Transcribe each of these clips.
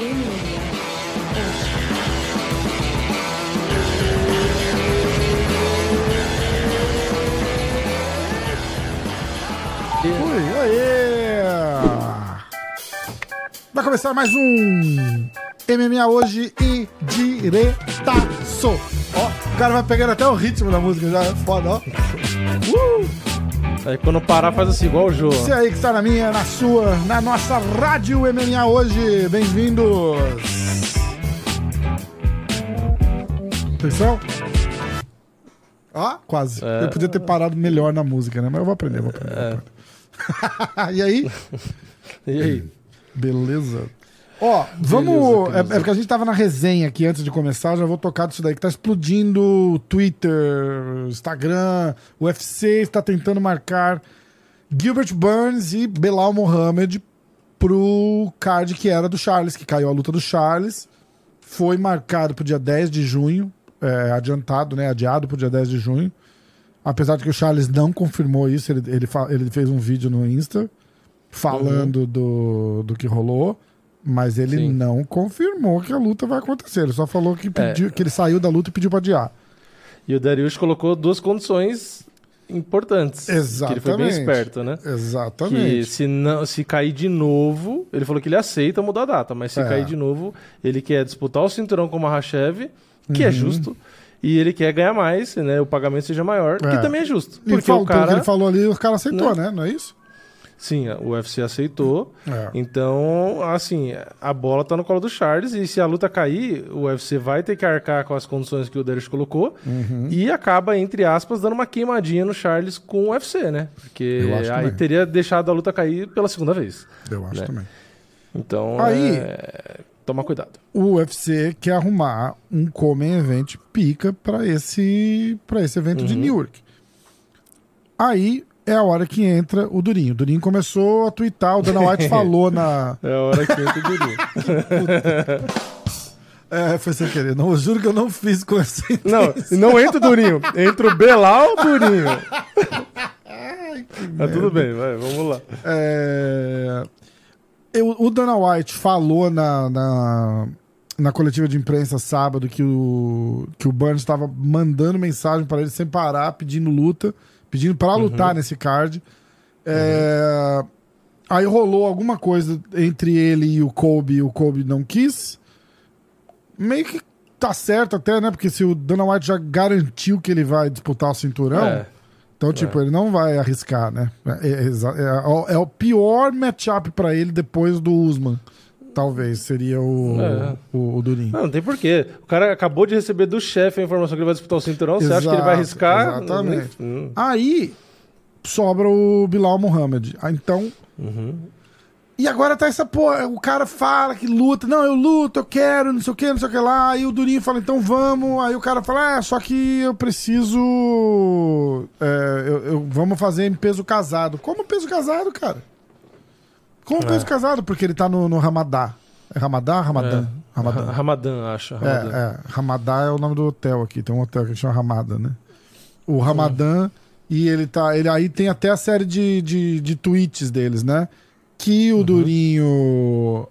Ui, aê! Vai começar mais um MMA hoje e diretaço. Ó, o cara vai pegando até o ritmo da música já, é foda, ó. Aí quando parar faz assim, igual o jogo. Você aí que está na minha, na sua, na nossa rádio MMA hoje, bem-vindos! Atenção! Ó, quase. É. Eu podia ter parado melhor na música, né? Mas eu vou aprender, vou aprender. É. Vou aprender. e aí? E aí? Beleza. Ó, vamos. Beleza, é, é porque a gente tava na resenha aqui antes de começar, já vou tocar disso daí, que tá explodindo Twitter, Instagram, o UFC está tentando marcar Gilbert Burns e Belal Mohamed pro card que era do Charles, que caiu a luta do Charles. Foi marcado pro dia 10 de junho, é, adiantado, né? Adiado pro dia 10 de junho. Apesar de que o Charles não confirmou isso, ele, ele, ele fez um vídeo no Insta falando do, do que rolou, mas ele Sim. não confirmou que a luta vai acontecer. Ele só falou que, pediu, que ele saiu da luta e pediu pra adiar. E o Darius colocou duas condições importantes. Que ele foi bem Exatamente. esperto, né? Que Exatamente. se, não, se cair de novo, ele falou que ele aceita mudar a data, mas se É. cair de novo, ele quer disputar o cinturão com o Mahashev, que é Uhum. justo, e ele quer ganhar mais, né? O pagamento seja maior, É. que também é justo. E Porque fal- o pelo que cara. ele falou ali, o cara aceitou, Né? né? Não é isso? Sim, o UFC aceitou. É. Então, assim, a bola tá no colo do Charles e se a luta cair, o UFC vai ter que arcar com as condições que o Darius colocou Uhum. e acaba, entre aspas, dando uma queimadinha no Charles com o UFC, né? Porque aí também. teria deixado a luta cair pela segunda vez. Eu acho Né? também. Então, Aí- é, toma cuidado. O UFC quer arrumar um Comen Event pica pra esse, pra esse evento de Uhum. Newark. Aí é a hora que entra o Durinho. O Durinho começou a twittar, o Dana White falou na. É a hora que entra o Durinho. É, foi sem querer. Não, eu juro que eu não fiz com essa Não, não entra o Durinho, entra o Belal Durinho. Mas tudo bem, vai, vamos lá. É, eu- o Dana White falou na, na, na coletiva de imprensa sábado que o, que o Burns estava mandando mensagem para ele sem parar, pedindo luta, pedindo para lutar nesse card. É, Aí rolou alguma coisa entre ele e o Kobe, e o Kobe não quis. Meio que tá certo até, né? Porque se o Dana White já garantiu que ele vai disputar o cinturão. É. Então, tipo, ele não vai arriscar, né? É, é é o- é o pior matchup pra ele depois do Usman. Talvez seria o, É. o, o Durinho. Não, não tem porquê. O cara acabou de receber do chefe a informação que ele vai disputar o cinturão. Você acha que ele vai Exato, arriscar? exatamente. Hum, Aí sobra o Bilal Muhammad. Ah, Então. uhum. E agora tá essa porra. O cara fala que luta. Não, eu luto, eu quero, não sei o que, não sei o que lá. Aí o Durinho fala, então vamos. Aí o cara fala, é, só que eu preciso. é, eu, eu- vamos fazer em peso casado. Como peso casado, cara? Como É. peso casado? Porque ele tá no, no Ramadá. É Ramadá? Ramadã? É. Ramadã. Ra- Ramadã, acho. Ramadã. É, é. Ramadã é o nome do hotel aqui. Tem um hotel que chama Ramada, né? O Ramadã. E ele tá. Ele aí tem até a série de, de, de tweets deles, né? Que o Durinho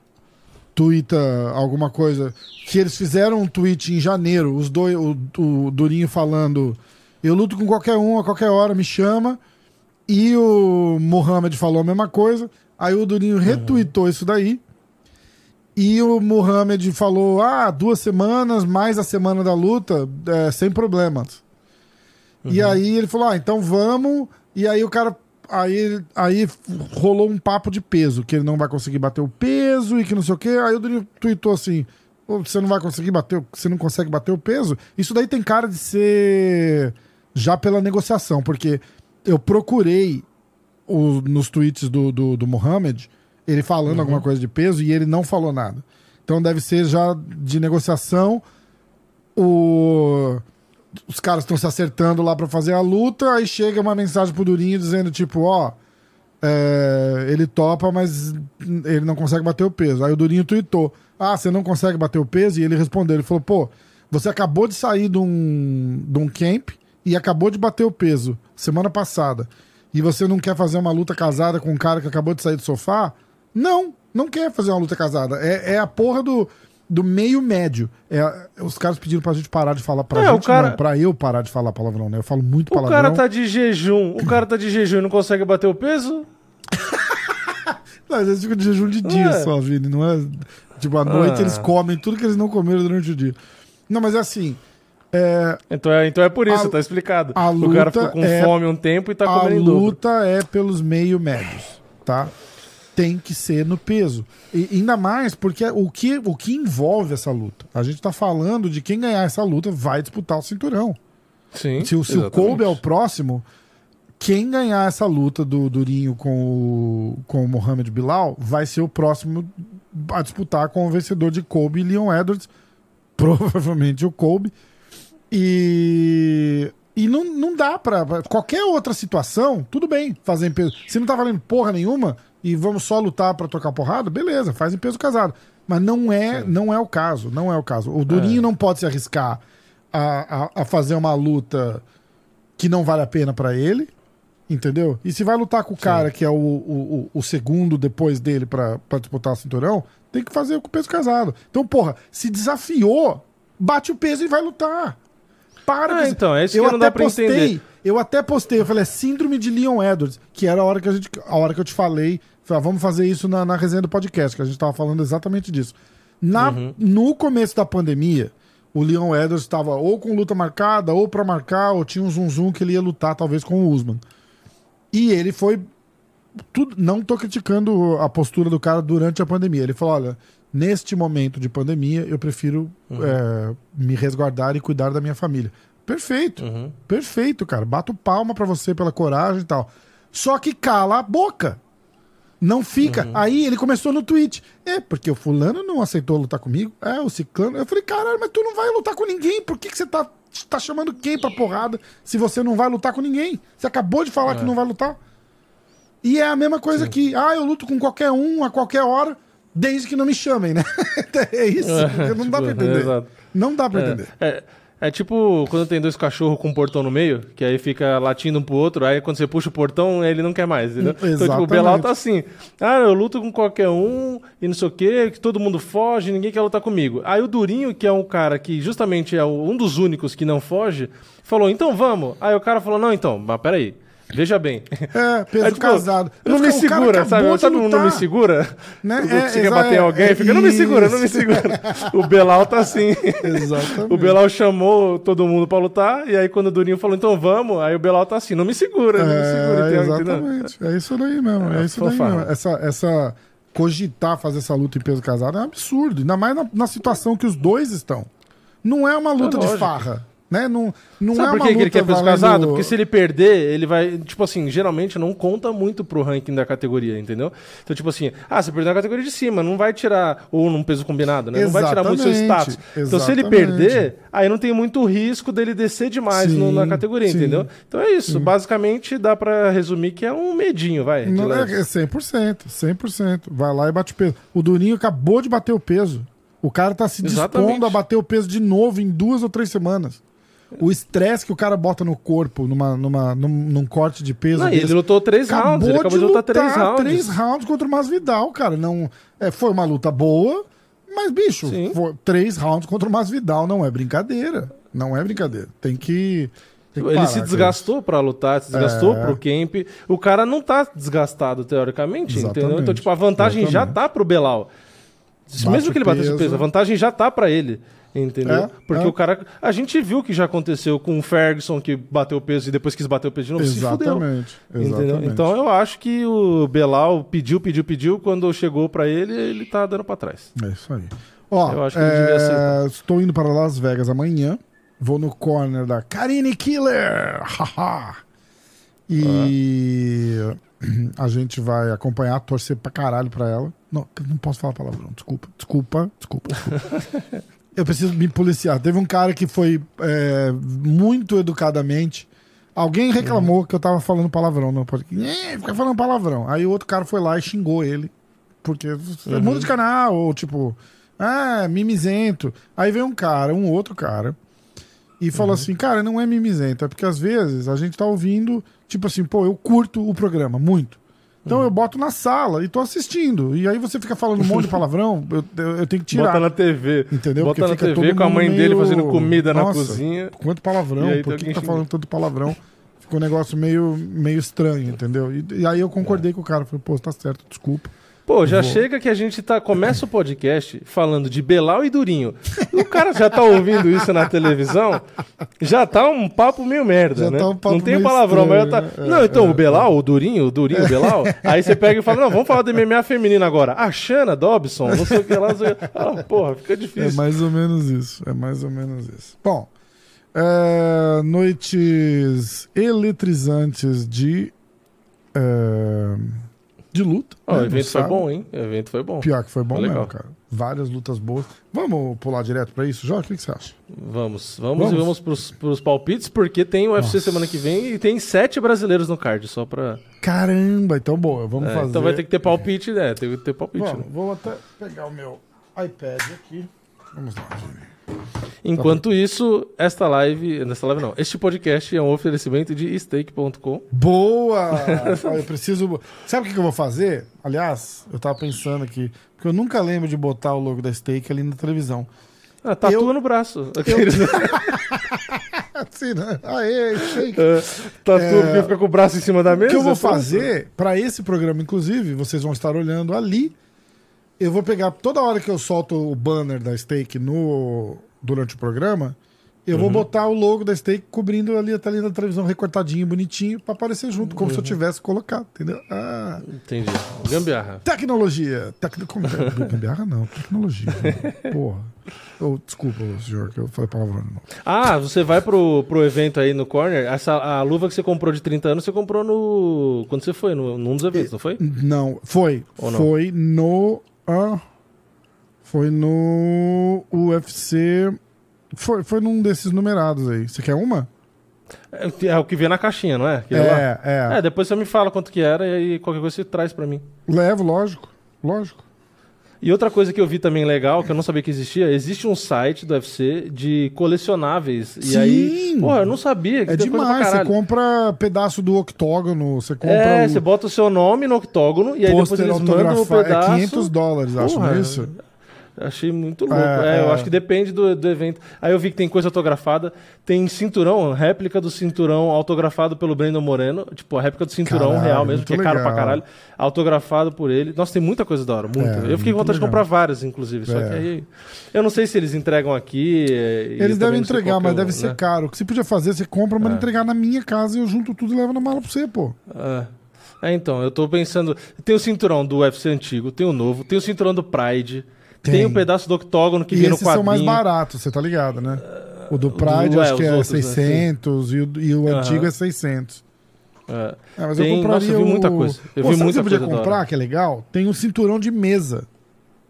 twitta alguma coisa. Que eles fizeram um tweet em janeiro, os dois, o, o Durinho falando: Eu luto com qualquer um a qualquer hora, me chama. E o Mohamed falou a mesma coisa. Aí o Durinho retweetou isso daí. E o Mohamed falou: ah, duas semanas, mais a semana da luta, é, sem problemas. E aí ele falou: ah, então vamos. E aí o cara. Aí, aí rolou um papo de peso, que ele não vai conseguir bater o peso e que não sei o quê. Aí o Durinho tweetou assim: "Ô, você não vai conseguir bater, você não consegue bater o peso? Isso daí tem cara de ser já pela negociação, porque eu procurei o- nos tweets do, do, do Mohamed, ele falando alguma coisa de peso e ele não falou nada. Então deve ser já de negociação. O... Os caras estão se acertando lá pra fazer a luta, aí chega uma mensagem pro Durinho dizendo, tipo, ó. é, ele topa, mas ele não consegue bater o peso. Aí o Durinho tweetou: Ah, você não consegue bater o peso? E ele respondeu: ele falou, pô, você acabou de sair de um, de um camp e acabou de bater o peso semana passada. E você não quer fazer uma luta casada com um cara que acabou de sair do sofá? Não, não quer fazer uma luta casada. É, é a porra do, do meio médio. É, os caras pediram pra gente parar de falar pra É, gente, o cara- não, pra eu parar de falar palavrão, né? Eu falo muito O palavrão. cara tá de jejum, o cara tá de jejum e não consegue bater o peso? Não, eles ficam de jejum de dia É. só, Vini. Não é. Tipo, à noite Ah. eles comem tudo que eles não comeram durante o dia. Não, mas é assim. É, Então é, então é por isso, A- tá explicado. a o cara ficou com é- fome um tempo e tá a comendo em dobro. luta é pelos meio médios, tá? Tem que ser no peso. E ainda mais porque o que, o que envolve essa luta? A gente tá falando de quem ganhar essa luta vai disputar o cinturão. Sim, Se, o- se o. Kobe é o próximo, quem ganhar essa luta do Durinho com o, com o Mohamed Bilal vai ser o próximo a disputar com o vencedor de Kobe e Leon Edwards. Provavelmente o Kobe. E. E não, não dá pra, pra- Qualquer outra situação, tudo bem, fazer em peso. Se não tá valendo porra nenhuma e vamos só lutar pra trocar porrada, beleza, faz em peso casado. Mas não é, não é o caso, não é o caso. O Durinho não pode se arriscar a, a, a fazer uma luta que não vale a pena pra ele, entendeu? E se vai lutar com o cara que é o, o, o- segundo depois dele pra disputar o cinturão, tem que fazer com o peso casado. Então, porra, se desafiou, bate o peso e vai lutar. Para Ah, com isso. então, é isso eu que não até dá pra postei, entender. Eu até postei, eu falei, é síndrome de Leon Edwards, que era a hora que, a gente, a hora que eu te falei, falei, ah, vamos fazer isso na, na resenha do podcast, que a gente tava falando exatamente disso. Na, Uhum. No começo da pandemia, o Leon Edwards estava ou com luta marcada, ou pra marcar, ou tinha um zum zum que ele ia lutar talvez com o Usman. E ele foi. Tudo, não tô criticando a postura do cara durante a pandemia. Ele falou: olha, neste momento de pandemia, eu prefiro é, me resguardar e cuidar da minha família. Perfeito. Uhum. Perfeito, cara. Bato palma pra você pela coragem e tal. Só que cala a boca. Não fica. Uhum. Aí ele começou no tweet. É, porque o fulano não aceitou lutar comigo. É, o ciclano. Eu falei, caralho, mas tu não vai lutar com ninguém. Por que, que você tá, tá chamando quem pra porrada se você não vai lutar com ninguém? Você acabou de falar que não vai lutar. E é a mesma coisa que, ah, eu luto com qualquer um, a qualquer hora, desde que não me chamem, né? é isso. não dá pra Tipo, entender. exato. Não dá pra É, entender. é, é tipo quando tem dois cachorros com um portão no meio, que aí fica latindo um pro outro, aí quando você puxa o portão, ele não quer mais, entendeu? Então, tipo, o exatamente. Belal tá assim, ah, eu luto com qualquer um e não sei o quê, que todo mundo foge, ninguém quer lutar comigo. Aí o Durinho, que é um cara que justamente é um dos únicos que não foge, falou, então vamos. Aí o cara falou, não, então, mas peraí, veja bem. É, peso Aí, tipo, casado. Não me segura, sabe? de Sabe um não me segura? Né? É, quer bater em é, alguém, é fica, não me segura, não me segura. o Belal tá assim. Exatamente. O Belal chamou todo mundo pra lutar, e aí quando o Durinho falou, então vamos, aí o Belal tá assim, não me segura, não me segura. É, entendeu? Entendeu? exatamente. É isso daí mesmo. É, É, isso daí mesmo. Essa, essa cogitar fazer essa luta em peso casado é um absurdo. Ainda mais na, na situação que os dois estão. Não é uma luta de lógico. farra. Né? Não, não Sabe é por que, que ele quer peso valendo- casado? Porque se ele perder, ele vai. Tipo assim, geralmente não conta muito pro ranking da categoria, entendeu? Então, tipo assim, ah, você perdeu na categoria de cima, não vai tirar. Ou num peso combinado, né? Não vai tirar muito seu Exatamente, status. Então, se ele exatamente. perder, aí não tem muito risco dele descer demais no- na Sim, categoria, sim. entendeu? Então é isso. Basicamente, dá pra resumir que é um medinho, vai. Não, é, leve. é 100%, 100%. Vai lá e bate peso. O Durinho acabou de bater o peso. O cara tá se dispondo Exatamente. a bater o peso de novo em duas ou três semanas. O estresse que o cara bota no corpo numa, numa, num, num corte de peso. Não, desse, ele lutou três rounds. Ele acabou de lutar três rounds. três rounds contra o Masvidal, cara. Não, é, foi uma luta boa, mas, bicho, foi três rounds contra o Masvidal não é brincadeira. Não é brincadeira. Tem que. tem que Ele parar se desgastou pra lutar, se desgastou É. pro camp. O cara não tá desgastado, teoricamente, Exatamente. entendeu? Então, tipo, a vantagem já Exatamente. tá pro Belal. Mesmo que ele batesse peso. peso, a vantagem já tá pra ele. Entendeu? É, Porque é. o cara. A gente viu o que já aconteceu com o Ferguson, que bateu o peso e depois quis bater o peso de novo. Se fudeu. Exatamente. Entendeu? exatamente. Então eu acho que o Belal pediu, pediu, pediu. Quando chegou pra ele, ele tá dando pra trás. É isso aí. Ó, Eu acho que é, estou indo para Las Vegas amanhã. Vou no corner da Karine Killer. Haha. e a gente vai acompanhar, torcer pra caralho pra ela. Não, não posso falar palavrão. Desculpa, desculpa, desculpa. desculpa. Eu preciso me policiar. Teve um cara que foi é, muito educadamente. Alguém reclamou que eu tava falando palavrão no podcast. É, fica falando palavrão. Aí o outro cara foi lá e xingou ele. Porque Uhum. muda de canal, ou tipo, ah, mimizento. Aí veio um cara, um outro cara, e falou assim: cara, não é mimizento, é porque às vezes a gente tá ouvindo, tipo assim, pô, eu curto o programa muito. Então eu boto na sala e tô assistindo. E aí você fica falando um monte de palavrão, eu, eu, eu tenho que tirar. Bota na TV. Entendeu? Bota Porque na TV com a mãe mundo dele meio- fazendo comida na Nossa, cozinha. Quanto palavrão, aí por que, que tá falando tanto palavrão? Ficou um negócio meio, meio estranho, entendeu? E, e aí eu concordei com o cara, falei, pô, tá certo, desculpa. Pô, já Vou. chega que a gente tá. Começa o podcast falando de Belau e Durinho. O cara já tá ouvindo isso na televisão, já tá um papo meio merda, Já né? tá um papo não tem palavrão, mas já tá. estranho, né? Não, É, então, é, o Belau, o Durinho, o Durinho, o Belau. Aí você pega e fala: não, vamos falar do MMA feminino agora. A Xana Dobson, não sei o que lá. não sei Ah, porra, fica É difícil. mais ou menos isso. É mais ou menos isso. Bom, é, noites eletrizantes de. é, de luta. Ó, né, o no evento foi bom, hein? O evento foi bom. Pior que foi bom Foi mesmo, legal. cara. Várias lutas boas. Vamos pular direto pra isso, Jó? O que, que você acha? Vamos, vamos, Vamos? e vamos pros, pros palpites, porque tem o UFC Nossa. semana que vem e tem sete brasileiros no card, só pra. Caramba, então boa, vamos É, fazer. então vai ter que ter palpite, né? Tem que ter palpite. Vamos, né? vou até pegar o meu iPad aqui. Vamos lá, Jimmy. Enquanto isso, esta live. Nesta live não. Este podcast é um oferecimento de steak.com. Boa! Eu preciso. Sabe o que eu vou fazer? Aliás, eu tava pensando aqui, porque eu nunca lembro de botar o logo da Steak ali na televisão. Ah, tatua Eu- no braço. Aqueles- Assim, né? Aê, Steak! É, tatua É. porque fica com o braço em cima da O mesa. que eu vou fazer, pra esse programa, inclusive, vocês vão estar olhando ali. Eu vou pegar toda hora que eu solto o banner da Steak no, durante o programa, eu Uhum. vou botar o logo da Steak cobrindo ali a telinha da televisão, recortadinho, bonitinho, pra aparecer junto, como Uhum. se eu tivesse colocado, entendeu? Ah, Entendi. Gambiarra. tecnologia. Tec... Como é? Gambiarra não, tecnologia. Porra. Oh, desculpa, senhor, que eu falei palavrão. Ah, você vai pro, pro evento aí no corner. Essa, a luva que você comprou de 30 anos, você comprou no. Quando você foi? No, num dos eventos, não foi? Não, foi. Não? Foi no. ah, foi no UFC. Foi, foi num desses numerados aí. Você quer uma? É, é o que vem na caixinha, não é? Aquele lá? É, é, É, depois você me fala quanto que era e aí qualquer coisa você traz pra mim. Levo, lógico. Lógico. E outra coisa que eu vi também legal, que eu não sabia que existia, existe um site do UFC de colecionáveis. E Sim! aí, porra, eu não sabia que É demais. Você compra pedaço do octógono, você compra É, o você bota o seu nome no octógono e aí depois eles mandam o autografado. pedaço. É 500 dólares, acho, Porra, não é isso? Achei muito louco. É, É, eu é. acho que depende do, do evento. Aí eu vi que tem coisa autografada. Tem cinturão, réplica do cinturão autografado pelo Brandon Moreno. Tipo, a réplica do cinturão Caralho, real mesmo, que é caro pra legal. caralho. Autografado por ele. Nossa, tem muita coisa da hora, muita. É, eu fiquei com vontade de legal. comprar várias, inclusive. Só É. que aí. Eu não sei se eles entregam aqui. é, eu Eles devem entregar, que mas é o- deve ser né? caro. O que você podia fazer, você compra, mas É. entregar na minha casa e eu junto tudo e levo na mala pra você, pô. É. É, então, eu tô pensando. Tem o cinturão do UFC antigo, tem o novo, tem o cinturão do Pride, tem, Tem. um pedaço do octógono que e vem no esses são mais quadrinho. baratos, você tá ligado, né? O do Pride do- é, acho que os é outros, né, 600 e o, e o Aham. antigo é 600. É. É, mas Tem- eu compraria nossa, eu vi muita o... coisa. Eu Pô, vi o que muita você podia comprar, que é legal? Tem um cinturão de mesa.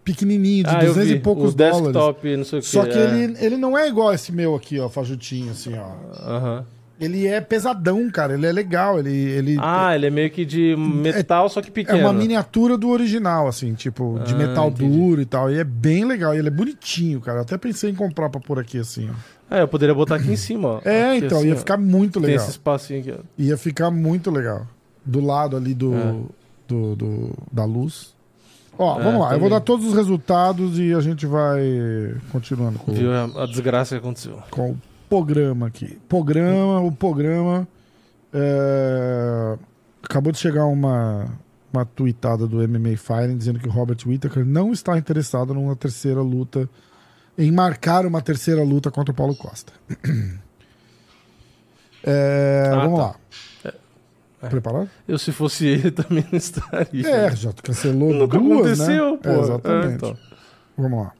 Pequenininho, de ah, eu 200 vi. e poucos o dólares. desktop, não sei o que. Só que é. ele, ele não é igual esse meu aqui, ó, fajutinho, assim, ó. Aham. Ele é pesadão, cara. Ele é legal. Ele, ele Ah, ele é meio que de metal, só que é pequeno. uma miniatura do original, assim, tipo, de Ah, metal entendi. duro e tal. E é bem legal. E ele é bonitinho, cara. Eu até pensei em comprar pra pôr aqui, assim, ó. É, eu poderia botar aqui em cima, ó. É, Aqui, então, assim, ia ficar muito Tem legal. esse espacinho aqui, ó. Ia ficar muito legal. Do lado ali do, É. do, do- da luz. Ó, É, vamos lá. Eu vou também. dar todos os resultados e a gente vai continuando com, Viu a desgraça que aconteceu. com o programa aqui. Programa, o programa. é, Acabou de chegar uma, uma tweetada do MMA Fighting dizendo que o Robert Whittaker não está interessado numa terceira luta, em marcar uma terceira luta contra o Paulo Costa. É, Ah, vamos tá. lá. Preparado? Eu, se fosse ele, também não estaria. É, já cancelou Nunca duas, aconteceu, né? pô. É, exatamente. É, então. Vamos lá.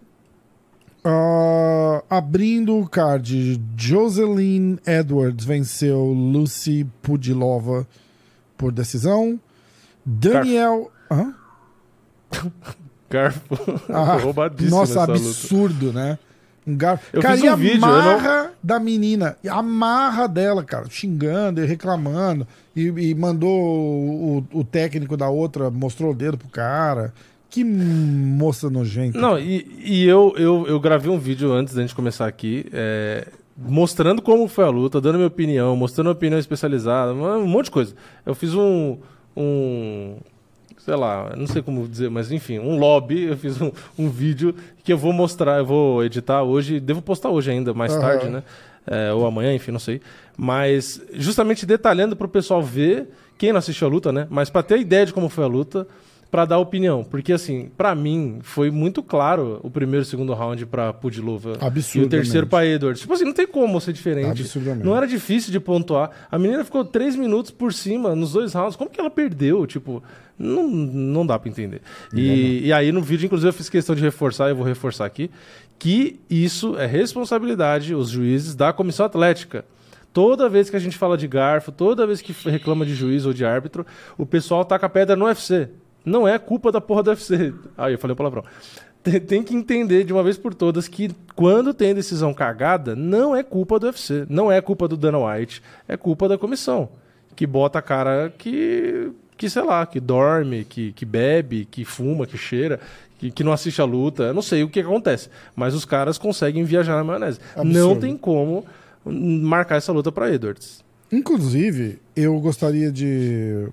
Ah, abrindo o card, Jocelyn Edwards venceu Lucy Pudilova por decisão. Daniel. Hã? Garfo. Ah, Nossa, essa luta. absurdo, né? Um gar... Eu cara, fiz um a eu não- marra da menina, a marra dela, cara, xingando e reclamando, e, e mandou o, o técnico da outra, mostrou o dedo pro cara. Que moça nojenta. Não, e, e eu, eu, eu gravei um vídeo antes da gente começar aqui, é, mostrando como foi a luta, dando minha opinião, mostrando a opinião especializada, um monte de coisa. Eu fiz um, um, sei lá, não sei como dizer, mas enfim, um lobby. Eu fiz um, um vídeo que eu vou mostrar, eu vou editar hoje, devo postar hoje ainda, mais Aham. tarde, né? É, ou amanhã, enfim, não sei. Mas justamente detalhando pro pessoal ver, quem não assistiu a luta, né? Mas pra ter ideia de como foi a luta, pra dar opinião. Porque, assim, pra mim, foi muito claro o primeiro e segundo round pra Pudilova. E o terceiro pra Edwards. Tipo assim, não tem como ser diferente. Absurdamente. Não era difícil de pontuar. A menina ficou três minutos por cima nos dois rounds. Como que ela perdeu? Tipo, não, não dá pra entender. E, e aí no vídeo, inclusive, eu fiz questão de reforçar, eu vou reforçar aqui, que isso é responsabilidade, os juízes, da comissão atlética. Toda vez que a gente fala de garfo, toda vez que reclama de juiz ou de árbitro, o pessoal taca pedra no UFC. Não é culpa da porra do UFC. Aí eu falei o palavrão. Tem, tem que entender de uma vez por todas que quando tem decisão cagada, não é culpa do UFC. Não é culpa do Dana White. É culpa da comissão. Que bota a cara que, que sei lá, que dorme, que, que bebe, que fuma, que cheira, que, que não assiste a luta. Eu não sei o que acontece. Mas os caras conseguem viajar na maionese. Absurdo. Não tem como marcar essa luta para Edwards. Inclusive, eu gostaria de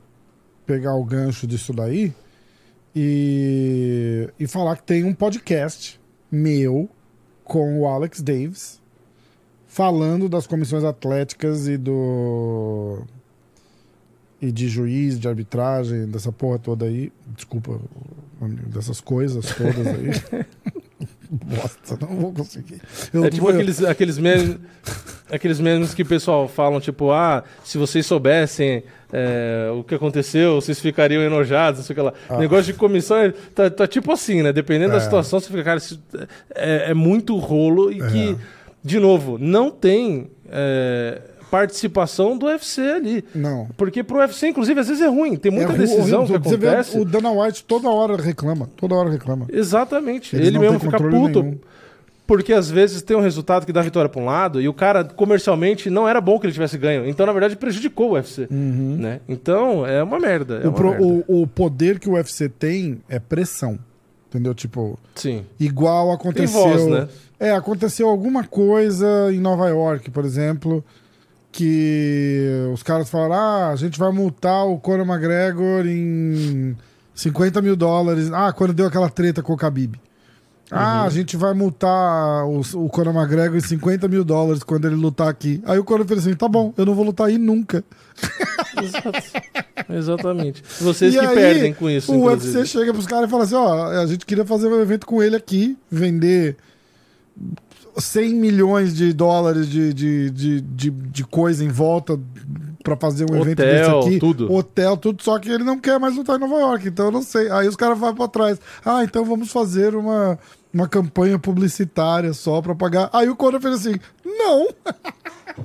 pegar o gancho disso daí e, e falar que tem um podcast meu com o Alex Davis falando das comissões atléticas e do e de juiz, de arbitragem, dessa porra toda aí. Desculpa, dessas coisas todas aí. Bosta, não vou conseguir. Eu é tipo vou- aqueles, aqueles memes. aqueles memes que o pessoal falam, tipo, ah, se vocês soubessem é, o que aconteceu, vocês ficariam enojados, não sei o que lá. Ah. Negócio de comissão é- tá, tá tipo assim, né? Dependendo da É. situação, você fica, cara, isso é, é muito rolo e que, É. de novo, não tem é, participação do UFC ali. Não. Porque pro UFC, inclusive, às vezes é ruim. Tem muita É decisão horrível. que acontece. o Dana White toda hora reclama. Toda hora reclama. Exatamente. Eles Ele mesmo fica puto. nenhum. Porque às vezes tem um resultado que dá vitória pra um lado e o cara comercialmente não era bom que ele tivesse ganho. Então, na verdade, prejudicou o UFC. Né? Então, é uma merda. É Uhum. O, uma pro- merda. o- o poder que o UFC tem é pressão. Entendeu? Tipo, Sim. igual Tem aconteceu. voz, né? É, aconteceu alguma coisa em Nova York, por exemplo, que os caras falaram: ah, a gente vai multar o Conor McGregor em 50 mil dólares. Ah, quando deu aquela treta com o Khabib. Ah, Uhum. a gente vai multar o, o Conor McGregor em 50 mil dólares quando ele lutar aqui. Aí o Conor fez assim: tá bom, eu não vou lutar aí nunca. Exato. Exatamente. Vocês E que aí, perdem com isso, O inclusive. UFC chega pros caras e fala assim: ó, a gente queria fazer um evento com ele aqui, vender 100 milhões de dólares de, de, de, de, de coisa em volta pra fazer um evento desse Hotel, aqui. tudo. Hotel, tudo, só que ele não quer mais lutar em Nova York, então eu não sei. Aí os caras vão pra trás. Ah, então vamos fazer uma, uma campanha publicitária só pra pagar. Aí o Conor fez assim: não!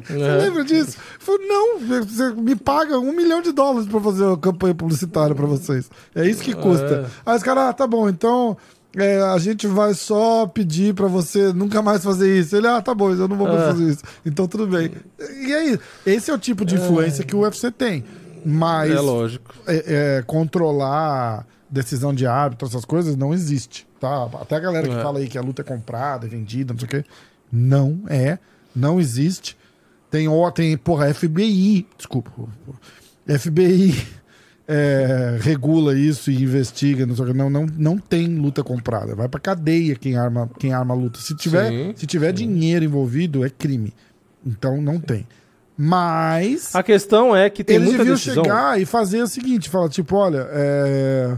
Você É. lembra disso? Falei, não, você me paga um milhão de dólares pra fazer uma campanha publicitária pra vocês. É isso que custa. Aí os caras, ah, tá bom, então é, a gente vai só pedir pra você nunca mais fazer isso. Ele, ah, tá bom, eu não vou mais Ah. fazer isso. Então tudo bem. E aí, esse é o tipo de influência que o UFC tem. Mas É lógico. é, é, controlar decisão de árbitro, essas coisas, não existe. Tá? Até a galera que É. fala aí que a luta é comprada, é vendida, não sei o quê. Não é, não existe. Tem, ó, tem porra, FBI, desculpa. FBI é, regula isso e investiga, não. Não, não, tem luta comprada. Vai pra cadeia quem arma, quem arma a luta. Se tiver, Sim, se tiver dinheiro envolvido, é crime. Então não tem. Mas A questão é que tem eles muita deviam decisão. chegar e fazer o seguinte: falar, tipo, olha, é,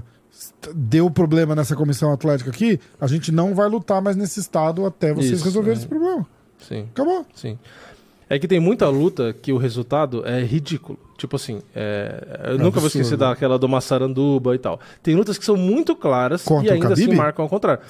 deu problema nessa comissão atlética aqui, a gente não vai lutar mais nesse estado até vocês Isso, resolverem é. esse problema. Sim. Acabou. Sim. É que tem muita luta que o resultado é ridículo. Tipo assim, é, eu nunca vou absurdo. esquecer daquela do Massaranduba e tal. Tem lutas que são muito claras Contra e ainda assim Khabib? marcam ao contrário.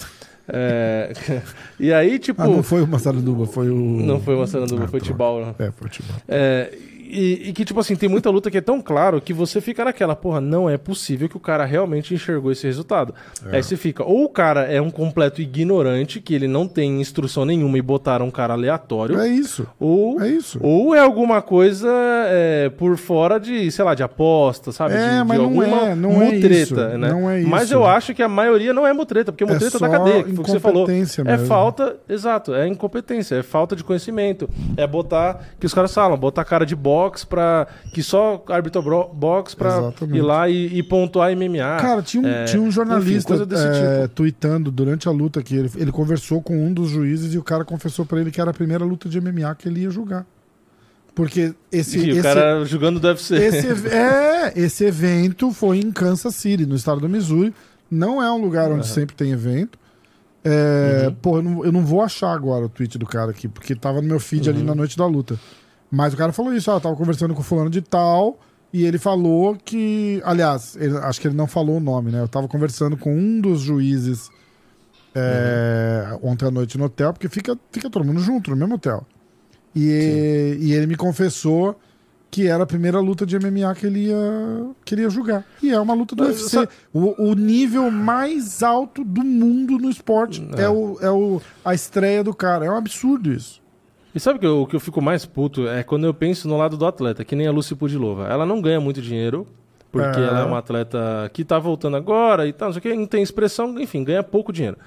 É, e aí, tipo. Ah, não foi o Massaranduba, foi o. Não foi o Massaranduba, Ah, foi o. Tibau. né? É, foi o Tibau. É, e, e que, tipo assim, tem muita luta que é tão claro que você fica naquela, porra, não é possível que o cara realmente enxergou esse resultado. É. Aí você fica, ou o cara é um completo ignorante, que ele não tem instrução nenhuma e botaram um cara aleatório, É isso. ou É isso. ou é alguma coisa é, por fora de, sei lá, de aposta, sabe? É, de, de mas não alguma é, não é mutreta, isso, né? não é Mas isso. eu acho que a maioria não é mutreta, porque mutreta só da cadeia, que foi o que você falou. É mesmo. falta, exato, é incompetência, é falta de conhecimento. É botar, que os caras falam, botar cara de bosta box pra. que só arbitra bro- box pra Exatamente. ir lá e, e pontuar MMA. Cara, tinha um, É, tinha um enfim, jornalista desse é, tipo. tweetando durante a luta que ele, ele conversou com um dos juízes e o cara confessou pra ele que era a primeira luta de MMA que ele ia julgar. Porque esse, E esse, o cara jogando do UFC. esse, é, esse evento foi em Kansas City, no estado do Missouri. Não é um lugar onde Aham. sempre tem evento. É, Uhum. Pô, eu não, eu não vou achar agora o tweet do cara aqui, porque tava no meu feed ali Uhum. na noite da luta. Mas o cara falou isso, ó, eu tava conversando com o fulano de tal, e ele falou que. Aliás, ele- acho que ele não falou o nome, né? Eu tava conversando com um dos juízes é, ontem à noite no hotel, porque fica, fica todo mundo junto no mesmo hotel. E, e ele me confessou que era a primeira luta de MMA que ele ia, que ele ia julgar. E é uma luta do Mas UFC. só- O, o nível mais alto do mundo no esporte é, É. o, é o, a estreia do cara. É um absurdo isso. E sabe que eu- o que eu fico mais puto é quando eu penso no lado do atleta, que nem a Lucy Pudilova. Ela não ganha muito dinheiro, porque É. ela é uma atleta que tá voltando agora e tal, não sei o que, não tem expressão, enfim, ganha pouco dinheiro.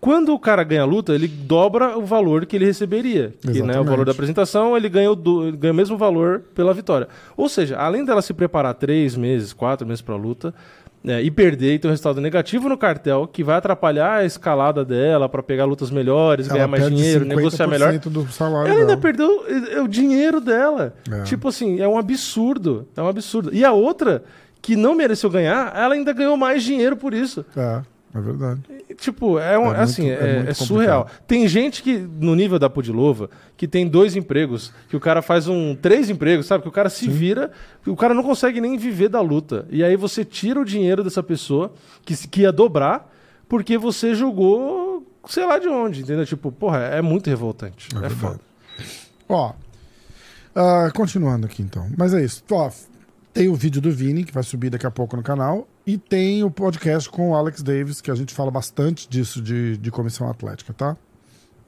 Quando o cara ganha a luta, ele dobra o valor que ele receberia. Que, né, o valor da apresentação, ele ganha, o, do- ele ganha o mesmo valor pela vitória. Ou seja, além dela se preparar três meses, quatro meses pra luta, né, e perder e ter um resultado negativo no cartel, que vai atrapalhar a escalada dela pra pegar lutas melhores, ganhar mais dinheiro, negociar melhor. 50% do salário Ela ainda dela. perdeu é, o dinheiro dela. É. Tipo assim, é um absurdo. É um absurdo. E a outra, que não mereceu ganhar, ela ainda ganhou mais dinheiro por isso. É, é verdade. Tipo, é, um, É muito- assim, é é, é surreal. Tem gente que, no nível da Pudilova, que tem dois empregos, que o cara faz um. três empregos, sabe? Que o cara se vira, o cara não consegue nem viver da luta. E aí você tira o dinheiro dessa pessoa, que, que ia dobrar, porque você jogou, sei lá de onde, entendeu? Tipo, porra, é muito revoltante. É É, foda. Ó, ah, continuando aqui então. Mas é isso. Ó, tem o vídeo do Vini, que vai subir daqui a pouco no canal. E tem o podcast com o Alex Davis, que a gente fala bastante disso de, de comissão atlética, tá?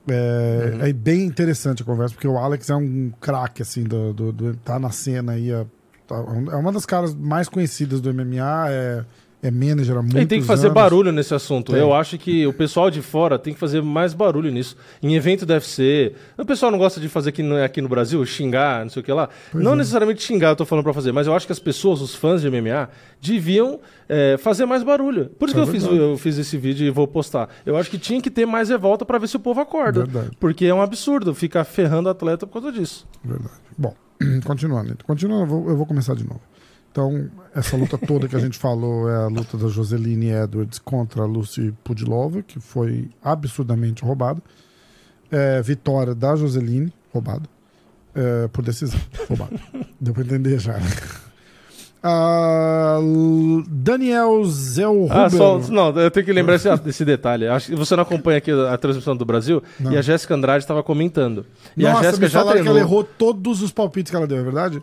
É, Uhum. é bem interessante a conversa, porque o Alex é um craque, assim, do, do- do- tá na cena aí. É, tá- é uma das caras mais conhecidas do MMA, é, é manager há muitos Ele tem que fazer anos. barulho nesse assunto. Tem. Eu acho que o pessoal de fora tem que fazer mais barulho nisso. Em evento do UFC. O pessoal não gosta de fazer aqui no, aqui no Brasil, xingar, não sei o que lá. Pois não é. necessariamente xingar, eu tô falando pra fazer, mas eu acho que as pessoas, os fãs de MMA, deviam é, fazer mais barulho. Por isso É que eu fiz, verdade. eu fiz esse vídeo e vou postar. Eu acho que tinha que ter mais revolta pra ver se o povo acorda. Verdade. Porque é um absurdo ficar ferrando o atleta por causa disso. Verdade. Bom, continuando. Continuando, eu vou, eu vou começar de novo. Então, essa luta toda que a gente falou é a luta da Joseline Edwards contra a Lucy Pudilova, que foi absurdamente roubada. É, vitória da Joseline, roubada. É, por decisão, roubada. Deu pra entender já. né? Ah, Daniel Zelhuber. Ah, só, não, eu tenho que lembrar esse, desse detalhe. Acho que você não acompanha aqui a, a transmissão do Brasil Não. e a Jéssica Andrade estava comentando. E a Nossa, Jéssica me já treinou. que ela errou todos os palpites que ela deu, é verdade?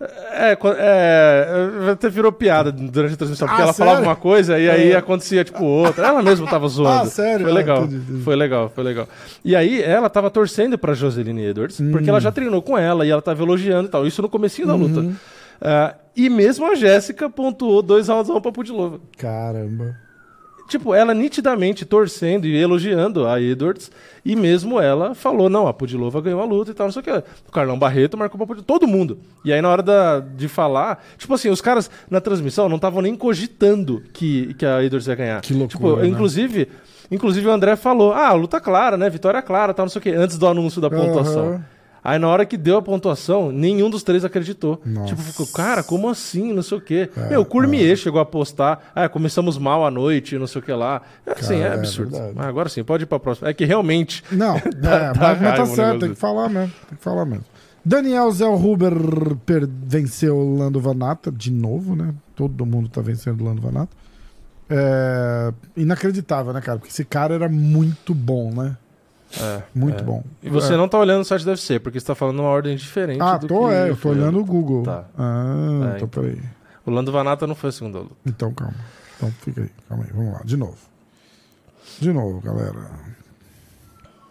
É, é, até virou piada durante a transmissão, porque Ah, ela sério? falava uma coisa e aí É. acontecia tipo outra. Ela mesma tava zoando. Ah, sério? Foi Ah, legal. entendi, entendi. Foi legal, foi legal. E aí ela tava torcendo pra Joseline Edwards, Hum. porque ela já treinou com ela e ela tava elogiando e tal. Isso no comecinho da luta. Uhum. Ah, e mesmo a Jéssica pontuou dois rounds a um pra Pudilova. Caramba. Tipo, ela nitidamente torcendo e elogiando a Edwards, e mesmo ela falou, não, a Pudilova ganhou a luta e tal, não sei o que. O Carlão Barreto marcou pra Pudilova, todo mundo. E aí na hora da- de falar, tipo assim, os caras na transmissão não estavam nem cogitando que, que a Edwards ia ganhar. Que loucura, Tipo, né? inclusive, inclusive o André falou, ah, luta clara, né, vitória clara, tal, não sei o que, antes do anúncio da pontuação. Aham. Aí na hora que deu a pontuação, nenhum dos três acreditou. Nossa. Tipo, ficou, cara, como assim? Não sei o quê. É, Meu, o Cormier chegou a postar, ah, começamos mal à noite, não sei o que lá. Assim, Cara, é é absurdo. verdade. Mas agora sim, pode ir pra próxima. É que realmente. Não, é, Dá- dá mas, mas tá certo, tem que falar mesmo. Tem que falar mesmo. Daniel Zellhuber per- venceu o Lando Vanata de novo, né? Todo mundo tá vencendo o Lando Vanata. É, inacreditável, né, cara? Porque esse cara era muito bom, né? É, Muito é. bom. E você É. não tá olhando o site do UFC, porque você tá falando numa ordem diferente. Ah, tô, é, eu tô olhando o Google. Tá. Ah, É, então então. peraí. O Lando Vanata não foi a segunda luta. Então, calma. Então fica aí, calma aí, vamos lá, de novo. De novo, galera.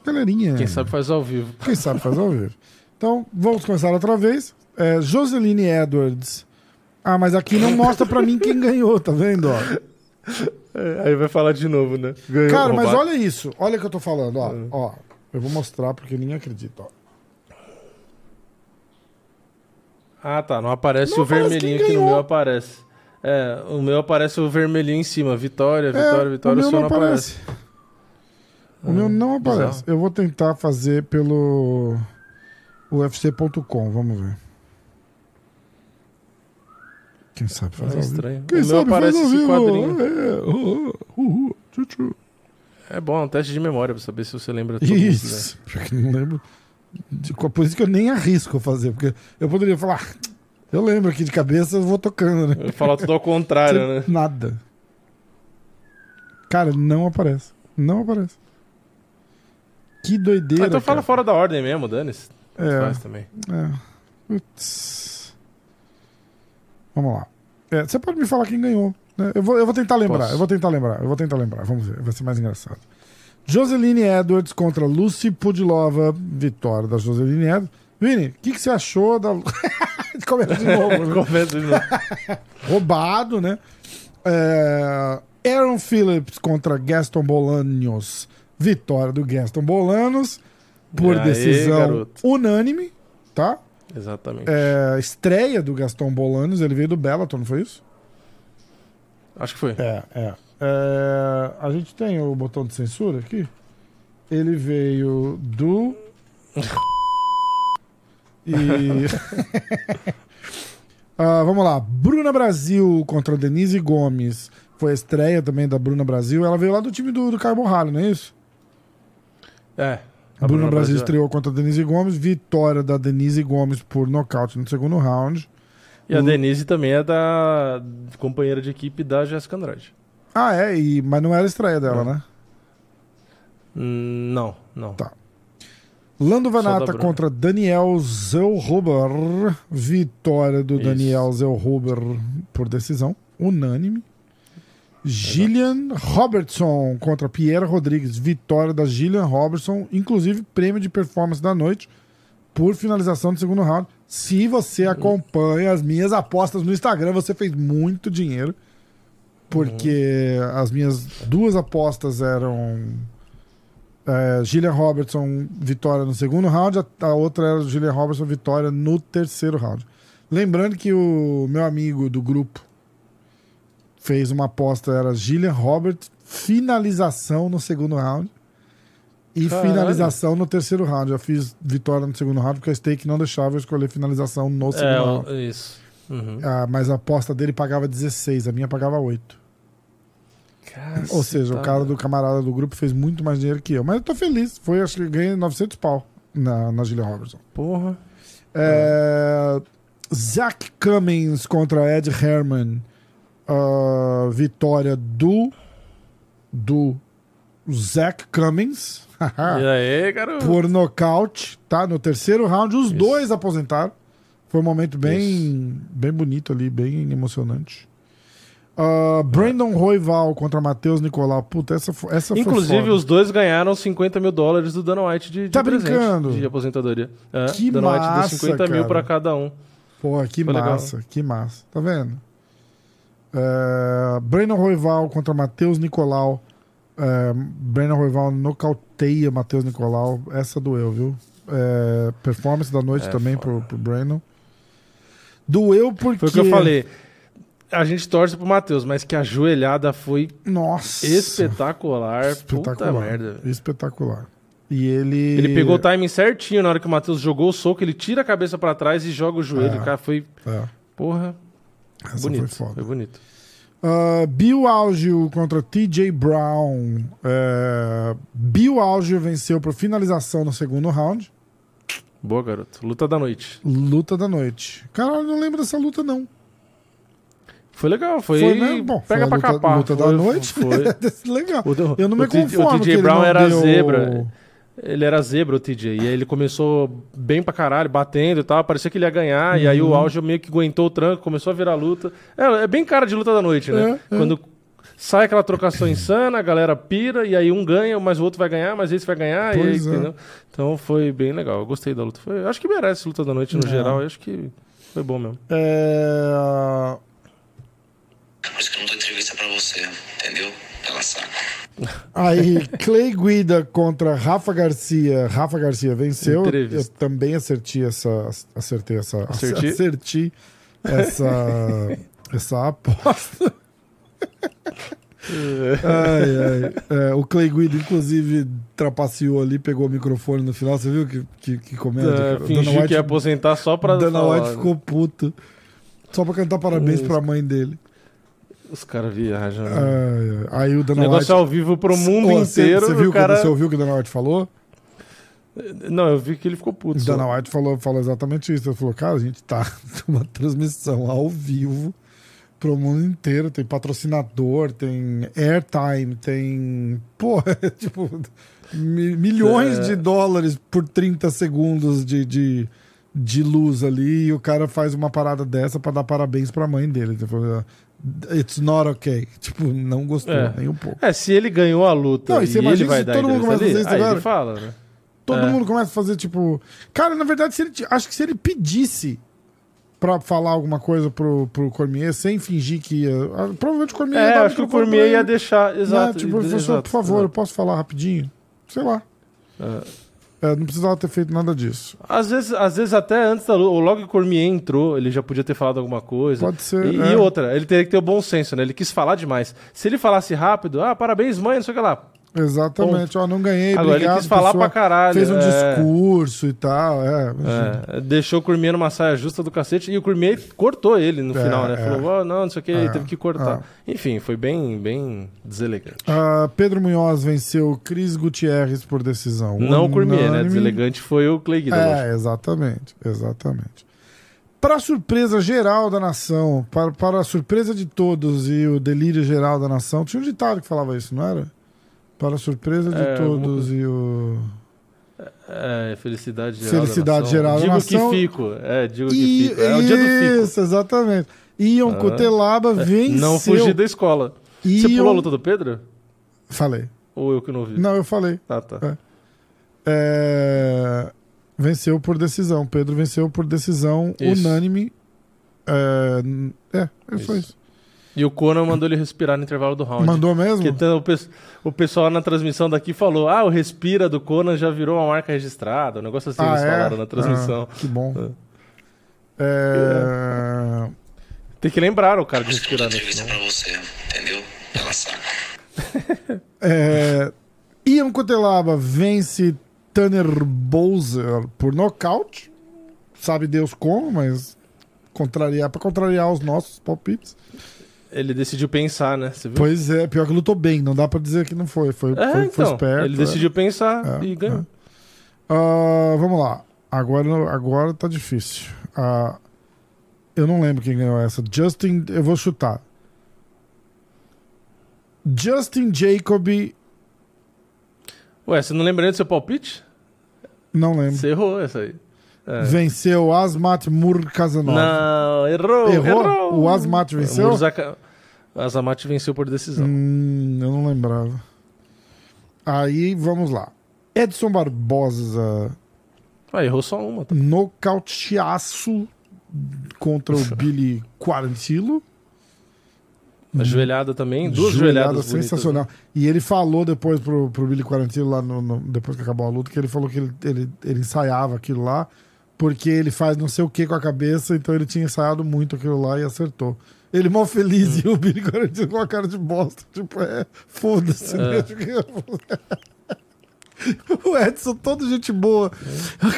Galerinha. Quem sabe faz ao vivo. Quem sabe faz ao vivo. Então, vamos começar outra vez. É, Joseline Edwards. Ah, mas aqui não mostra pra mim quem ganhou, tá vendo? Ó? É, aí vai falar de novo, né? Ganhou, Cara, mas olha isso. Olha o que eu tô falando, ó. Hum. ó. Eu vou mostrar porque ninguém acredita, ó. Ah, tá. Não aparece Não o aparece vermelhinho que no meu aparece. É, o meu aparece o vermelhinho em cima. Vitória, vitória, É, vitória, o o seu não aparece. O meu não Ah, bizarro. aparece. Eu vou tentar fazer pelo UFC.com, vamos ver. Quem sabe É fazer ao vivo? estranho. Quem o meu sabe aparece faz ao vivo? quadrinho. É, uh, uh, uh. É bom, é um teste de memória pra saber se você lembra tudo. né? Isso. Pior que não lembro. De- Por isso que eu nem arrisco fazer, porque eu poderia falar, "Ah, eu lembro aqui de cabeça, eu vou tocando, né? Eu falo tudo ao contrário, né? Nada. Cara, não aparece. Não aparece. Que doideira. Ah, então fala cara. fora da ordem mesmo, Danis. É. Faz também. É. Putz. Vamos lá. É, você pode me falar quem ganhou. né? Eu, vou, eu vou tentar lembrar. Posso. Eu vou tentar lembrar. Eu vou tentar lembrar. Vamos ver. Vai ser mais engraçado. Joseline Edwards contra Lucy Pudilova. Vitória da Joseline Edwards. Vini, o que, que você achou da. Começa de novo. né? Começa de novo. Roubado, né? É, Aaron Phillips contra Gaston Bolanos. Vitória do Gaston Bolanos. Por aí, decisão garoto? unânime, tá? Exatamente. É, estreia do Gaston Bolanos, ele veio do Bellator, não foi isso? Acho que foi. É, é. É, a gente tem o botão de censura aqui. Ele veio do. E. Ah, vamos lá. Bruna Brasil contra Denise Gomes. Foi a estreia também da Bruna Brasil. Ela veio lá do time do, do Caio Borralho, não é isso? É. A Bruna Bruna Brasil Brasil, estreou contra a Denise Gomes. Vitória da Denise Gomes por nocaute no segundo round. E a Denise também é da companheira de equipe da Jéssica Andrade. Ah, é, e, mas não era a estreia dela, né? Hum, Não, não. Tá. Lando da Vanata Bruna. contra Daniel Zellhuber. Vitória do Isso. Daniel Zellhuber por decisão unânime. Gillian Robertson contra Pierre Rodrigues. Vitória da Gillian Robertson, inclusive prêmio de performance da noite por finalização do segundo round. Se você acompanha as minhas apostas no Instagram, você fez muito dinheiro. Porque as minhas duas apostas eram é, Gillian Robertson, vitória no segundo round, a, a outra era Gillian Robertson, vitória no terceiro round. Lembrando que o meu amigo do grupo fez uma aposta, era Gillian Roberts, finalização no segundo round e Caralho. finalização no terceiro round. Eu fiz vitória no segundo round porque a stake não deixava eu escolher finalização no segundo É, round. isso. Uhum. Ah, mas a aposta dele pagava 16, a minha pagava 8. Ou seja, o cara do camarada do grupo fez muito mais dinheiro que eu. Mas eu tô feliz. Foi, acho que ganhei 900 pau na, na Gillian Robertson. Porra. É, Zach Cummings contra Ed Herman. Ah, vitória do. Do Zach Cummings. E aí, garoto? por nocaute, tá? No terceiro round, os Isso. dois aposentaram. Foi um momento bem, bem bonito ali, bem emocionante. Ah, Brandon Roival contra Matheus Nicolau. Puta, essa, fo- essa foi Inclusive, os dois ganharam 50 mil dólares do Dana White de, de Tá presente brincando? de aposentadoria. É, Que Dana White massa, deu 50 mil cara. pra cada um. Porra, que Foi legal. massa, que massa. Tá vendo? É, Brandon Roival contra Matheus Nicolau. É, Brandon Roival nocauteia Matheus Nicolau. Essa doeu, viu? É, performance da noite É, também foda. pro, pro Brandon. Doeu porque. Foi o que eu falei. A gente torce pro Matheus, mas que a joelhada foi Nossa. espetacular. Puta Espetacular. merda. velho. Espetacular. E ele. Ele pegou o timing certinho na hora que o Matheus jogou o soco, ele tira a cabeça pra trás e joga o joelho. É. O cara foi, É, porra, essa bonito. foi foda. Foi bonito. Ah, Bill Algio contra TJ Brown. É, Bill Algio venceu por finalização no segundo round. Boa, garoto. Luta da noite. Luta da noite. Caralho, não lembro dessa luta, não. Foi legal, foi. Foi, né? Bom, pega foi pra luta, capar. luta Foi- da noite. Foi. Legal. O, Eu não me conformo. O TJ Brown era deu- zebra. Ele era zebra, o TJ. E aí ele começou bem pra caralho, batendo e tal. Parecia que ele ia ganhar. E aí Uhum. o Algio meio que aguentou o tranco, começou a virar luta. É, é bem cara de luta da noite, né? É, é. Quando sai aquela trocação insana, a galera pira, e aí um ganha, mas o outro vai ganhar, mas esse vai ganhar. e aí, é. entendeu? Então foi bem legal. Eu gostei da luta. Foi, acho que merece luta da noite no É. geral. Eu acho que foi bom mesmo. É, Por isso que eu não dou entrevista pra você, entendeu? Ela sabe. Aí, Clay Guida contra Rafa Garcia. Rafa Garcia venceu. Entrevista. Eu também acertei essa. Acertei essa. Acerti? Acertei essa. essa aposta. Ai, ai. É, o Clay Guida, inclusive, trapaceou ali, pegou o microfone no final. Você viu que, que, que comédia? É, fingiu White, que ia aposentar só pra Dana falar, White ficou puto. Só pra cantar parabéns Isso. pra mãe dele. Os caras viajam. né? Ai, ai. Aí o o Dana negócio White. é ao vivo pro mundo você- inteiro. Você e viu, o cara... que, você ouviu o que o Dana White falou? Não, eu vi que ele ficou puto. O só. Dana White falou, falou exatamente isso. Ele falou, cara, a gente tá numa transmissão ao vivo pro mundo inteiro. Tem patrocinador, tem airtime, tem. Pô, é tipo. mi- milhões É. de dólares por 30 segundos de, de, de luz ali. E o cara faz uma parada dessa pra dar parabéns pra mãe dele. Ele falou, It's not okay. Tipo, não gostou É. nem um pouco. É, se ele ganhou a luta Não, e você ele vai se dar todo mundo começa a fazer isso agora? ele fala, né? Todo É. mundo começa a fazer, tipo. Cara, na verdade, se ele, acho que se ele pedisse pra falar alguma coisa pro, pro Cormier sem fingir que ia. ah, Provavelmente o Cormier ia É, dar acho que o Cormier ia deixar, né? exato. Tipo, professor, por favor, eu exato. posso falar rapidinho? Sei lá. É. É, não precisava ter feito nada disso. Às vezes, às vezes até antes da luta, logo que o Cormier entrou, ele já podia ter falado alguma coisa. Pode ser. E, é. e outra, ele teria que ter o bom senso, né? Ele quis falar demais. Se ele falasse rápido, ah, parabéns, mãe, não sei o que lá. Exatamente. Ó, não ganhei. Agora obrigado, ele quis falar pra caralho. Fez um é, discurso e tal. É, é, deixou o Cormier numa saia justa do cacete e o Cormier cortou ele no É, final, né? é. Falou, "Ó, não, não sei o que, É, teve que cortar. Enfim, foi bem, bem deselegante. Ah, Pedro Munhoz venceu Cris Gutierrez por decisão. Não o Cormier, né? Deselegante foi o Clay Guida. É, exatamente, exatamente. Para surpresa geral da nação, para, para a surpresa de todos e o delírio geral da nação, tinha um ditado que falava isso, não era? Para a surpresa de É, todos e o. É, felicidade geral. Felicidade geral digo nação. que fico. É, digo E- que fico. É o dia do fico. Isso, exatamente. Ion Ah. Cotelaba venceu. Não fugir da escola. Você Ion- pulou a luta do Pedro? Falei. Ou eu que não vi? Não, eu falei. Ah, tá. É. É, Venceu por decisão. Pedro venceu por decisão Isso. unânime. É, é, é só Isso. isso. E o Conan mandou ele respirar no intervalo do round. Mandou mesmo? Porque o, pes- o pessoal na transmissão daqui falou: ah, o respira do Conan já virou uma marca registrada. Um negócio assim eles falaram na transmissão. Ah, que bom. É. É, Tem que lembrar o cara de respirar no entrevista final. pra você, entendeu? Ela sabe. é, Ian Cotelaba vence Tanner Bowser por nocaute. Sabe Deus como, mas contrariar para contrariar os nossos palpites. Ele decidiu pensar, né? Pois é, pior que lutou bem, não dá pra dizer que não foi. Foi, é, foi, foi então. esperto. ele é. decidiu pensar É, e ganhou. Ah, vamos lá. Agora, agora tá difícil. Ah, eu não lembro quem ganhou essa. Justin, eu vou chutar. Justin Jacoby, Ué, você não lembra nem do seu palpite? não lembro. Você errou essa aí. É. Venceu Asmat Murkazanov. Não, errou, Errou? errou. O Asmat venceu? Murzaka... O Azamat venceu por decisão. Hum, eu não lembrava. Aí, vamos lá. Edson Barbosa, Ah, errou só uma. Tá? nocauteaço contra o Billy Quarantilo. A joelhada também, duas Joelhada joelhadas bonitas, sensacional. né? E ele falou depois pro, pro Billy Quarantino lá no, no- depois que acabou a luta, que ele falou que ele, ele, ele ensaiava aquilo lá, porque ele faz não sei o que com a cabeça, então ele tinha ensaiado muito aquilo lá e acertou. Ele mó feliz e o Billy com a cara de bosta. Tipo, é, foda-se, né? O Edson, todo gente boa.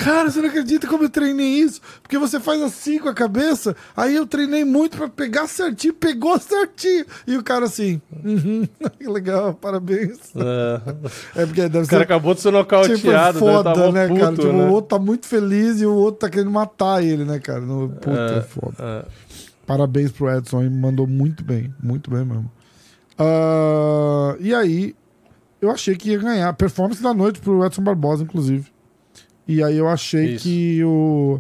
Cara, você não acredita como eu treinei isso? Porque você faz assim com a cabeça. Aí eu treinei muito pra pegar certinho, pegou certinho. E o cara assim, uhum, que legal, parabéns. É. É porque deve O cara ser acabou de ser tipo, é nocauteado, né? foda, né, puto, cara? Tipo, né? o outro tá muito feliz e o outro tá querendo matar ele, né, cara? No, puta, é, É, foda. é. Parabéns pro Edson, ele mandou muito bem, muito bem mesmo. Ah, e aí, eu achei que ia ganhar. Performance da noite pro Edson Barbosa, inclusive. E aí eu achei Isso. que o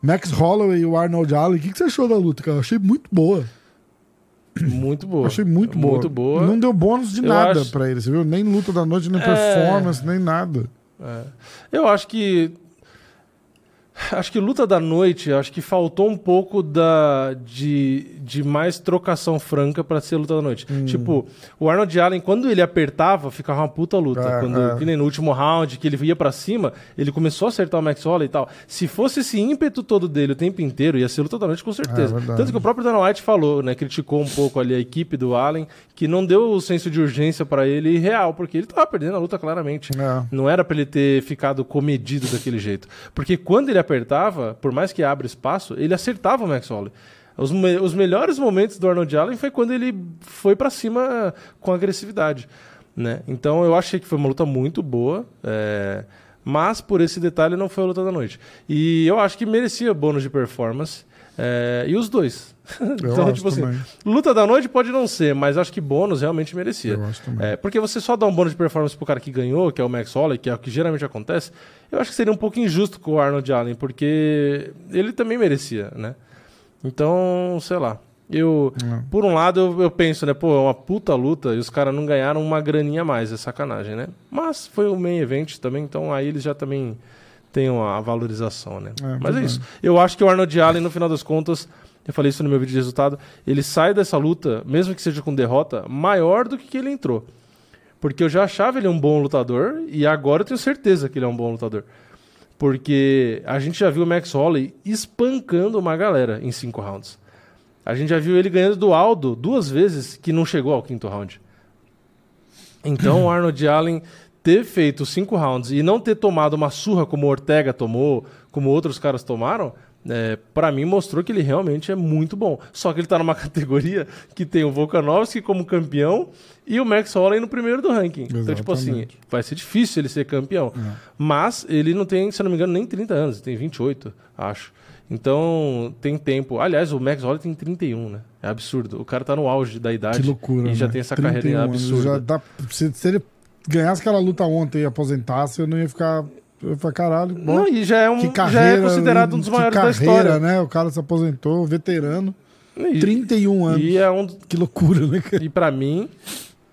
Max Holloway e o Arnold Allen, o que, que você achou da luta, cara? Eu achei muito boa. Muito boa. achei muito boa. Muito boa. Não deu bônus de Eu nada acho- pra ele, você viu? Nem luta da noite, nem É. performance, nem nada. É. Eu acho que Acho que luta da noite, acho que faltou um pouco da, de, de mais trocação franca pra ser luta da noite. Hum. Tipo, o Arnold Allen, quando ele apertava, ficava uma puta luta. Quando. Que nem no último round, que ele ia pra cima, ele começou a acertar o Max Holloway e tal. Se fosse esse ímpeto todo dele o tempo inteiro, ia ser luta da noite com certeza. É. Tanto que o próprio Dana White falou, né? Criticou um pouco ali a equipe do Allen, que não deu o senso de urgência pra ele real, porque ele tava perdendo a luta claramente. É. Não era pra ele ter ficado comedido daquele jeito. Porque quando ele apertava, por mais que abra espaço, ele acertava o Max Holloway. Os, me- os melhores momentos do Arnold Allen foi quando ele foi pra cima com agressividade. Né? Então eu achei que foi uma luta muito boa. é, Mas por esse detalhe não foi a luta da noite. E eu acho que merecia bônus de performance. é, E os dois. Então, tipo assim, também. luta da noite pode não ser, mas acho que bônus realmente merecia. Eu acho também. É, porque você só dá um bônus de performance pro cara que ganhou, que é o Max Holloway, que é o que geralmente acontece, eu acho que seria um pouco injusto com o Arnold Allen, porque ele também merecia, né? Então, sei lá. Eu, É. por um lado, eu, eu penso, né, pô, é uma puta luta e os caras não ganharam uma graninha a mais, é sacanagem, né? Mas foi o main event também, então aí eles já também têm a valorização, né? É, Mas é verdade. isso. Eu acho que o Arnold Allen, no final das contas, eu falei isso no meu vídeo de resultado, ele sai dessa luta, mesmo que seja com derrota, maior do que ele entrou. Porque eu já achava ele um bom lutador e agora eu tenho certeza que ele é um bom lutador. Porque a gente já viu o Max Holloway espancando uma galera em cinco rounds. A gente já viu ele ganhando do Aldo duas vezes que não chegou ao quinto round. Então o Arnold Allen ter feito cinco rounds e não ter tomado uma surra como o Ortega tomou, como outros caras tomaram, é, para mim mostrou que ele realmente é muito bom. Só que ele tá numa categoria que tem o Volkanovski como campeão e o Max Holloway no primeiro do ranking. Então, tipo assim, Exatamente. vai ser difícil ele ser campeão. Mas ele não tem, se não me engano, nem 30 anos, ele tem 28, acho. Então, tem tempo. Aliás, o Max Holloway tem 31, né? É absurdo. O cara tá no auge da idade Que loucura. e já né? tem essa 31 carreira absurda. Já dá, se, se ele ganhasse aquela luta ontem e aposentasse, eu não ia ficar. Eu caralho, bom, Não, e já é, um, que já carreira. é considerado um dos que maiores da carreira, história. né? O cara se aposentou, veterano. E, 31 anos. e é um Que loucura, né, cara? e para mim,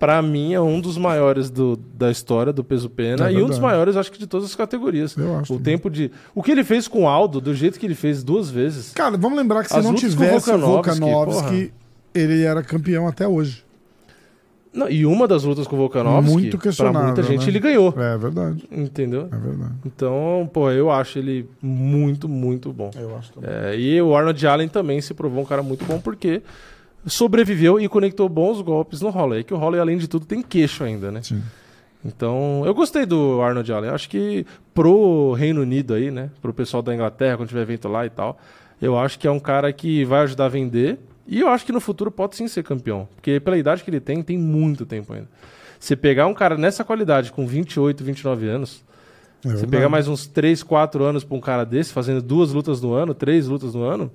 para mim é um dos maiores do, da história do peso pena É e um dos maiores acho que de todas as categorias. Eu acho O também. tempo de o que ele fez com o Aldo, do jeito que ele fez duas vezes. Cara, vamos lembrar que se As não tivesse o Volkanovski, Volkanovski, ele era campeão até hoje. Não, e uma das lutas com o Volkanovski, Muito pra muita gente né? ele ganhou, É verdade, entendeu? é verdade. Então, pô, eu acho ele muito, muito bom. Eu acho também. É, e o Arnold Allen também se provou um cara muito bom porque sobreviveu e conectou bons golpes no Holloway. Que o Holloway, além de tudo, tem queixo ainda, né? Sim. Então, eu gostei do Arnold Allen. Acho que pro Reino Unido aí, né? Pro pessoal da Inglaterra, quando tiver evento lá e tal, eu acho que é um cara que vai ajudar a vender. E eu acho que no futuro pode sim ser campeão. Porque pela idade que ele tem, tem muito tempo ainda. Você pegar um cara nessa qualidade, com 28, 29 anos, É você pegar mais uns 3, 4 anos pra um cara desse, fazendo duas lutas no ano, três lutas no ano,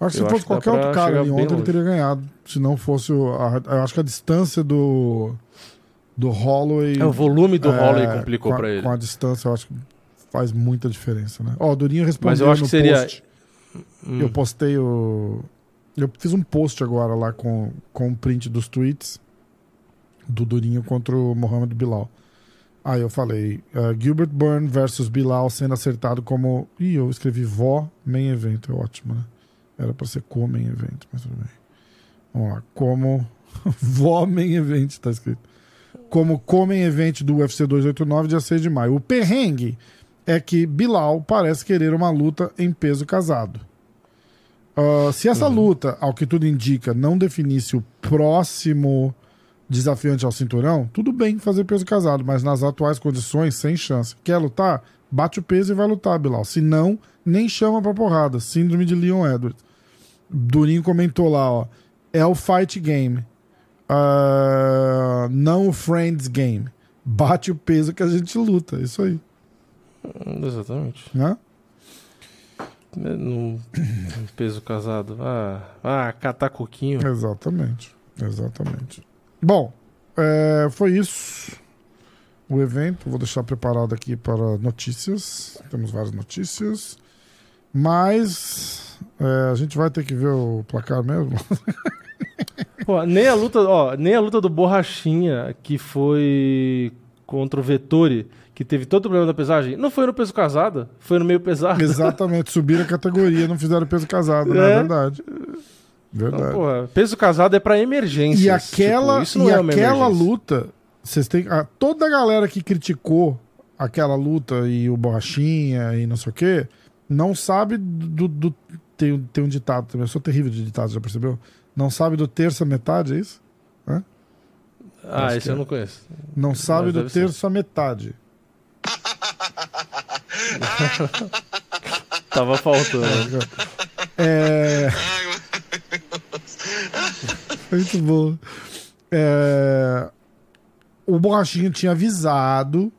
Acho que se fosse qualquer outro cara ali ontem, ele teria ganhado. Se não fosse o. a- eu acho que a distância do. Do Holloway. é, o volume do é, Holloway complicou com a, pra ele. Com a distância, eu acho que faz muita diferença, né? Ó, o Durinho respondeu Mas eu acho que seria- post. Hum. Eu postei o. Eu fiz um post agora lá com, com print dos tweets do Durinho contra o Mohamed Bilal. Aí eu falei, uh, Gilbert Burns versus Bilal sendo acertado como. Ih, eu escrevi vó main event, é ótimo, né? Era pra ser co main event, mas tudo bem. Vamos lá, como. vó main event, tá escrito. Como co main event do UFC 289, dia 6 de maio. O perrengue é que Bilal parece querer uma luta em peso casado. Ah, se essa luta, ao que tudo indica, não definisse o próximo desafiante ao cinturão, tudo bem fazer peso casado, mas nas atuais condições, sem chance. Quer lutar? Bate o peso e vai lutar, Bilal. Se não, nem chama pra porrada. Síndrome de Leon Edwards. Durinho comentou lá, ó. É o fight game. Ah, não o friends game. Bate o peso que a gente luta. Isso aí. Hum, Exatamente. Né? No peso casado. Ah, ah catar coquinho. Exatamente. Exatamente. Bom, é, foi isso. O evento. Vou deixar preparado aqui para notícias. Temos várias notícias. Mas é, a gente vai ter que ver o placar mesmo. Pô, nem a luta, ó, nem a luta do Borrachinha, que foi contra o Vettori, que teve todo o problema da pesagem, não foi no peso casado, foi no meio pesado. Exatamente, subiram a categoria, não fizeram peso casado, né? É. É verdade. Então, Verdade. porra, peso casado é pra emergência. e aquela, isso não e é aquela luta, vocês têm. a- toda a galera que criticou aquela luta e o Borrachinha e não sei o quê, não sabe do. do- tem, um- tem um ditado também, eu sou terrível de ditado, já percebeu? Não sabe do terça metade, é isso? Ah, Acho esse eu é. não conheço. Não sabe Mas do ser. terça metade. Tava faltando. É. Muito bom. É, O Borrachinha tinha avisado,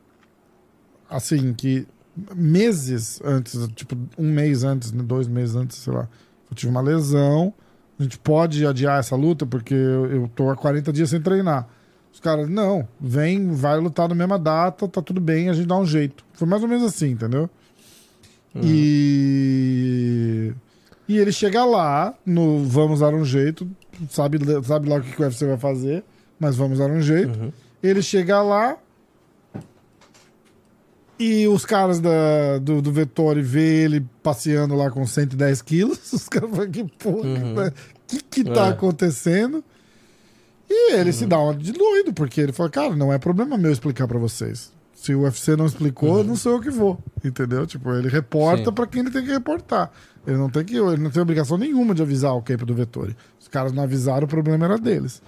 assim, que meses antes, tipo, um mês antes, né, dois meses antes, sei lá, eu tive uma lesão. A gente pode adiar essa luta porque eu, eu tô há 40 dias sem treinar. Os caras, não, vem, vai lutar na mesma data, tá tudo bem, a gente dá um jeito. Foi mais ou menos assim, entendeu? E. E ele chega lá, no Vamos Dar um Jeito, sabe, sabe lá o que o UFC vai fazer, mas vamos dar um jeito. Uhum. Ele chega lá e os caras da, do, do Vettori vê ele passeando lá com 110 quilos. Os caras falam, que porra, Uhum. que que tá É. acontecendo? E ele se dá uma de doido, porque ele fala, cara, não é problema meu explicar pra vocês. Se o UFC não explicou, não sou eu que vou. Entendeu? Tipo, ele reporta pra quem ele tem que reportar. Ele não tem que, ele não tem obrigação nenhuma de avisar o camp do Vettori. Os caras não avisaram, o problema era deles.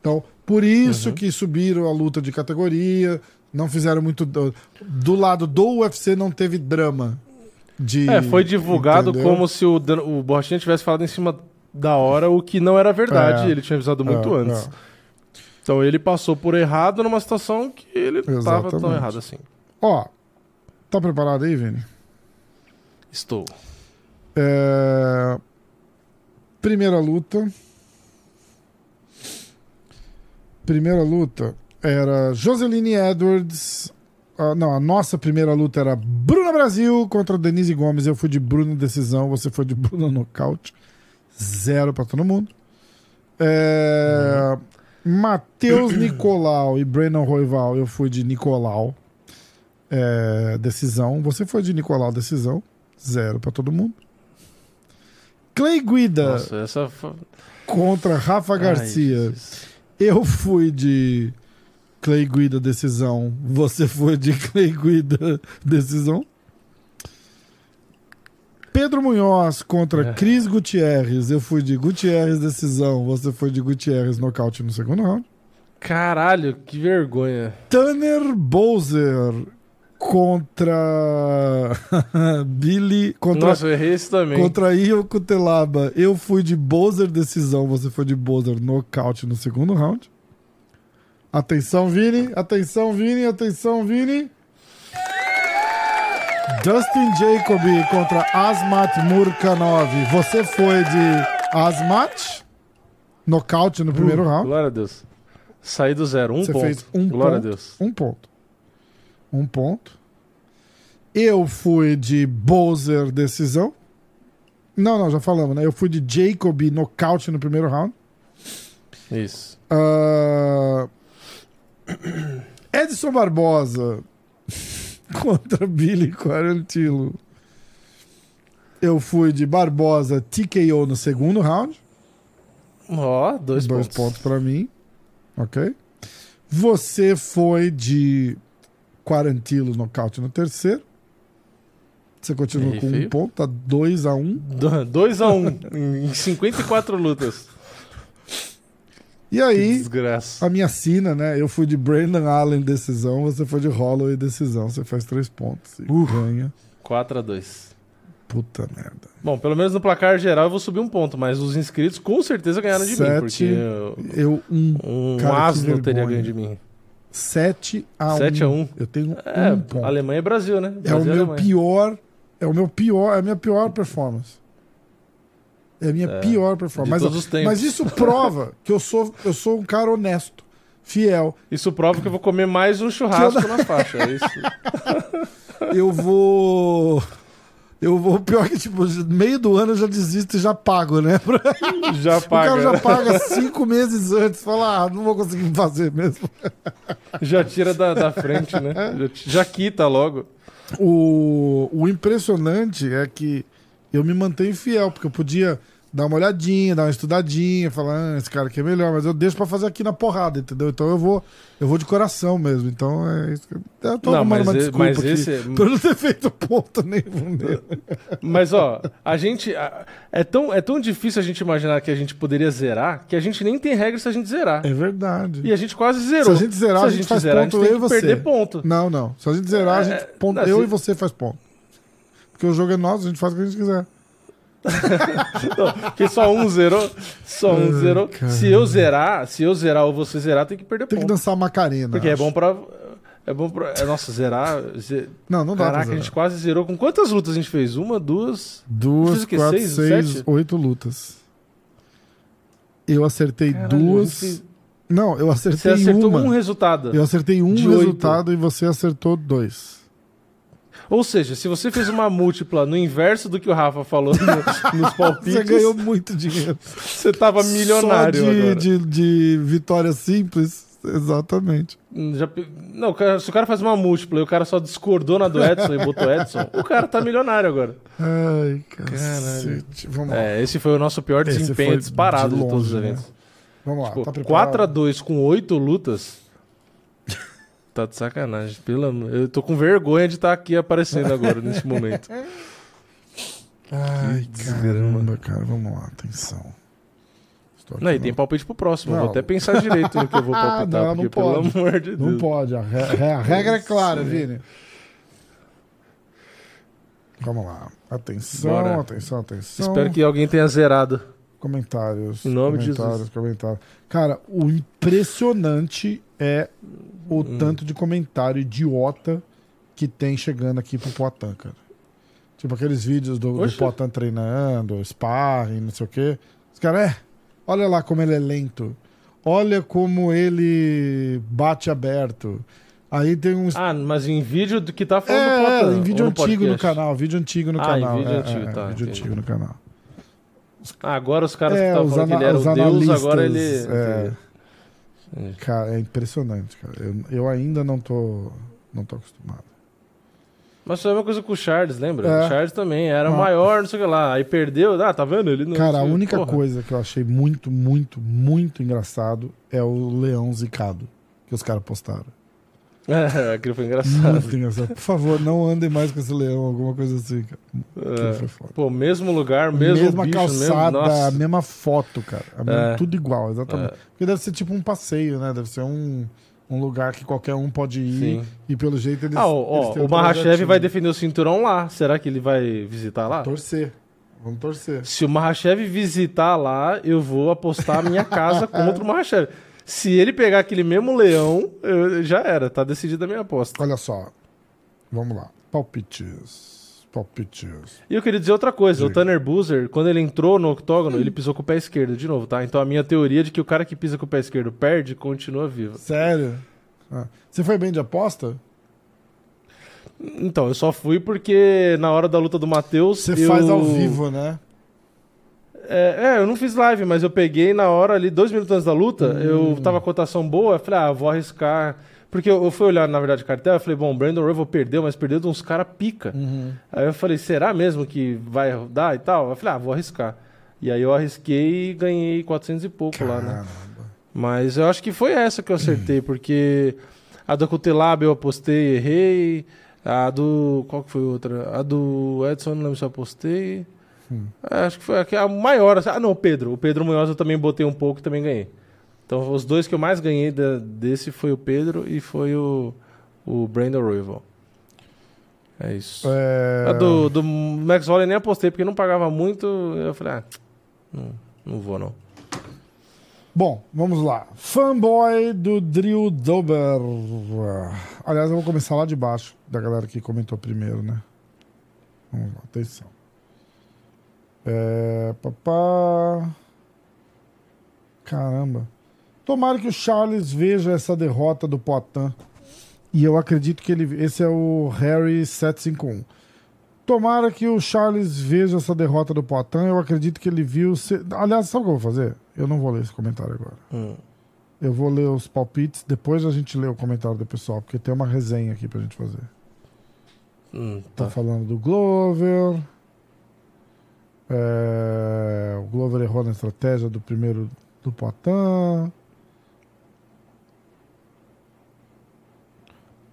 Então, por isso Uhum. que subiram a luta de categoria, não fizeram muito. Do, do lado do UFC não teve drama. De, É, foi divulgado entendeu? como se o, o Borrachinha tivesse falado em cima da hora, o que não era verdade. É. Ele tinha avisado muito É, antes. é. Então ele passou por errado numa situação que ele não tava tão errado assim. Ó, tá preparado aí, Vini? Estou. É, Primeira luta. Primeira luta era Joseline Edwards. Ah, não, a nossa primeira luta era Bruna Brasil contra Denise Gomes. Eu fui de Bruna decisão, você foi de Bruna nocaute. Zero pra todo mundo. É, Matheus Nicolau e Brandon Roival, eu fui de Nicolau. É, decisão. Você foi de Nicolau, decisão. Zero pra todo mundo. Clay Guida Nossa, essa foi... contra Rafa Ai, Garcia. Jesus. Eu fui de Clay Guida decisão. Você foi de Clay Guida decisão. Pedro Munhoz contra É. Cris Gutierrez. Eu fui de Gutierrez decisão. Você foi de Gutierrez nocaute no segundo round. Caralho, que vergonha. Tanner Bowser contra Billy contra Nossa, eu errei esse também. Contra Io Kutelaba, eu fui de Bowser decisão, você foi de Bowser nocaute no segundo round. Atenção, Vini, atenção, Vini, atenção, Vini. Dustin Jacoby contra Asmat Murkanov. Você foi de Asmat, nocaute no primeiro Uh, round. Glória a Deus. Saí do zero, um Você ponto. fez um Glória ponto. a Deus. Um ponto. Um ponto. Eu fui de Bowser decisão. Não, não, já falamos, né? Eu fui de Jacob nocaute no primeiro round. Isso. Ah, Edson Barbosa contra Billy Quarantilo. Eu fui de Barbosa TKO no segundo round. Ó, dois, Dois pontos. pontos pra mim. Ok. Você foi de Quarantilo nocaute no terceiro. Você continua Errei com um feio. ponto, tá 2 a 1 um. 2 a 1 um, em 54 lutas. E aí, a minha sina, né? Eu fui de Brandon Allen decisão, você foi de Holloway decisão. Você faz três pontos e Uh. ganha. 4 a 2 Puta merda. Bom, pelo menos no placar geral eu vou subir um ponto, mas os inscritos com certeza ganharam de mim, Sete. porque eu- Eu, um, um Cara, asno teria ganho de mim. 7 a 1 7 a 1. Eu tenho É, um ponto. Alemanha e Brasil, né? É o Brasil meu pior. É o meu pior. É a minha pior performance. É a minha É, pior performance. Mas, mas isso prova que eu sou, eu sou um cara honesto, fiel. Isso prova que eu vou comer mais um churrasco na faixa. É isso. Eu vou. Eu vou, o pior é que, tipo, meio do ano eu já desisto e já pago, né? Já O cara paga. já paga cinco meses antes, fala, ah, não vou conseguir fazer mesmo. Já tira da, da frente, né? Já, já quita logo. O, o impressionante é que eu me mantenho fiel, porque eu podia dar uma olhadinha, dar uma estudadinha, falar, ah, esse cara aqui é melhor, mas eu deixo pra fazer aqui na porrada, entendeu? Então eu vou, eu vou de coração mesmo. Então é isso. que eu- Eu tô Não, mas uma e- desculpa mas aqui esse- pra eu não ter feito ponto nenhum nele. Mas, ó, a gente. a- É tão, é tão difícil a gente imaginar que a gente poderia zerar que a gente nem tem regra se a gente zerar. É verdade. E a gente quase zerou. Se a gente zerar, Se a gente faz zerar, ponto, a gente eu tem e que você. perder ponto. Não, não. Se a gente zerar, a gente É, ponto, não, eu e você faz ponto. Porque o jogo é nosso, a gente faz o que a gente quiser. Porque só um zerou. Só um Ai, zerou. cara. Se eu zerar, se eu zerar ou você zerar, tem que perder Tem que ponto. dançar Macarena. Porque é acho. bom pra. É bom pra. É, nossa, zerar. ze- Não, não dá Caraca, a gente quase zerou. Com quantas lutas a gente fez? Uma, duas. Duas, quatro, Seis, seis, oito lutas. Eu acertei Caralho, duas. você- Não, eu Você acertei acertou uma. um resultado. Eu acertei um de oito. resultado e você acertou dois. Ou seja, se você fez uma múltipla no inverso do que o Rafa falou no- nos palpites, Você ganhou muito dinheiro. você tava milionário Só de, agora. de, de vitória simples. Exatamente. Já não, o cara- se o cara faz uma múltipla e o cara só discordou na do Edson e botou Edson, o cara tá milionário agora. Ai, cacete. Vamos lá. É, esse foi o nosso pior desempenho disparado de de, todos os longe, né? eventos. Vamos lá. Pô, tá preparado? 4x2 com 8 lutas. Tá de sacanagem. Pelo amor. Eu tô com vergonha de estar aqui aparecendo agora, nesse momento. Ai, Que caramba, cara. Vamos lá, atenção. Não, e tem palpite pro próximo. Não. Vou até pensar direito no que eu vou Ah, palpitar, não, não porque pelo pode. amor de Não Deus. pode, a, re- a regra é clara, Vini. Vamos lá. Atenção, Bora. atenção, atenção. Espero que alguém tenha zerado. Comentários. Em nome de comentários, Jesus. comentários. Cara, o impressionante é o Hum. tanto de comentário idiota que tem chegando aqui pro Poitin, cara. Tipo aqueles vídeos do, do Oxe. Poitin treinando, sparring, não sei o quê. Os caras, é, olha lá como ele é lento. Olha como ele bate aberto. Aí tem um Ah, mas em vídeo do que tá falando é, do Potan, em vídeo antigo no canal, vídeo antigo no Ah, em canal. vídeo é, antigo, é, tá, vídeo entendi. antigo no canal. Ah, agora os caras É, que estavam falando que ele era o Deus, agora ele. é. Entendi. Cara, é impressionante, cara. Eu, eu ainda não tô, não tô acostumado. Mas foi a mesma coisa com o Charles, lembra? É. O Charles também era Ah. maior, não sei o que lá. Aí perdeu, ah, tá vendo? Ele não. Cara, a única porra. coisa que eu achei muito, muito, muito engraçado é o leão zicado que os caras postaram. É, aquilo foi engraçado. Muito engraçado. Por favor, não andem mais com esse leão, alguma coisa assim, cara. É. foi foda. Pô, mesmo lugar, mesmo Mesma bicho, calçada, mesmo. A mesma foto, cara. Mesma- É. Tudo igual, exatamente. É. Porque deve ser tipo um passeio, né? Deve ser um, um lugar que qualquer um pode ir. Sim. E pelo jeito eles. Ah, ó, eles o Mahashev vai defender o cinturão lá. Será que ele vai visitar lá? Torcer. Vamos torcer. Se o Mahashev visitar lá, eu vou apostar a minha casa contra o Mahashev. Se ele pegar aquele mesmo leão, eu- já era, tá decidida a minha aposta. Olha só. Vamos lá. Palpites. Palpites. E eu queria dizer outra coisa, o Diga. Tanner Boozer, quando ele entrou no octógono, ele pisou com o pé esquerdo de novo, tá? Então a minha teoria de que o cara que pisa com o pé esquerdo perde continua viva. Sério? Ah. Você foi bem de aposta? Então, eu só fui porque na hora da luta do Matheus. Você eu... faz ao vivo, né? É, é, eu não fiz live, mas eu peguei na hora ali, dois minutos antes da luta, eu tava com a cotação boa, eu falei, ah, vou arriscar. Porque eu, eu fui olhar, na verdade, cartel, eu falei, bom, o Brandon Royval perdeu, mas perdeu de uns caras pica. Aí eu falei, será mesmo que vai dar e tal? Eu falei, ah, vou arriscar. E aí eu arrisquei e ganhei 400 e pouco lá, né? Caramba. Mas eu acho que foi essa que eu acertei, porque a do Cutelab eu apostei, errei. A do. Qual que foi outra? A do Edson, não lembro se eu apostei. Hum. É, acho que foi a, maior. assim. Ah, não, o Pedro. O Pedro Munhoz eu também botei um pouco e também ganhei. Então os dois que eu mais ganhei da- desse foi o Pedro e foi o, o Brandon Royval. É isso. É... A do, do Max Holloway nem apostei porque não pagava muito. Eu falei, ah, não, não vou não. Bom, vamos lá. Fanboy do Drill Dober. Aliás, eu vou começar lá de baixo, da galera que comentou primeiro, né? Vamos lá, atenção. É. Papá. Caramba. Tomara que o Charles veja essa derrota do Poitin. E eu acredito que ele. Esse é o Harry 751. Tomara que o Charles veja essa derrota do Poitin. Eu acredito que ele viu. se- Aliás, sabe o que eu vou fazer? Eu não vou ler esse comentário agora. Hum. Eu vou ler os palpites, depois a gente lê o comentário do pessoal, porque tem uma resenha aqui pra gente fazer. Hum, Tá tá. falando do Glover. É, o Glover errou na estratégia do primeiro do Poitin.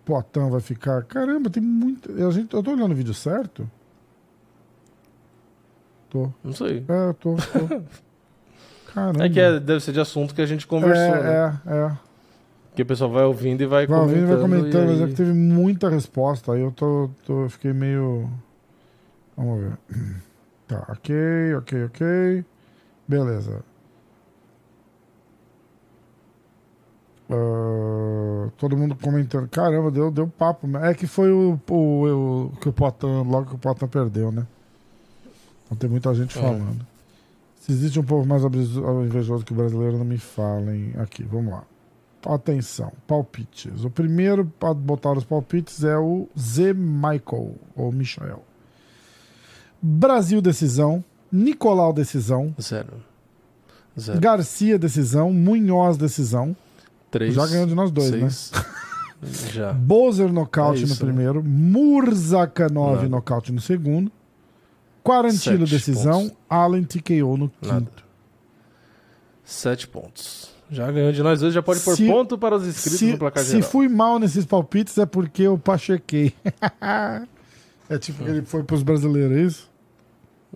Poitin vai ficar. Caramba, tem muito. A gente, eu tô olhando o vídeo certo? Tô. Não sei. É, eu tô. tô. Caramba. É que é- deve ser de assunto que a gente conversou, né? é, é, é. Que o pessoal vai ouvindo e vai, Vai ouvindo e comentando. vai comentando, mas é aí- que teve muita resposta. Aí eu tô, tô, eu fiquei meio. Vamos ver. Tá, ok, ok, ok. Beleza. Ah, todo mundo comentando. Caramba, deu, deu papo. É que foi o, o, o que o Potan, logo que o Potan perdeu, né? Então tem muita gente É. falando. Se existe um povo mais invejoso que o brasileiro, não me falem aqui. Vamos lá. Atenção, palpites. O primeiro a botar os palpites é o Z. Michael, ou Michael. Brasil, decisão. Nicolau, decisão. Zero. Zero. Garcia, decisão. Munhoz, decisão. Três. Já ganhou de nós dois, né? seis. Já. Bozer, nocaute É isso, no né? primeiro. Murzakanov, Nada. nocaute no segundo. Quarantino, Sete decisão. pontos. Allen, TKO no Nada. quinto. Sete pontos. Já ganhou de nós dois, já pode pôr Se- ponto para os inscritos Se, no placar se geral. fui mal nesses palpites é porque eu pachequei. é tipo que ele foi pros brasileiros, é isso?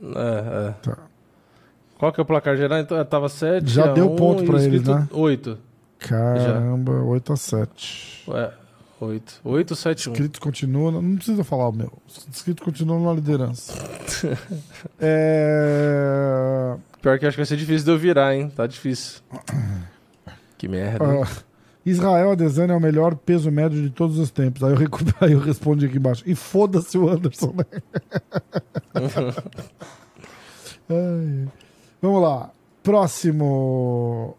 É, é. Tá. Qual que é o placar geral? Então, tava 7 Já deu ponto pra eles, né? 8. Caramba, 8 a 7 Ué, 8. 8, 7, 1. Inscritos continuam. Não precisa falar o meu. Os inscritos continuam na liderança. é... Pior que acho que vai ser difícil de eu virar, hein? Tá difícil. Que merda. hein? ah, Israel Adesanya é o melhor peso médio de todos os tempos. Aí eu, recu- aí eu respondi aqui embaixo. E foda-se o Anderson, né? Ai. Vamos lá. Próximo.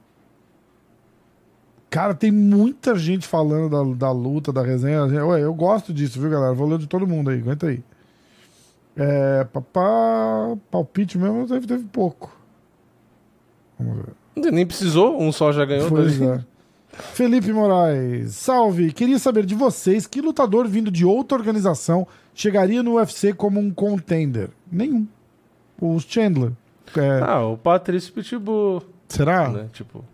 Cara, tem muita gente falando da, da luta, da resenha. Ué, eu gosto disso, viu, galera? Vou ler de todo mundo aí, aguenta aí. É, papá, palpite mesmo teve, teve pouco. Vamos ver. Nem precisou, um só já ganhou. Pois dois. é. Felipe Moraes, salve! Queria saber de vocês que lutador vindo de outra organização chegaria no UFC como um contender? Nenhum. O Chandler. É, Ah, o Patrício Pitbull, será? né? Tipo,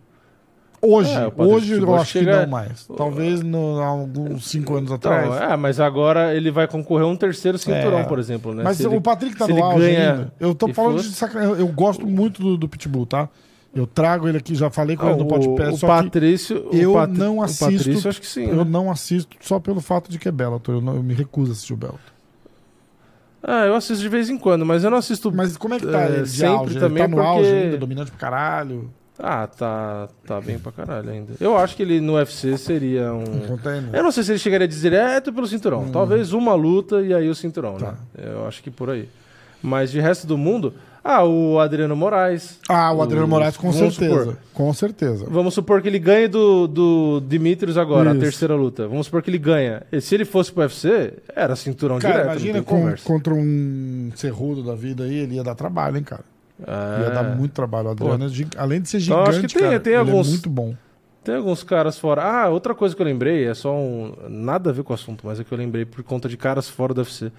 Hoje, É, hoje eu acho que chega- não mais. Talvez no, há alguns cinco anos atrás. é, mas agora ele vai concorrer a um terceiro cinturão, É. por exemplo, né? Mas Se o ele- Patrick tá no auge ganha ainda. Eu tô falando fosse- de sacanagem. Eu gosto muito do, do Pitbull, tá? Eu trago ele aqui, já falei com Ah, ele no o, podcast, o só Patrício, o eu Pat- não O assisto- Patrício, acho que sim. eu né? não assisto só pelo fato de que é Bellator. Eu, não- eu me recuso a assistir o Bellator. Ah, eu assisto de vez em quando, mas eu não assisto. Mas como é que tá É, ele sempre auge? também ele tá no porque- auge ainda, dominante pra caralho. Ah, tá, tá bem pra caralho ainda. Eu acho que ele no UFC seria um. Contender. Eu não sei se ele chegaria direto pelo cinturão. Talvez uma luta e aí o cinturão, Hum. Tá. né? Eu acho que por aí. Mas de resto do mundo, ah, o Adriano Moraes. Ah, o Adriano O- Moraes com vamos certeza. supor. Com certeza. Vamos supor que ele ganhe do, do Dimitrios agora, Isso. a terceira luta. Vamos supor que ele ganha. E se ele fosse pro UFC, era cinturão Cara, direto. imagina com- conversa. contra um cerrudo da vida aí, ele ia dar trabalho, hein, cara. Ia É. dar muito trabalho. O Adriano, é além de ser Então, gigante, acho que tem- cara, tem ele alguns- é muito bom. Tem alguns caras fora. Ah, outra coisa que eu lembrei, é só um. Nada a ver com o assunto, mas é que eu lembrei por conta de caras fora do UFC.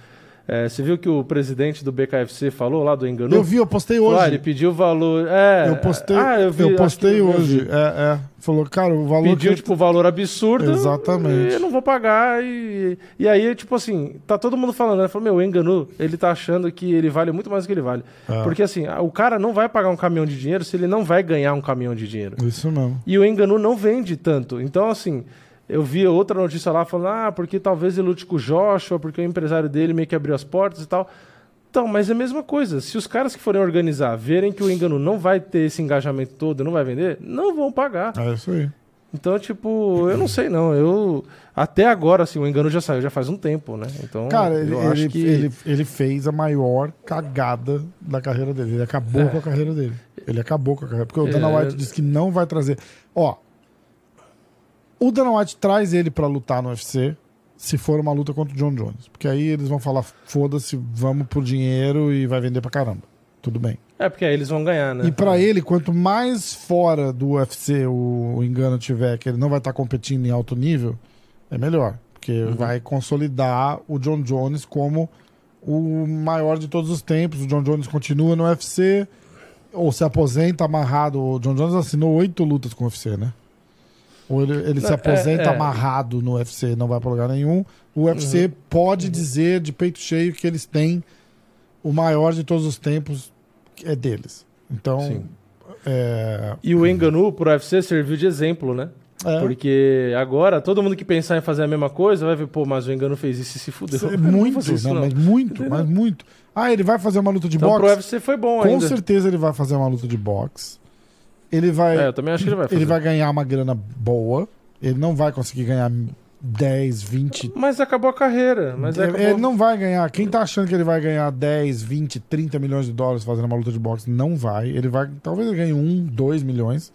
É, você viu que o presidente do BKFC falou lá do Enganu? Eu vi, eu postei hoje. Ah, ele pediu valor. É, Eu postei, ah, eu, vi, eu postei eu hoje. É, é. Falou, cara, o valor Pediu, que... tipo, valor absurdo. Exatamente. E eu não vou pagar. E, e aí, tipo assim, tá todo mundo falando, né? Falou, meu, o Enganu, ele tá achando que ele vale muito mais do que ele vale. É. Porque assim, o cara não vai pagar um caminhão de dinheiro se ele não vai ganhar um caminhão de dinheiro. Isso mesmo. E o Enganu não vende tanto. Então, assim, eu vi outra notícia lá falando, ah, porque talvez ele lute com o Joshua, porque o empresário dele meio que abriu as portas e tal. Então, mas é a mesma coisa. Se os caras que forem organizar verem que o Enganu não vai ter esse engajamento todo, não vai vender, não vão pagar. É isso aí. Então, tipo, eu não sei não. Eu até agora, assim, o Engano já saiu já faz um tempo, né? Então, Cara, ele, eu acho ele, que ele, ele fez a maior cagada da carreira dele. Ele acabou É. com a carreira dele. Ele acabou com a carreira. Porque o É. Dana White disse que não vai trazer. Ó, o Dana White traz ele pra lutar no UFC se for uma luta contra o John Jones. Porque aí eles vão falar, foda-se, vamos por dinheiro e vai vender pra caramba. Tudo bem. É, porque aí eles vão ganhar, né? E pra ele, quanto mais fora do UFC o, o engano tiver, que ele não vai estar competindo em alto nível, é melhor. Porque Uhum. vai consolidar o John Jones como o maior de todos os tempos. O John Jones continua no UFC ou se aposenta amarrado. O John Jones assinou oito lutas com o UFC, né? Ou ele, ele se É, aposenta é. amarrado no UFC, não vai pra lugar nenhum. O UFC Uhum. pode dizer de peito cheio que eles têm o maior de todos os tempos é deles. Então, Sim. é, E o Enganu pro UFC serviu de exemplo, né? é, Porque agora todo mundo que pensar em fazer a mesma coisa vai ver, pô, mas o Enganu fez isso e se fudeu. é muito, isso, não, não. mas muito, mas muito. Ah, ele vai fazer uma luta de Então pro boxe? UFC foi bom Com ainda. certeza ele vai fazer uma luta de boxe. Ele vai, É, eu também acho que ele vai fazer. ele vai ganhar uma grana boa. Ele não vai conseguir ganhar 10, 20. Mas acabou a carreira. Mas É, acabou... Ele não vai ganhar. Quem tá achando que ele vai ganhar 10, 20, 30 milhões de dólares fazendo uma luta de boxe, não vai. Ele vai. Talvez ele ganhe 1, 2 milhões.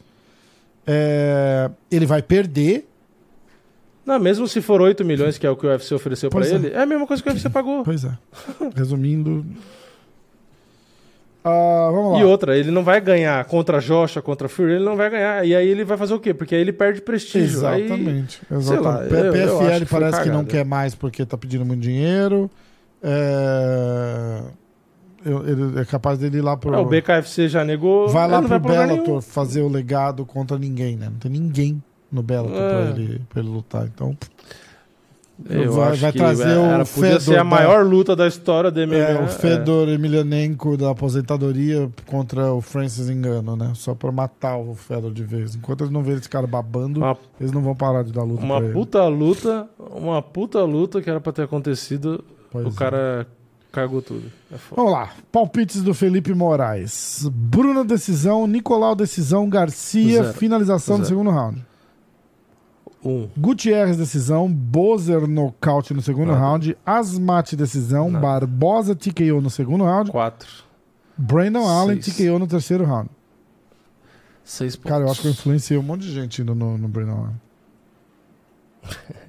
É, ele vai perder. Não, mesmo se for 8 milhões, que é o que o UFC ofereceu pra Pois é. ele, é a mesma coisa que o UFC pagou. Pois é. Resumindo. Ah, vamos lá. E outra, ele não vai ganhar contra Joshua, contra Fury, ele não vai ganhar. E aí ele vai fazer o quê? Porque aí ele perde prestígio. Aí- Exatamente. sei exatamente. lá, P- eu- PFL acho que parece que não quer mais porque tá pedindo muito dinheiro. É... Ele é capaz dele ir lá pro. Ah, o BKFC já negou. Vai lá pro lugar Bellator fazer o legado contra ninguém, né? Não tem ninguém no Bellator É. pra, ele, pra ele lutar. Então, Eu Vai- acho vai que trazer o era, podia Fedor ser a maior luta da história do MMA. é o Fedor Emelianenko da aposentadoria contra o Francis Engano, né? Só pra matar o Fedor de vez. Enquanto eles não verem esse cara babando, Uma, eles não vão parar de dar luta uma pra ele. puta luta, uma puta luta que era pra ter acontecido, Pois o é. cara cagou tudo. É. Vamos lá. Palpites do Felipe Moraes. Bruna decisão, Nicolau decisão, Garcia Zero. finalização do Zero. segundo round. Um. Gutierrez decisão, Bozer nocaute no segundo Nada. round, Asmati decisão, Nada. Barbosa TKO no segundo round, Quatro. Brandon Allen Seis. TKO no terceiro round. Seis pontos. Cara, eu acho que eu influenciei um monte de gente indo no, no Brandon Allen.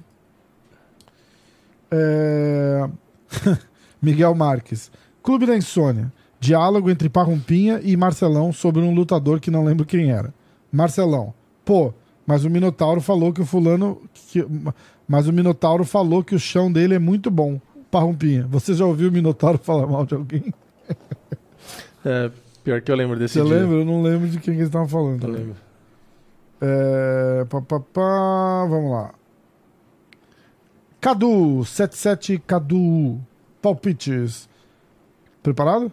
É... Miguel Marques. Clube da Insônia. Diálogo entre Parrumpinha e Marcelão sobre um lutador que não lembro quem era. Marcelão. Pô, mas o Minotauro falou que o fulano. que- Mas o Minotauro falou que o chão dele é muito bom. Parrumpinha. Você já ouviu o Minotauro falar mal de alguém? É, pior que eu lembro desse Você dia. lembra? Eu não lembro de quem que eles estavam falando. Eu lembro. É, pá, pá, pá, vamos lá. Cadu, 77 Cadu. Palpites. Preparado?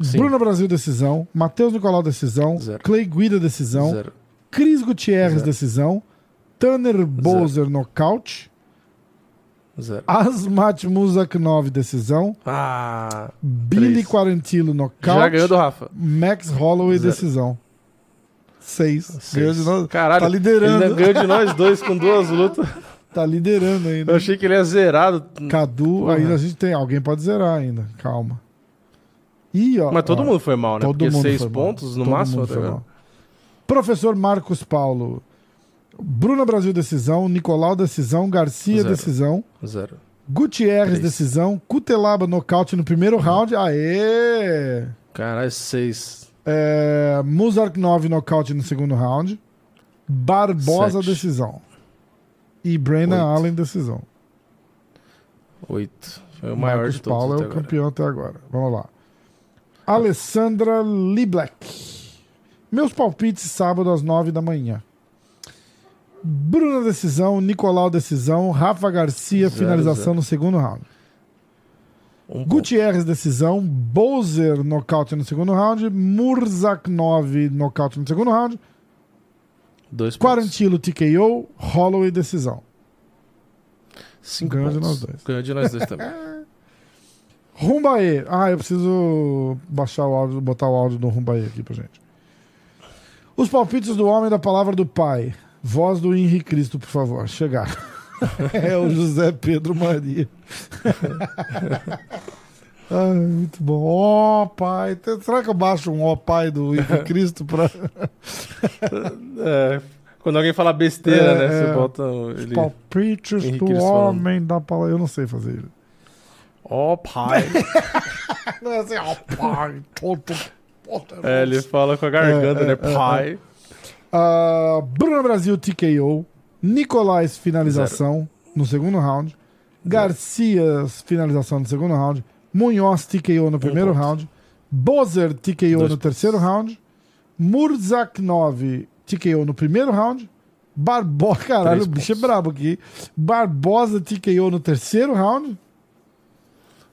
Sim. Bruno Brasil, decisão. Matheus Nicolau, decisão. Zero. Clay Guida, decisão. Zero. Cris Gutierrez, decisão. Tanner Bowser, nocaute. Zero. Asmat Muzaknov, decisão. Ah, Billy Três. Quarantilo, nocaute. já ganhou do Rafa. Max Holloway, Zero. decisão. Seis. Seis. Ganhou de novo. Caralho, Tá liderando. Ele ganhou de nós dois com duas lutas. Tá liderando ainda. Eu achei que ele ia zerado. Cadu, Porra. ainda a gente tem. Alguém pode zerar ainda. Calma. Ih, ó. Mas todo ó, mundo foi mal, né? todo Porque mundo seis foi mal. pontos no Todo máximo. mundo tá foi mal. Professor Marcos Paulo. Bruna Brasil, decisão. Nicolau, decisão. Garcia, Zero. decisão. Zero. Gutierrez, Três. decisão. Cutelaba, nocaute no primeiro round. Aê! Caralho, seis. É, Muzark 9, nocaute no segundo round. Barbosa, Sete. decisão. E Brandon Oito. Allen, decisão. Oito. Foi o maior Marcos de todos Paulo é o agora. campeão até agora. Vamos lá. Alessandra Liblek. Meus palpites sábado às nove da manhã. Bruna decisão, Nicolau decisão, Rafa Garcia Zero, finalização zero. no segundo round. Um. Gutierrez decisão, Bowser nocaute no segundo round, Murzak 9 nocaute no segundo round, Dois. Quarantilo TKO, Holloway decisão. Cinco Ganhou de nós dois. Ganhou de nós dois também. Rumbaê. Ah, eu preciso baixar o áudio, botar o áudio do Rumbaê aqui pra gente. Os palpites do homem da palavra do pai. Voz do Henrique Cristo, por favor. Chegar. é o José Pedro Maria. Ai, muito bom. Ó pai. Será que eu baixo um ó pai do Henrique Cristo pra. É, Quando alguém fala besteira, É, né? é. Você bota ele. Palpites Henrique do falando. homem da palavra. Eu não sei fazer. Ó, pai. Não é assim, ó, pai, tonto, poderoso. é, ele fala com a garganta, É, é, né? é, Pai. Ah, Bruno Brasil TKO. Nicolás finalização no segundo round. Garcia finalização no segundo round. Munhoz TKO no primeiro ponto. round. Bozer TKO Dois no terceiro round. Murzak 9 TKO no primeiro round. Barbosa, caralho, o bicho é brabo aqui. Barbosa TKO no terceiro round.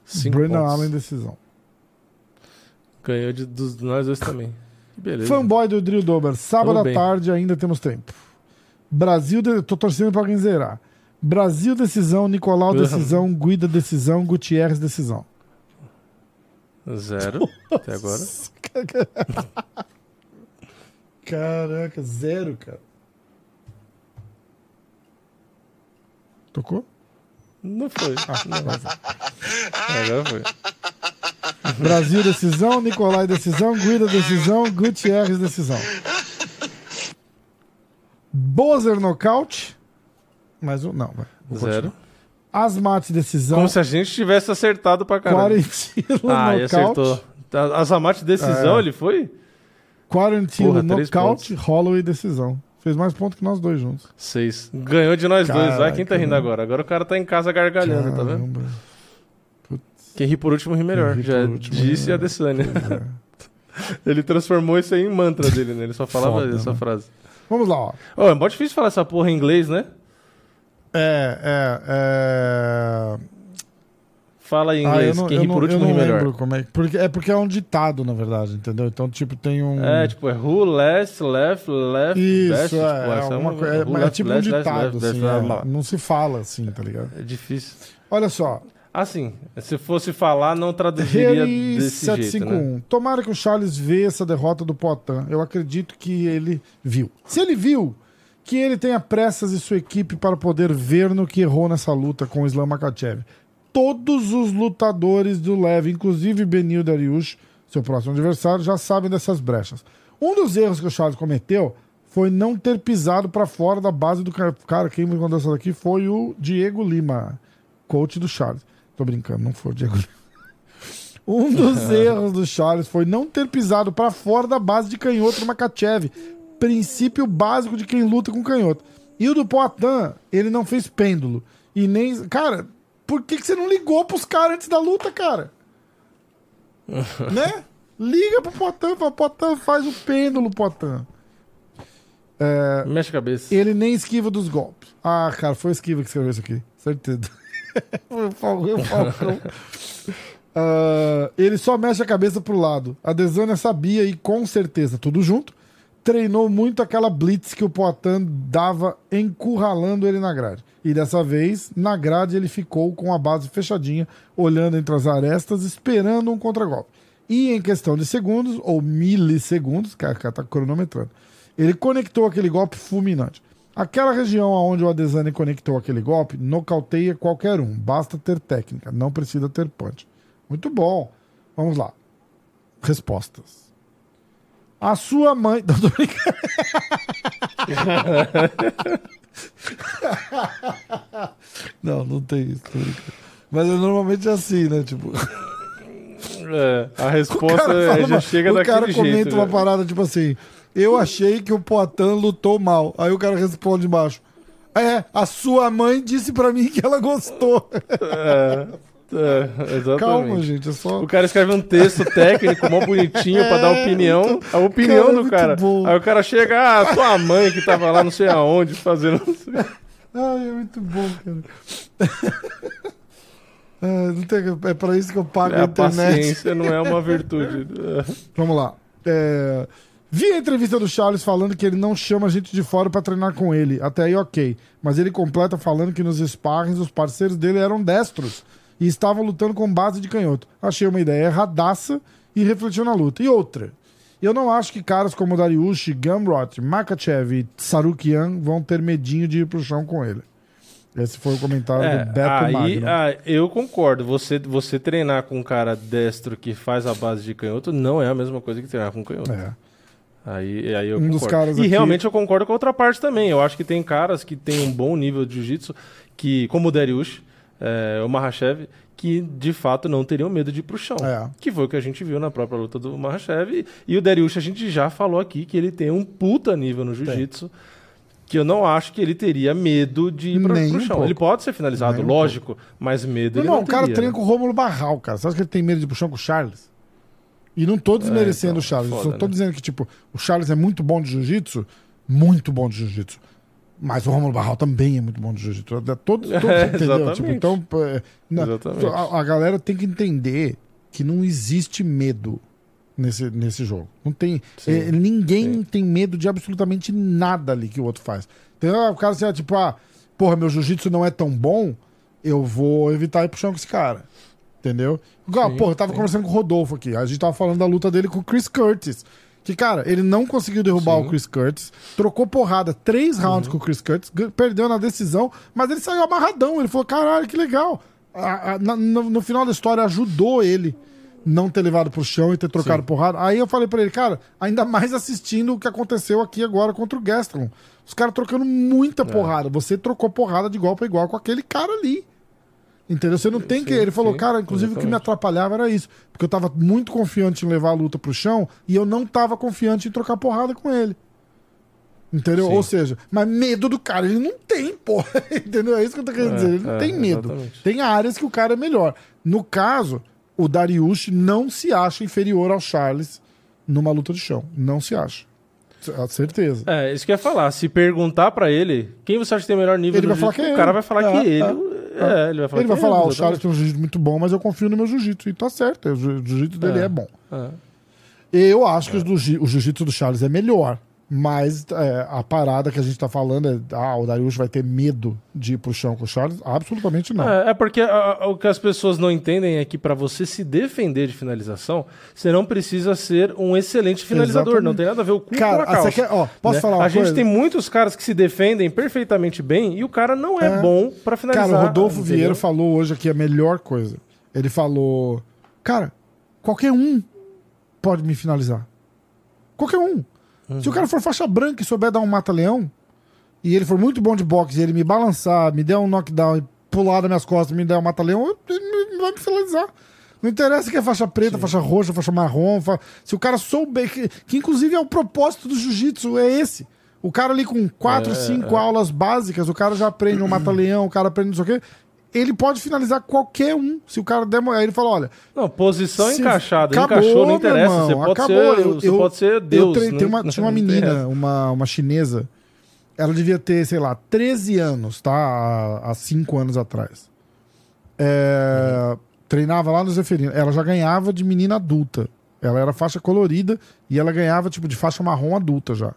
Cinco Brennan pontos. Allen decisão. Ganhou de, dos nós dois também. Que beleza. Fanboy do Drill Dober. Sábado à tarde ainda temos tempo. Brasil, de... tô torcendo pra alguém zerar. Brasil decisão, Nicolau Uhum. decisão, Guida decisão, Gutierrez decisão. Zero. Até agora. Caraca, zero, cara. Tocou? Não foi. Ah, Não. Agora foi. Brasil decisão, Nicolai decisão, Guida decisão, Gutierrez decisão. Bozer nocaute. Mais um, não, vai. Zero. Asmat decisão. Como se a gente tivesse acertado pra caralho. Quarantino Ah, nocaute. acertou. Tá, A Zamate decisão, É. ele foi? Três nocaute, Holloway decisão. Fez mais pontos que nós dois juntos. Seis. Ganhou de nós dois. Vai, Caraca, quem tá rindo agora? Agora o cara tá em casa gargalhando, tá vendo? Caramba. Quem ri por último ri melhor. Ri Já último disse a melhor. Adesanya. Pois é. Ele transformou isso aí em mantra dele, né? Ele só falava Foda, essa né? frase. Vamos lá, ó. Ô, é mó difícil falar essa porra em inglês, né? É, é, é... Fala em Ah, inglês. não, Quem ri não, por eu último não ri melhor. como é. Porque, é porque é um ditado, na verdade, entendeu? Então, tipo, tem um... É, tipo, é who last, left, left, Isso, best. é, tipo, é, essa uma uma- coisa- é, é left, tipo um left, left, ditado, left, assim, blá, é. não se fala assim, tá ligado? É difícil. Olha só, Assim, se fosse falar, não traduziria Rei desse jeito, né? 751. Tomara que o Charles vê essa derrota do Poitin. Eu acredito que ele viu. Se ele viu, que ele tenha pressas e sua equipe para poder ver no que errou nessa luta com o Islam Makachev. Todos os lutadores do leve, inclusive Benil Dariush, seu próximo adversário, já sabem dessas brechas. Um dos erros que o Charles cometeu foi não ter pisado para fora da base do cara. Cara, quem me mandou essa daqui foi o Diego Lima, coach do Charles. Tô brincando, não foi o Diego Lima. Um dos erros do Charles foi não ter pisado para fora da base de canhoto do Makachev. Princípio básico de quem luta com canhoto. E o do Poitin, ele não fez pêndulo. E nem. Cara, por que, que você não ligou pros caras antes da luta, cara? né? Liga pro Poitin, fala, Poitin faz o pêndulo, Poitin. É, Mexe a cabeça. ele nem esquiva dos golpes. Ah, cara, foi o esquiva que escreveu isso aqui. Certeza. foi o Falcão. Ah, ele só mexe a cabeça pro lado. A Desânia sabia e com certeza, tudo junto, treinou muito aquela blitz que o Poitin dava encurralando ele na grade. E dessa vez, na grade, ele ficou com a base fechadinha, olhando entre as arestas, esperando um contragolpe. E em questão de segundos, ou milissegundos, cara, cara tá cronometrando, ele conectou aquele golpe fulminante. Aquela região onde o Adesanya conectou aquele golpe nocauteia qualquer um. Basta ter técnica, não precisa ter punch. Muito bom. Vamos lá. Respostas. A sua mãe. Não, tô brincando. não, não tem isso. Mas é normalmente assim, né? Tipo, É, a resposta é, fala já chega o daquele cara comenta jeito. uma né? parada tipo assim: Eu achei que o Poitin lutou mal. Aí o cara responde embaixo: É, a sua mãe disse pra mim que ela gostou. É, é, exatamente. Calma, gente, é só. O cara escreve um texto técnico, mó bonitinho, pra dar opinião. A opinião Cara, é do cara. bom. Aí o cara chega, ah, tua mãe que tava lá não sei aonde fazendo. Ai, é muito bom, cara. Ah, não tem- é pra isso que eu pago É, a a internet. paciência não é uma virtude. Vamos lá. É, Vi a entrevista do Charles falando que ele não chama gente de fora pra treinar com ele. Até aí, ok. Mas ele completa falando que nos sparrings os parceiros dele eram destros e estavam lutando com base de canhoto. Achei uma ideia erradaça e refletiu na luta. E outra. Eu não acho que caras como Dariush, Gamrot, Makachev e Sarukian vão ter medinho de ir pro chão com ele. Esse foi o comentário É, do Beto aí, Magno. ah, eu concordo. Você, você treinar com um cara destro que faz a base de canhoto não é a mesma coisa que treinar com canhoto. É. Aí, aí eu Um concordo. e aqui- realmente eu concordo com a outra parte também. Eu acho que tem caras que têm um bom nível de jiu-jitsu, que, como o Dariush, é, o Mahashev, que de fato não teriam medo de ir pro chão. É. Que foi o que a gente viu na própria luta do Mahashev. E, o Dariush, a gente já falou aqui que ele tem um puta nível no jiu-jitsu. Que eu não acho que ele teria medo de ir pra, Nem pro um chão. pouco. Ele pode ser finalizado, Nem um lógico, mas medo ele Não, não o cara treina né? com o Rômulo Barral, cara. Você acha que ele tem medo de ir pro chão com o Charles? E não tô desmerecendo então, o Charles. eu foda, só tô né? dizendo que, tipo, o Charles é muito bom de jiu-jitsu, muito bom de jiu-jitsu. Mas o Romulo Barral também é muito bom de jiu-jitsu. É Todo, todo, É, entendeu? Tipo, então, é, na- a, a galera tem que entender que não existe medo nesse, nesse jogo. Não tem. É, ninguém sim. tem medo de absolutamente nada ali que o outro faz. Então, ah, o cara, assim, ah, tipo, ah, porra, meu jiu-jitsu não é tão bom, eu vou evitar ir pro chão com esse cara. Entendeu? Igual, Sim, porra, eu tava sim. conversando com o Rodolfo aqui. A gente tava falando da luta dele com o Chris Curtis. Que, cara, ele não conseguiu derrubar Sim. Uhum. o Chris Curtis, trocou porrada, três rounds com o Chris Curtis, perdeu na decisão, mas ele saiu amarradão. Ele falou: caralho, que legal. A- a- na- no, no final da história, ajudou ele não ter levado pro chão e ter trocado Sim. porrada. Aí eu falei pra ele, cara, ainda mais assistindo o que aconteceu aqui agora contra o Gastelum. Os caras trocando muita É. porrada. Você trocou porrada de igual pra igual com aquele cara ali. Entendeu? Você não tem Sim, que. Ele falou, sim, cara, inclusive o que me exatamente. atrapalhava era isso. Porque eu tava muito confiante em levar a luta pro chão e eu não tava confiante em trocar porrada com ele. Entendeu? Sim. Ou seja, mas medo do cara ele não tem, porra. Entendeu? É isso que eu tô querendo É, dizer. Ele não é, tem medo. exatamente. Tem áreas que o cara é melhor. No caso, o Dariush não se acha inferior ao Charles numa luta de chão. Não se acha. C- Certeza. É, isso que eu ia falar. Se perguntar pra ele, quem você acha que tem o melhor nível Ele vai falar que é o cara ele. vai falar É, que ele. É, É, ele vai falar ele vai que falar, "Ah, o Charles tem um jiu-jitsu muito bom, mas eu confio no meu jiu-jitsu. E tá certo, o jiu- jiu-jitsu dele é, É. bom. É. Eu acho que o jiu-jitsu do Charles é melhor. Mas é, a parada que a gente tá falando é: ah, o Darius vai ter medo de ir pro chão com o Charles? Absolutamente não. É, é porque a- a- o que as pessoas não entendem é que pra você se defender de finalização, você não precisa ser um excelente finalizador. Exatamente. Não tem nada a ver o cu Cara, com a calça. você quer- ó, posso né? falar uma A gente coisa? tem muitos caras que se defendem perfeitamente bem e o cara não é, É. bom pra finalizar. Cara, o Rodolfo entendeu? Vieira falou hoje aqui a melhor coisa. Ele falou: Cara, qualquer um pode me finalizar. Qualquer um. Se o cara for faixa branca e souber dar um mata-leão, e ele for muito bom de boxe e ele me balançar, me der um knockdown e pular das minhas costas, me der um mata-leão, ele vai me finalizar. Não interessa que é faixa preta, faixa roxa, faixa marrom. fa- Se o cara souber, que, que inclusive é o propósito do jiu-jitsu, é esse. O cara ali com quatro, É, cinco aulas básicas, o cara já aprende um mata-leão, o cara aprende não sei o quê. Ele pode finalizar qualquer um. Se o cara der. Aí ele fala: olha, Não, posição encaixada. Acabou, encaixou, não interessa. irmão, você pode acabou. ser, Eu- você eu- pode ser eu Deus. treinei- não- tem uma, tinha uma menina, uma, uma chinesa. Ela devia ter, sei lá, 13 anos, tá? Há, há 5 anos atrás. É, Treinava lá no Zeferino. Ela já ganhava de menina adulta. Ela era faixa colorida e ela ganhava, tipo, de faixa marrom adulta já,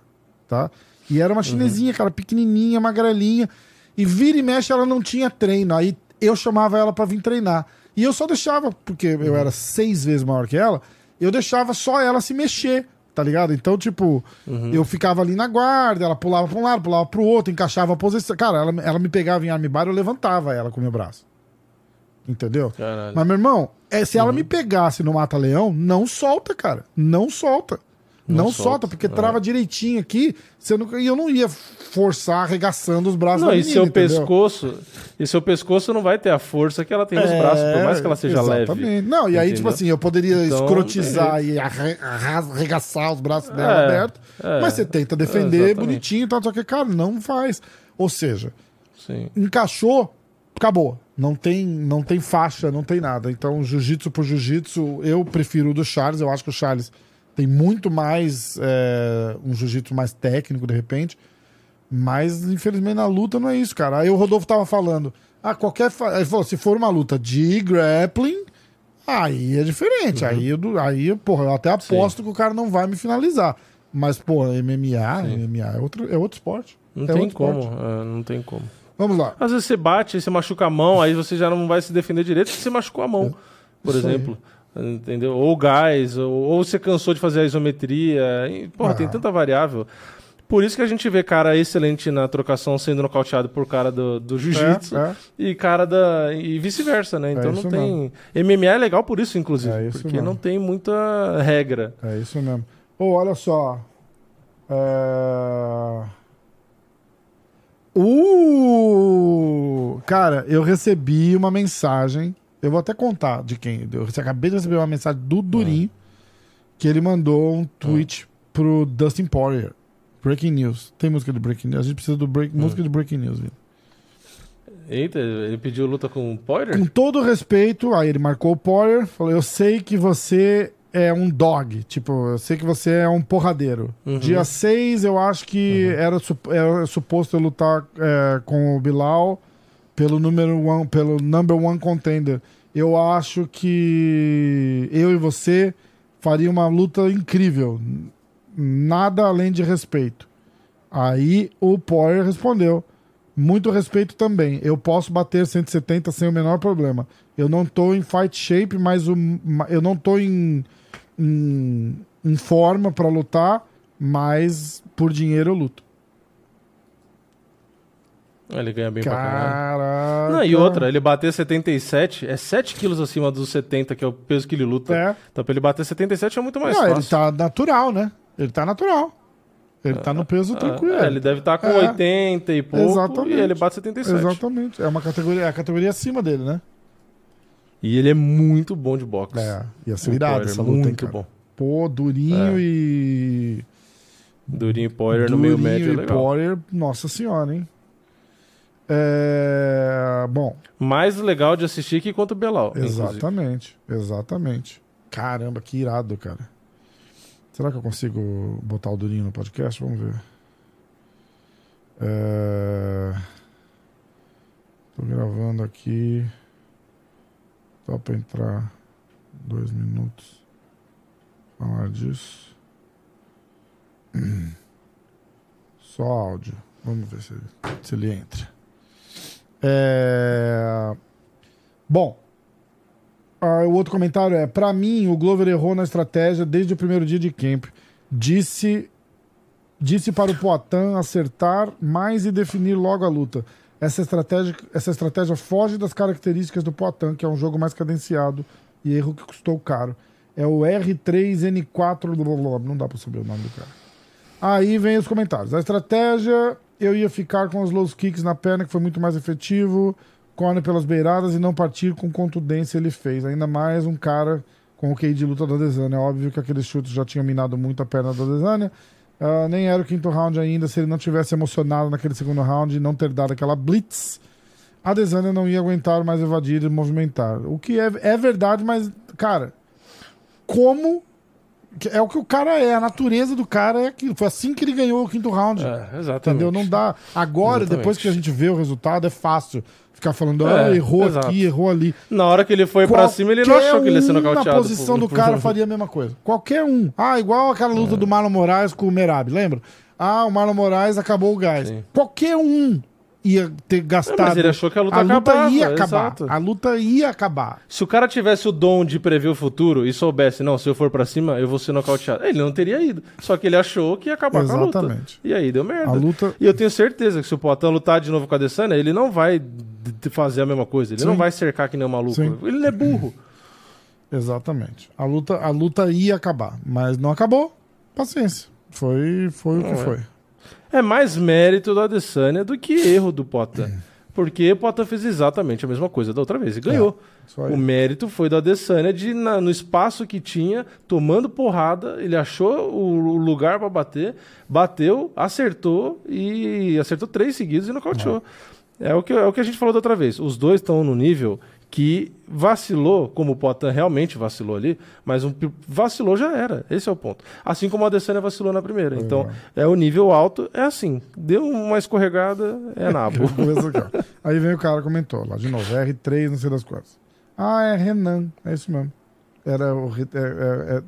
tá? E era uma chinesinha, cara, pequenininha, magrelinha. E vira e mexe, ela não tinha treino. Aí eu chamava ela pra vir treinar. E eu só deixava, porque eu era seis vezes maior que ela, eu deixava só ela se mexer, tá ligado? Então, tipo, eu ficava ali na guarda, ela pulava pra um lado, pulava pro outro, encaixava a posição. Cara, ela, ela me pegava em armbar, eu levantava ela com o meu braço. Entendeu? Caralho. Mas, meu irmão, é, se ela me pegasse no Mata-Leão, não solta, cara. Não solta. Não, Não solta, solta, porque é. trava direitinho aqui. Você não, e eu não ia forçar arregaçando os braços Não, da e menina, seu entendeu? pescoço. E seu pescoço não vai ter a força que ela tem nos É, braços, por mais que ela seja exatamente. leve. Não, e aí, tipo Entendeu? assim, eu poderia Então, escrotizar e arre- arra- arregaçar os braços dela É, abertos. é. mas você tenta defender bonitinho e tal, só que, cara, não faz. Ou seja, Sim. encaixou, acabou. Não tem, não tem faixa, não tem nada. Então, jiu-jitsu por jiu-jitsu, eu prefiro o do Charles. Eu acho que o Charles tem muito mais é, um jiu-jitsu mais técnico, de repente. Mas, infelizmente, na luta não é isso, cara. Aí o Rodolfo tava falando. Ah, qualquer. Ele falou: se for uma luta de grappling, aí é diferente. Uhum. Aí, eu, aí, porra, eu até aposto que o cara não vai me finalizar. Mas, pô, MMA, MMA é outro, é outro esporte. Não é tem como. é, não tem como. Vamos lá. Às vezes você bate, você machuca a mão, aí você já não vai se defender direito porque você machucou a mão, por Isso aí. Entendeu? Ou gás, ou, ou você cansou de fazer a isometria. E, porra, Ah. tem tanta variável. Por isso que a gente vê cara excelente na trocação sendo nocauteado por cara do, do jiu-jitsu É, é. e cara da. e vice-versa, né? Então não isso tem. MMA é legal por isso, inclusive. É isso porque mesmo. não tem muita regra. É isso mesmo. Ô, olha só. É... Uh! Cara, eu recebi uma mensagem. Eu vou até contar de quem. Eu acabei de receber uma mensagem do Durinho. Que ele mandou um tweet pro Dustin Poirier. Breaking News. Tem música de Breaking News? A gente precisa do break... música de Breaking News, viu? Eita, ele pediu luta com o Poirier? Com todo respeito, aí ele marcou o Poirier, falou: Eu sei que você é um dog, tipo, eu sei que você é um porradeiro. Uhum. Dia 6, eu acho que era, sup- era suposto eu lutar é, com o Bilal pelo número one, pelo number one contender. Eu acho que eu e você faria uma luta incrível. Nada além de respeito. Aí o Poirier respondeu: muito respeito também. Eu posso bater 170 sem o menor problema. Eu não tô em fight shape, mas o, eu não tô em, em, em forma pra lutar, mas por dinheiro eu luto. Ele ganha bem pra caralho. Caraca. Não, e outra, ele bater 77 é 7 quilos acima dos 70, que é o peso que ele luta. É. Então pra ele bater 77 é muito mais Não, fácil. ele tá natural, né? Ele tá natural. Ele tá no peso tranquilo. É, ele deve estar com É. 80 e pouco Exatamente. e ele bate 77. Exatamente. É uma categoria, é a categoria acima dele, né? E ele é muito bom de boxe. É, ia ser irado essa luta, hein, Muito cara. bom. Pô, Durinho É. e. Durinho e Poirier no meio médio é e legal. Poirier, nossa senhora, hein? É... Bom, Mais legal de assistir que contra o Belal. inclusive. exatamente, exatamente. Caramba, que irado, cara. Será que eu consigo botar o Durinho no podcast? Vamos ver. É... Tô gravando aqui. Só pra entrar dois minutos. Falar disso. Só áudio. Vamos ver se se ele entra. É... Bom, ah, o outro comentário é: pra mim, o Glover errou na estratégia desde o primeiro dia de camp. Disse, disse para o Poitin acertar mais e definir logo a luta. Essa estratégia, essa estratégia foge das características do Poitin, que é um jogo mais cadenciado e erro que custou caro. É o R3N4. Não dá pra saber o nome do cara. Aí vem os comentários. A estratégia, eu ia ficar com os low kicks na perna, que foi muito mais efetivo, corner pelas beiradas e não partir com contundência ele fez. Ainda mais um cara com o QI de luta da Desânia. É óbvio que aqueles chutes já tinham minado muito a perna da Desânia. Ah, nem era o quinto round ainda, se ele não tivesse emocionado naquele segundo round e não ter dado aquela blitz, a Desânia não ia aguentar mais evadir e movimentar. O que é, é verdade, mas, cara, como. É o que o cara é, a natureza do cara é aquilo. Foi assim que ele ganhou o quinto round. É, exatamente. Entendeu? Não dá. Agora, Exatamente. depois que a gente vê o resultado, é fácil ficar falando, ah, É, errou exato. aqui, errou ali. Na hora que ele foi pra cima, ele não achou que ele ia ser nocauteado. Na posição por- do cara faria a mesma coisa. Qualquer um. Ah, igual aquela luta É. do Marlon Moraes com o Merab, lembra? Ah, o Marlon Moraes acabou o gás. Sim. Qualquer um ia ter gastado. É, mas ele achou que a luta a luta acabava, ia acabar. exato. A luta ia acabar. Se o cara tivesse o dom de prever o futuro e soubesse, não, se eu for pra cima, eu vou ser nocauteado. Ele não teria ido. Só que ele achou que ia acabar com a luta. Exatamente. E aí deu merda. A luta. E eu tenho certeza que se o Poitin lutar de novo com a Adesanya, ele não vai fazer a mesma coisa. Ele Sim. não vai cercar que nem um maluco. Sim. Ele não é burro. Exatamente. A luta, a luta ia acabar. Mas não acabou. Paciência. Foi, foi o que Não é. foi. É mais mérito do Adesanya do que erro do Poitin. Porque o Poitin fez exatamente a mesma coisa da outra vez e ganhou. Isso aí. O mérito foi do Adesanya de, na- no espaço que tinha, tomando porrada, ele achou o, o lugar pra bater, bateu, acertou e acertou três seguidos e nocauteou. É, o, que, é o que a gente falou da outra vez. Os dois estão no nível que vacilou, como o Poitin realmente vacilou ali, mas um, vacilou já era. Esse é o ponto. Assim como o Adesanya vacilou na primeira. Então, é o nível alto, é assim. Deu uma escorregada, é nabo. Aí vem o cara comentou lá de novo, R3, não sei das quantas. Ah, é Renan, é isso mesmo. Era o é- é- é-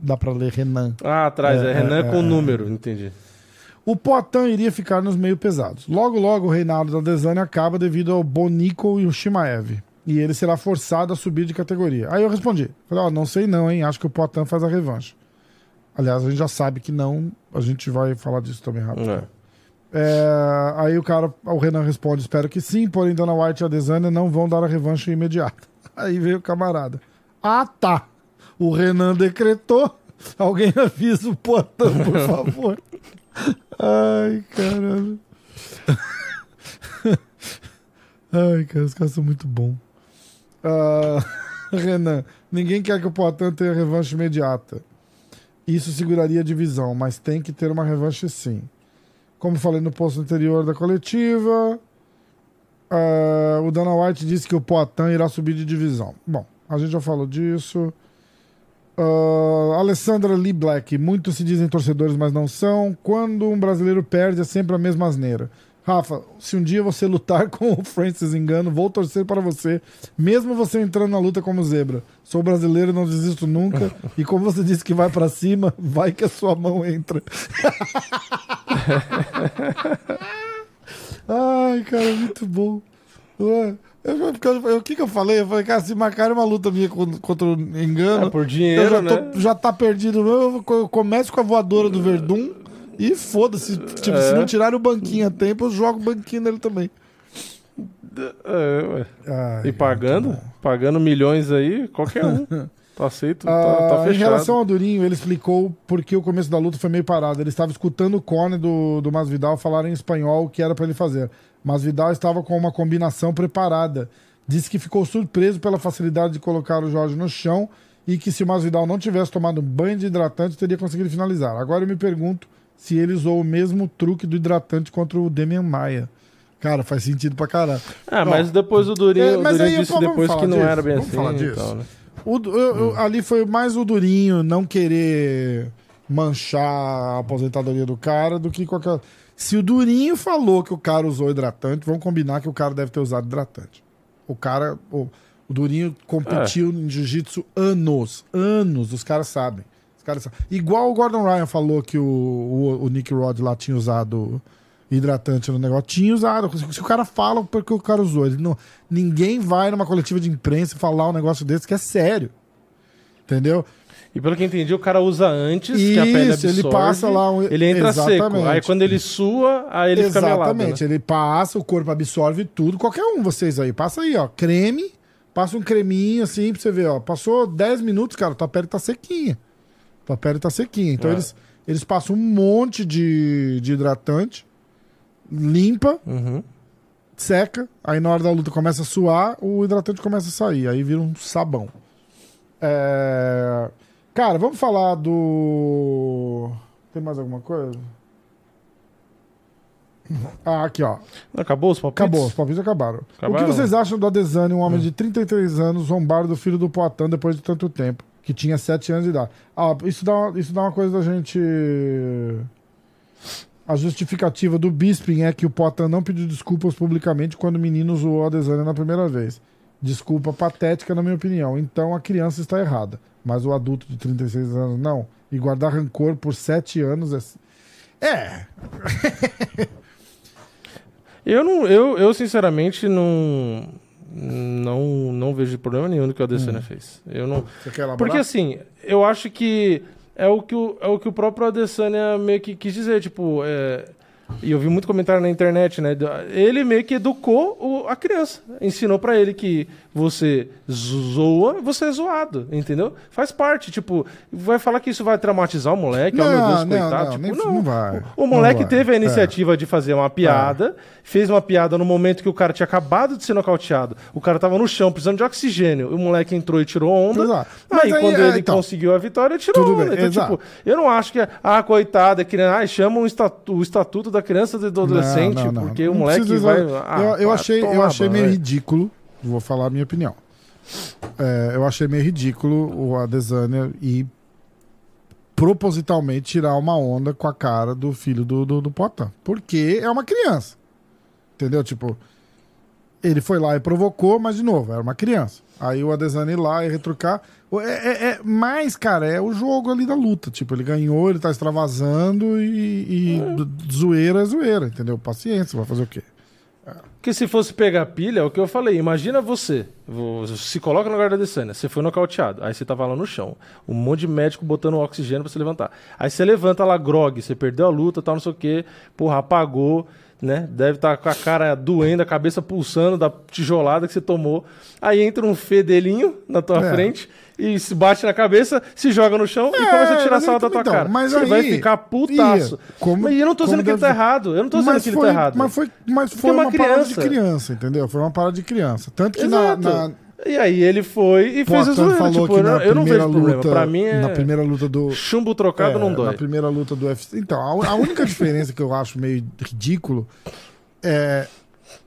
dá pra ler Renan. ah, atrás, é, É, Renan é, com é. número, entendi. O Poitin iria ficar nos meio pesados. Logo, logo o reinado da Desânia acaba devido ao Bonico e o Shimaev. E ele será forçado a subir de categoria. Aí eu respondi. Falei, ó, não sei não, hein? Acho que o Poitin faz a revanche. Aliás, a gente já sabe que não. A gente vai falar disso também rápido. É. É, aí o cara, o Renan responde: espero que sim, porém Dana White e a Desânia não vão dar a revanche imediata. Aí veio o camarada. Ah, tá. O Renan decretou. Alguém avisa o Poitin, por favor. Ai, caralho. Ai, cara, os caras são muito bons. Ah, Renan, ninguém quer que o Poitin tenha revanche imediata. Isso seguraria a divisão, mas tem que ter uma revanche sim. Como falei no posto anterior da coletiva, ah, o Dana White disse que o Poitin irá subir de divisão. Bom, a gente já falou disso. Ah, Alessandra Lee Black, muitos se dizem torcedores, mas não são. Quando um brasileiro perde, é sempre a mesma asneira. Rafa, se um dia você lutar com o Francis Engano, vou torcer para você, mesmo você entrando na luta como zebra. Sou brasileiro, não desisto nunca. e como você disse que vai para cima, vai que a sua mão entra. Ai, cara, muito bom. Ué, eu, o que, que eu falei? Eu falei, cara, se marcar uma luta minha con- contra o Engano, É, por eu dinheiro, já, tô- né? já tá perdido. Eu, eu começo com a voadora do Verdun e foda-se. Tipo, se É. não tirarem o banquinho a tempo, eu jogo o banquinho nele também. É, ué. Ai, E pagando? Pagando milhões aí, qualquer um. Tá aceito, tá, Ah, tá em fechado. relação ao Durinho, ele explicou porque o começo da luta foi meio parado. Ele estava escutando o Cone do, do Masvidal falar em espanhol o que era para ele fazer. Masvidal estava com uma combinação preparada. Disse que ficou surpreso pela facilidade de colocar o Jorge no chão e que se o Masvidal não tivesse tomado um banho de hidratante, teria conseguido finalizar. Agora eu me pergunto se ele usou o mesmo truque do hidratante contra o Demian Maia. Cara, faz sentido pra caralho. Ah, Ó, mas depois o Durinho, É, o mas Durinho aí, disse pô, depois que não disso? era bem Vamos assim. falar disso? tal, né? O eu- eu- ali foi mais o Durinho não querer manchar a aposentadoria do cara do que qualquer. Se o Durinho falou que o cara usou hidratante, vamos combinar que o cara deve ter usado hidratante. O cara. O, o Durinho competiu em jiu-jitsu anos. Anos, os caras sabem. Caras. Igual o Gordon Ryan falou que o, o, o Nick Rod lá tinha usado hidratante no negócio. Tinha usado. Se o cara fala porque o cara usou. Ele não, ninguém vai numa coletiva de imprensa falar um negócio desse que é sério. Entendeu? E pelo que eu entendi, o cara usa antes, que a pele Isso, absorve, ele passa lá um- ele entra Exatamente. seco. Aí quando ele sua, aí ele fica melado. né? Exatamente. Ele passa, o corpo absorve tudo. Qualquer um, vocês aí. Passa aí, ó. Creme. Passa um creminho assim pra você ver, ó. Passou 10 minutos, cara, tua pele tá sequinha. Tua pele tá sequinha. Então É. eles, eles passam um monte de, de hidratante, limpa, Uhum. seca. Aí na hora da luta começa a suar, o hidratante começa a sair. Aí vira um sabão. É... Cara, vamos falar do. Tem mais alguma coisa? Ah, aqui, ó. Acabou os palpites? Acabou, os palpites acabaram. O Acabaram? que vocês acham do Adesanya, um homem de 33 anos, zombar do filho do Poitin depois de tanto tempo? Que tinha 7 anos de idade. Ah, isso dá, uma- isso dá uma coisa da gente. A justificativa do Bisping é que o Poitin não pediu desculpas publicamente quando o menino zoou a Adesanya na primeira vez. Desculpa patética, na minha opinião. Então a criança está errada. Mas o adulto de 36 anos, não. E guardar rancor por 7 anos é. É, Eu, não, eu, eu sinceramente, não, não, não vejo problema nenhum no que o Adesanya fez. Eu não, você quer elaborar? Porque assim, eu acho que é o que o, é o, que o próprio Adesanya meio que quis dizer, tipo, é, e eu vi muito comentário na internet, né? Ele meio que educou a criança, ensinou pra ele que você zoa, você é zoado, entendeu? Faz parte, tipo, vai falar que isso vai traumatizar o moleque, oh meu Não, Deus, não, coitado, não, tipo, não. não vai, O, o não moleque vai, teve a é. iniciativa de fazer uma piada, fez uma piada no momento que o cara tinha acabado de ser nocauteado, o cara tava no chão precisando de oxigênio, o moleque entrou e tirou onda. Exato. Aí, aí, quando é, ele então. conseguiu a vitória, tirou onda. bem, Então, exato. tipo, eu não acho que, é, ah, coitada, criança, ah, chama o estatuto, o estatuto da criança e do adolescente, Não, não, não. porque o moleque vai. eu, ah, eu vai achei, eu achei meio ridículo. Vou falar a minha opinião. É, eu achei meio ridículo o Adesanya ir propositalmente tirar uma onda com a cara do filho do, do, do Poitin. Porque é uma criança. Entendeu? Tipo, ele foi lá e provocou, mas de novo, era uma criança. Aí o Adesanya ir lá e retrucar. É, é, é- mas, cara, é o jogo ali da luta. Tipo, ele ganhou, ele tá extravasando e, e d- zoeira é zoeira, entendeu? Paciência, vai fazer o quê? Porque se fosse pegar pilha, é o que eu falei. Imagina você, vo- se coloca no lugar da Adesanya, você foi nocauteado, aí você tava lá no chão, um monte de médico botando oxigênio pra você levantar. Aí você levanta lá grog, você perdeu a luta, tal, não sei o quê, porra, apagou, né? Deve estar com a cara doendo, a cabeça pulsando da tijolada que você tomou. Aí entra um fedelinho na tua É. frente e se bate na cabeça, se joga no chão e começa a tirar aí da tua então, cara. mas Você aí- vai ficar putaço. Ia, como- mas eu não tô dizendo que ele tá ser. errado. Eu não tô dizendo mas que ele foi, tá errado. Mas foi, mas foi é uma uma, parada de criança. entendeu? Foi uma parada de criança. Tanto que na, Exato. na E aí ele foi e fez a Poatan zoeira. falou Tipo, que eu, na não- eu não vejo problema. luta, Pra mim é na primeira luta do chumbo trocado é, não dói. Na primeira luta do UFC. Então, a, a única diferença que eu acho meio ridículo é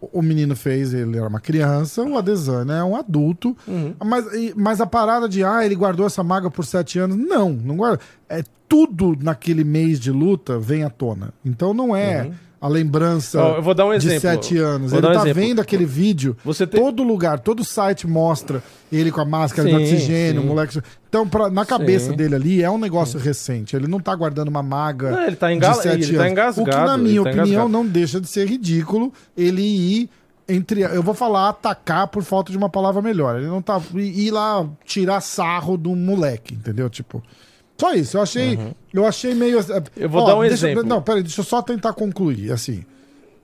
o menino fez, ele era uma criança, o Adesanya é um adulto, Uhum. mas, mas a parada de, ah, ele guardou essa maga por sete anos, não, não guarda. É tudo naquele mês de luta vem à tona. Então não é a lembrança Ó, eu vou dar um de exemplo. sete anos. Vou ele um tá exemplo. vendo aquele vídeo, Você tem- todo lugar, todo site mostra ele com a máscara de Sim, oxigênio, sim. moleque. Então, pra- na cabeça Sim. dele ali é um negócio recente. Ele não tá guardando uma maga Não, ele tá de sete ele tá anos. engasgado, O que, na minha tá opinião, engasgado. não deixa de ser ridículo ele ir entre. Eu vou falar atacar por falta de uma palavra melhor. Ele não tá. Ir lá tirar sarro do moleque, entendeu? Tipo. Só isso. Eu achei. Eu achei meio. Uhum. Eu vou dar um deixa- exemplo. Não, peraí, deixa eu só tentar concluir. Assim.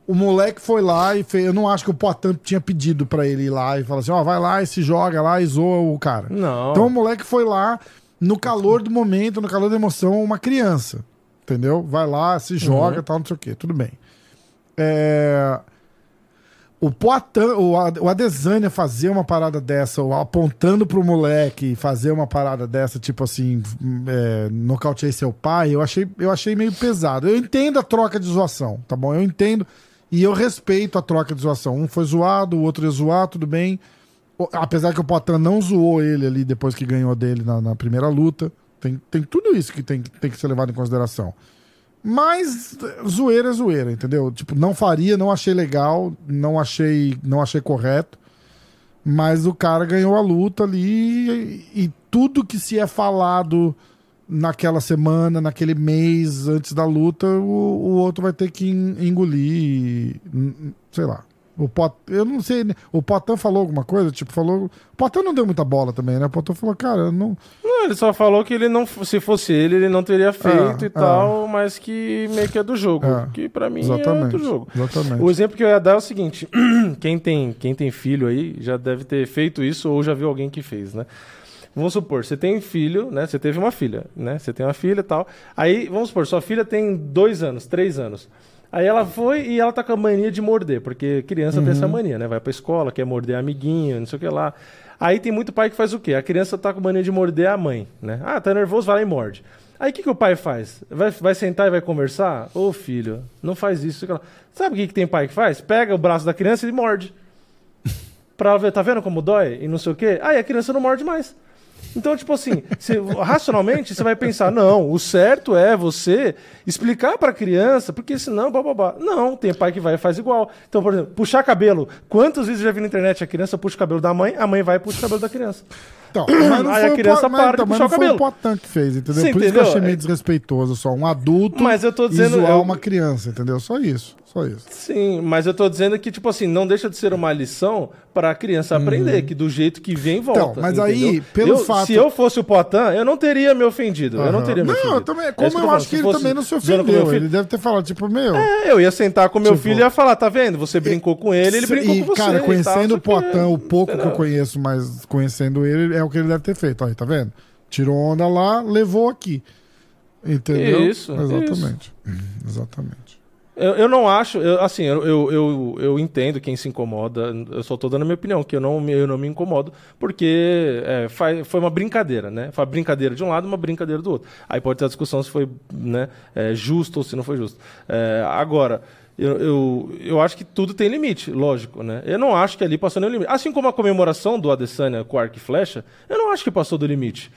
O moleque foi lá e fez. Eu não acho que o Poitin tinha pedido pra ele ir lá e falar assim: ó, vai lá e se joga lá e zoa o cara. Não. Então o moleque foi lá, no calor do momento, no calor da emoção, uma criança. Entendeu? Vai lá, se joga, Uhum. tal, não sei o quê. Tudo bem. É, O Poitin, o Ad- o Adesanya fazer uma parada dessa, ou apontando pro moleque fazer uma parada dessa, tipo assim, é, nocauteei seu pai, eu achei, eu achei meio pesado. Eu entendo a troca de zoação, tá bom? Eu entendo e eu respeito a troca de zoação. Um foi zoado, o outro ia zoar, tudo bem. Apesar que o Poitin não zoou ele ali depois que ganhou dele na, na primeira luta. Tem, tem tudo isso que tem, tem que ser levado em consideração. Mas zoeira é zoeira, entendeu? Tipo, não faria, não achei legal, não achei, não achei correto. Mas o cara ganhou a luta ali e, e tudo que se é falado naquela semana, naquele mês antes da luta, o, o outro vai ter que en- engolir, sei lá. O Pot, eu não sei, né? o Potan falou alguma coisa, tipo, falou, o Potan não deu muita bola também, né? O Potan falou, cara, eu não, Não, ele só falou que ele não, se fosse ele, ele não teria feito É, e tal, mas que meio que é do jogo. É, que pra mim é do jogo. exatamente. O exemplo que eu ia dar é o seguinte: quem tem, quem tem filho aí já deve ter feito isso ou já viu alguém que fez, né? Vamos supor, você tem filho, né? Você teve uma filha, né? Você tem uma filha e tal. Aí, vamos supor, sua filha tem dois anos, três anos. Aí ela foi e ela tá com a mania de morder, porque criança tem essa mania, né? Vai pra escola, quer morder amiguinho, não sei o que lá. Aí tem muito pai que faz o quê? A criança tá com mania de morder a mãe, né? Ah, tá nervoso, vai lá e morde. Aí o que, que o pai faz? Vai, vai sentar e vai conversar? Ô filho, não faz isso. sei lá. Sabe o que, que tem pai que faz? Pega o braço da criança e morde. Pra ela ver, tá vendo como dói? E não sei o quê. Aí a criança não morde mais. Então, tipo assim, você- racionalmente você vai pensar, não, o certo é você explicar pra criança, porque senão, bababá. Não, tem pai que vai e faz igual. Então, por exemplo, puxar cabelo. Quantos vídeos eu já vi na internet? A criança puxa o cabelo da mãe, a mãe vai e puxa o cabelo da criança. Então, mas não Aí foi a o criança para de então, mas não o foi cabelo. o Potan que fez, entendeu? Você Por isso que eu entendeu? achei meio É- desrespeitoso só. Um adulto Mas eu tô dizendo- zoar eu- uma criança, entendeu? Só isso, só isso. Sim, mas eu tô dizendo que, tipo assim, não deixa de ser uma lição pra criança aprender, que do jeito que vem, volta. Uhum. Então, mas aí, entendeu? pelo Eu- fato- Se eu fosse o Poitin, eu não teria me ofendido. Eu não teria me ofendido. eu também, É como isso eu, falando. acho que ele também não se ofendeu. filho- Ele deve ter falado, tipo, meu. É, eu ia sentar com meu Tipo, filho e ia falar, tá vendo? Você brincou com ele, ele brincou com você. Cara, conhecendo o Potan, o pouco que eu Entendeu? conheço, mas conhecendo ele, é o que ele deve ter feito. Aí, tá vendo? Tirou onda lá, levou aqui. Entendeu? Isso, Exatamente. Exatamente. Eu, eu não acho, eu- assim, eu, eu, eu, eu entendo quem se incomoda, eu só tô dando a minha opinião, que eu não, me- eu não me incomodo, porque é, foi uma brincadeira, né? Foi uma brincadeira de um lado uma brincadeira do outro. Aí pode ter a discussão se foi né, é, justo ou se não foi justo. É, agora, eu, eu, eu acho que tudo tem limite, lógico, né? Eu não acho que ali passou nenhum limite. Assim como a comemoração do Adesanya com arco e flecha, eu não acho que passou do limite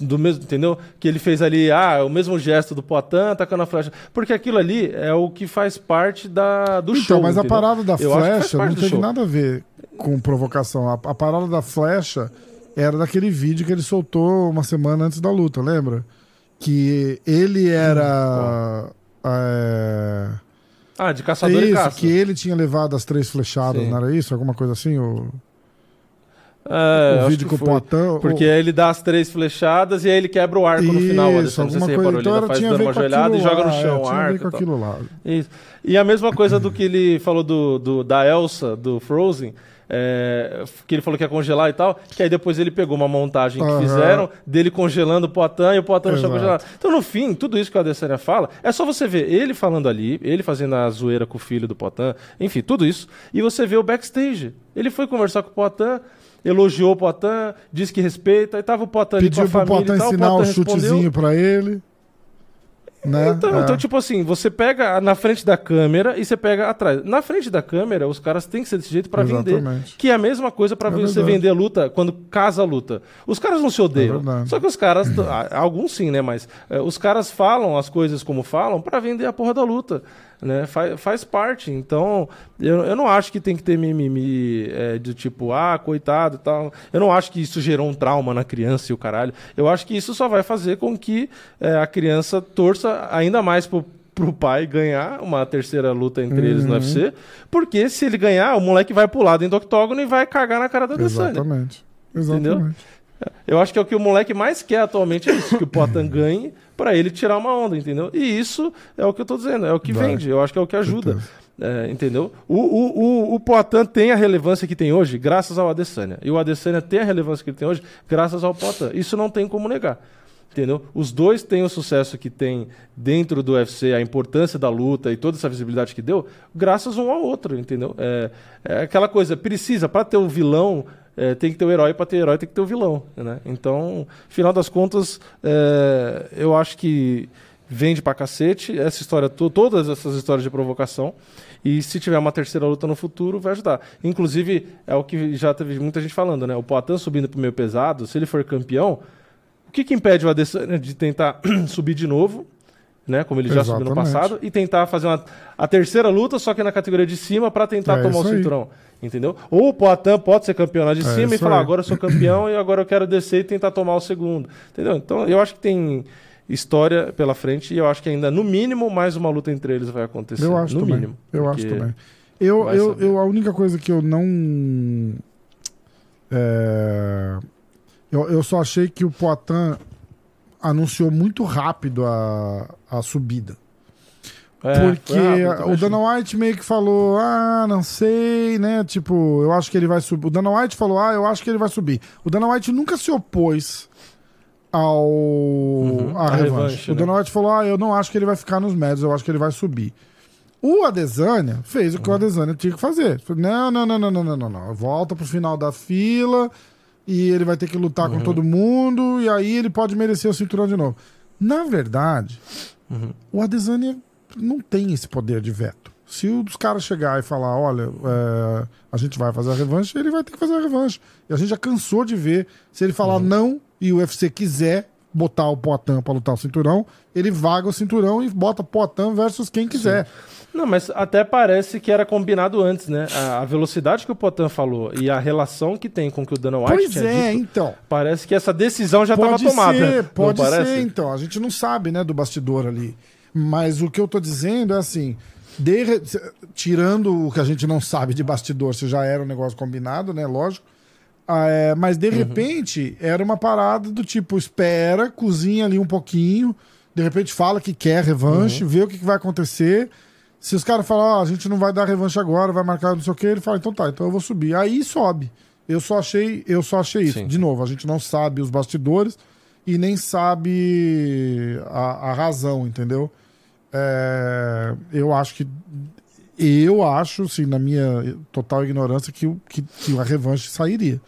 do mesmo, entendeu? Que ele fez ali, ah, o mesmo gesto do Poitin, atacando a flecha. Porque aquilo ali é o que faz parte da, do Então, show. mas a entendeu? parada da Eu flecha não teve show. nada a ver com provocação. A, a parada da flecha era daquele vídeo que ele soltou uma semana antes da luta, lembra? Que ele era. é, Ah, de caçador e isso, caça. que ele tinha levado as três flechadas, Sim. não era isso? Alguma coisa assim? O, É, o vídeo com o foi. Potan. Porque aí ele dá as três flechadas e aí ele quebra o arco no final. Isso. Não sei se alguma você coisa. reparou, Então ele faz dando uma joelhada e aquilo joga no lá, chão é, o arco. e lá. E a mesma coisa do que ele falou do, do- da Elsa, do Frozen. É, que ele falou que ia congelar e tal, que aí depois ele pegou uma montagem que fizeram dele congelando o Poitin e o Poitin Exato. congelado. Então, no fim, tudo isso que o Adesanya fala, é só você ver ele falando ali, ele fazendo a zoeira com o filho do Poitin, enfim, tudo isso, e você vê o backstage. Ele foi conversar com o Poitin, elogiou o Poitin, disse que respeita, e tava o Poitin ali Pediu com a pro família Potan e tal, ensinar o Poitin respondeu. chutezinho pra ele. Né? Então, É. então, tipo assim, você pega na frente da câmera e você pega atrás. Na frente da câmera, os caras têm que ser desse jeito pra vender. Que é a mesma coisa pra É você verdade. vender a luta quando casa a luta. Os caras não se odeiam. É só que os caras, alguns sim, né? Mas eh, os caras falam as coisas como falam pra vender a porra da luta. Né? Faz, faz parte. Então, eu, eu não acho que tem que ter mimimi eh, de tipo, ah, coitado e tal. Eu não acho que isso gerou um trauma na criança e o caralho. Eu acho que isso só vai fazer com que eh, a criança torça ainda mais pro, pro pai ganhar uma terceira luta entre eles Uhum. no UFC. Porque se ele ganhar, o moleque vai pular dentro do octógono e vai cagar na cara da Adesanya. Exatamente. Entendeu? Exatamente. Eu acho que é o que o moleque mais quer atualmente é isso, que o Potan ganhe pra ele tirar uma onda, entendeu? E isso é o que eu tô dizendo, é o que Vai. vende, eu acho que é o que ajuda. É, entendeu? O, o, o, o Poitin tem a relevância que tem hoje graças ao Adesanya. E o Adesanya tem a relevância que ele tem hoje graças ao Poitin. Isso não tem como negar. Entendeu? Os dois têm o sucesso que tem dentro do UFC, a importância da luta e toda essa visibilidade que deu, graças um ao outro, entendeu? É, é aquela coisa, precisa, para ter o vilão, é, tem que ter o herói, para ter o herói tem que ter o vilão, né? Então, final das contas, é, eu acho que vende pra cacete essa história, to- todas essas histórias de provocação. E se tiver uma terceira luta no futuro, vai ajudar. Inclusive, é o que já teve muita gente falando, né? O Poitin subindo pro meio pesado, se ele for campeão, o que, que impede o Adesanya de tentar subir de novo, né? Como ele já subiu no passado, e tentar fazer uma, a terceira luta, só que na categoria de cima, pra tentar É tomar o isso aí. Entendeu? Ou o Poitin pode ser campeão lá de É cima e falar, agora eu sou campeão e agora eu quero descer e tentar tomar o segundo. Entendeu? Então eu acho que tem história pela frente e eu acho que ainda, no mínimo, mais uma luta entre eles vai acontecer. Eu acho no também. mínimo. Eu acho também. Eu, eu, eu, a única coisa que eu não. é, eu, eu só achei que o Poitin anunciou muito rápido a, a subida. É, Porque rápido, eu o. Dana White meio que falou, ah, não sei, né? Tipo, eu acho que ele vai subir. O Dana White falou, ah, eu acho que ele vai subir. O Dana White nunca se opôs ao à à revanche. revanche, O né? Dana White falou, ah, eu não acho que ele vai ficar nos médios, eu acho que ele vai subir. O Adesanya fez o que o Adesanya tinha que fazer. Não, não, não, não, não, não, não, não. Volta pro final da fila e ele vai ter que lutar com todo mundo e aí ele pode merecer o cinturão de novo. Na verdade, o Adesanya não tem esse poder de veto. Se os caras chegar e falar, olha, é, a gente vai fazer a revanche, ele vai ter que fazer a revanche. E a gente já cansou de ver, se ele falar não e o UFC quiser botar o Poitin pra lutar o cinturão, ele vaga o cinturão e bota Poitin versus quem quiser. Não, mas até parece que era combinado antes, né? A, velocidade que o Potan falou e a relação que tem com o que o Dana White Pois tinha é, dito, então. parece que essa decisão já estava Pode tomada. ser, pode parece? ser, então. A gente não sabe, né, do bastidor ali. Mas o que eu tô dizendo é assim, de tirando o que a gente não sabe de bastidor, se já era um negócio combinado, né, lógico. Ah, é, mas Uhum. de repente era uma parada do tipo, espera, cozinha ali um pouquinho, de repente fala que quer Uhum. revanche, vê o que, que vai acontecer. Se os caras falam, ó, a gente não vai dar revanche agora, vai marcar não sei o que, ele fala, então tá, então eu vou subir. Aí sobe. Eu só achei, eu só achei isso. Sim. De novo, a gente não sabe os bastidores e nem sabe a, a razão, entendeu? É, eu acho que. Eu acho, sim, na minha total ignorância, que, que, que a revanche sairia.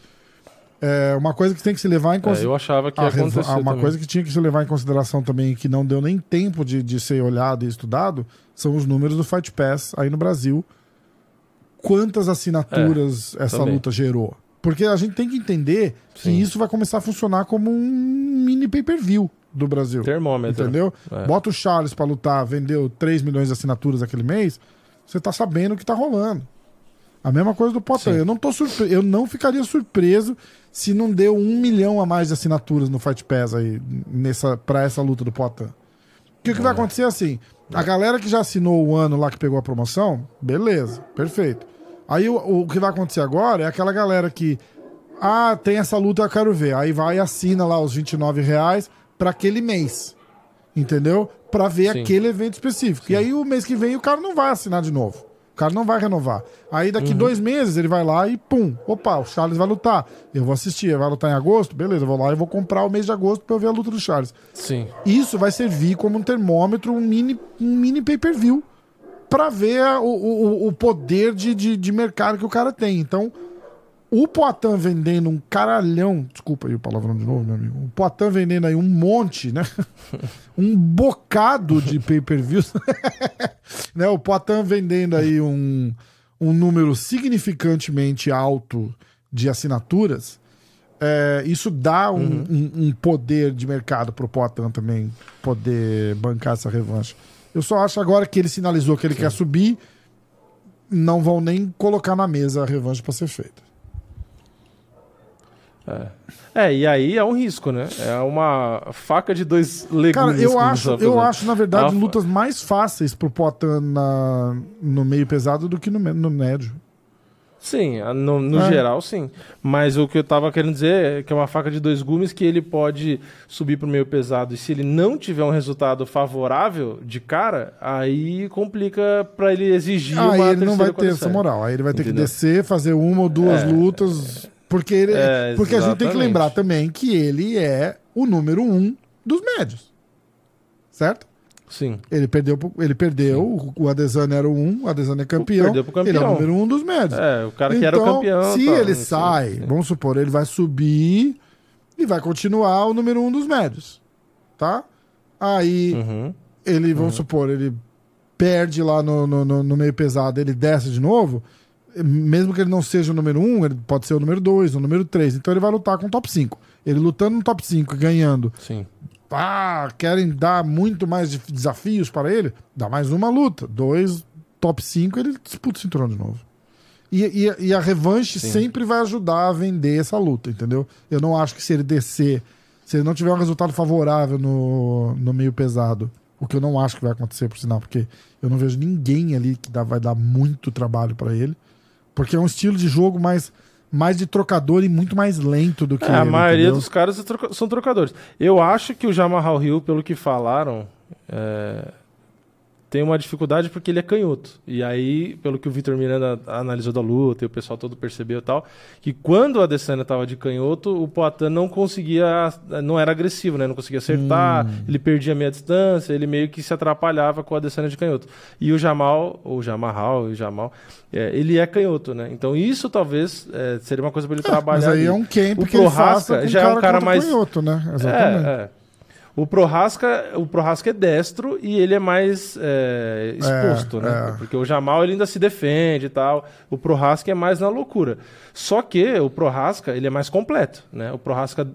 É, uma coisa que tem que se levar em É, consideração. eu achava que ia acontecer ah, uma também. coisa que tinha que se levar em consideração também, que não deu nem tempo de, de ser olhado e estudado, são os números do Fight Pass aí no Brasil. Quantas assinaturas essa É, também. luta gerou? Porque a gente tem que entender Sim. que isso vai começar a funcionar como um mini pay-per-view do Brasil. Termômetro. Entendeu? É. Bota o Charles pra lutar, vendeu 3 milhões de assinaturas aquele mês, você tá sabendo o que tá rolando. A mesma coisa do Potan. Eu não tô surpre... eu não ficaria surpreso se não deu um milhão a mais de assinaturas no Fight Pass aí nessa para essa luta do Potan. Porque o que vai acontecer é assim, a galera que já assinou o ano lá que pegou a promoção, beleza, perfeito. Aí o, o que vai acontecer agora é aquela galera que ah, tem essa luta, eu quero ver. Aí vai e assina lá os 29 reais para aquele mês. Entendeu? Pra ver Sim. aquele evento específico. E aí o mês que vem o cara não vai assinar de novo. O cara não vai renovar. Aí daqui dois meses ele vai lá e pum, opa, o Charles vai lutar. Eu vou assistir, ele vai lutar em agosto? Beleza, eu vou lá e vou comprar o mês de agosto pra eu ver a luta do Charles. Sim. Isso vai servir como um termômetro, um mini, um mini pay-per-view pra ver a- o, o, o poder de, de, de mercado que o cara tem. Então, o Poitin vendendo um caralhão, desculpa aí o palavrão de novo, meu amigo. O Poitin vendendo aí um monte, né? um bocado de pay-per-views. né? O Poitin vendendo aí um, um número significantemente alto de assinaturas. é, isso dá um, um- um poder de mercado pro Poitin também poder bancar essa revanche. Eu só acho agora que ele sinalizou que ele quer subir, não vão nem colocar na mesa a revanche pra ser feita. É, e aí é um risco, né? É uma faca de dois legumes. Cara, eu a acho, eu acho, na verdade, lutas mais fáceis pro Poitin na, no meio pesado do que no, no médio. Sim, a- no, no É. geral, sim. Mas o que eu tava querendo dizer é que é uma faca de dois gumes que ele pode subir pro meio pesado. E se ele não tiver um resultado favorável de cara, aí complica pra ele exigir Aí uma ele não vai ter essa moral. Aí ele vai ter Entendeu? que descer, fazer uma ou duas lutas. Porque, ele, É, porque a gente tem que lembrar também que ele é o número um dos médios. Certo? Sim. Ele perdeu, ele perdeu o- o Adesanya era o um, o Adesanya é campeão. Perdeu pro Ele é o campeão. número um dos médios. É, o cara que era o Então, campeão. Se tal, ele sim, sai, sim. vamos supor, ele vai subir e vai continuar o número um dos médios. Tá? Aí Uhum. ele, vamos supor, ele perde lá no, no, no- no meio pesado, ele desce de novo. Mesmo que ele não seja o número um, ele pode ser o número dois, o número três. Então ele vai lutar com o top 5. Ele lutando no top 5 e ganhando Sim. ah, querem dar muito mais desafios para ele, dá mais uma luta. Dois, top 5, ele disputa o cinturão de novo. E, e- e a revanche sempre vai ajudar a vender essa luta, entendeu? Eu não acho que se ele descer, se ele não tiver um resultado favorável no, no meio pesado, o que eu não acho que vai acontecer, por sinal, porque eu não vejo ninguém ali que dá- vai dar muito trabalho para ele. Porque é um estilo de jogo mais, mais de trocador e muito mais lento do que É, a ele, maioria entendeu? dos caras é são trocadores. Eu acho que o Jamal Hill, pelo que falaram, é, tem uma dificuldade porque ele é canhoto. E aí, pelo que o Vitor Miranda analisou da luta e o pessoal todo percebeu e tal, que quando o Adesanya estava de canhoto, o Poatan não conseguia, não era agressivo, né? Não conseguia acertar, ele perdia meia distância, ele meio que se atrapalhava com o Adesanya de canhoto. E o Jamal, ou Jamal, o Jamal, é, ele é canhoto, né? Então isso talvez é, seria uma coisa para ele trabalhar. Mas aí ali. é um camp O que ele faça Prohaska já é um cara mais- canhoto, né? Exatamente. É, é. O Prohaska, o Prohaska é destro e ele é mais é, exposto, né? é. Porque o Jamal ele ainda se defende e tal. O Prohaska é mais na loucura. Só que o Prohaska ele é mais completo, né? O Prohaska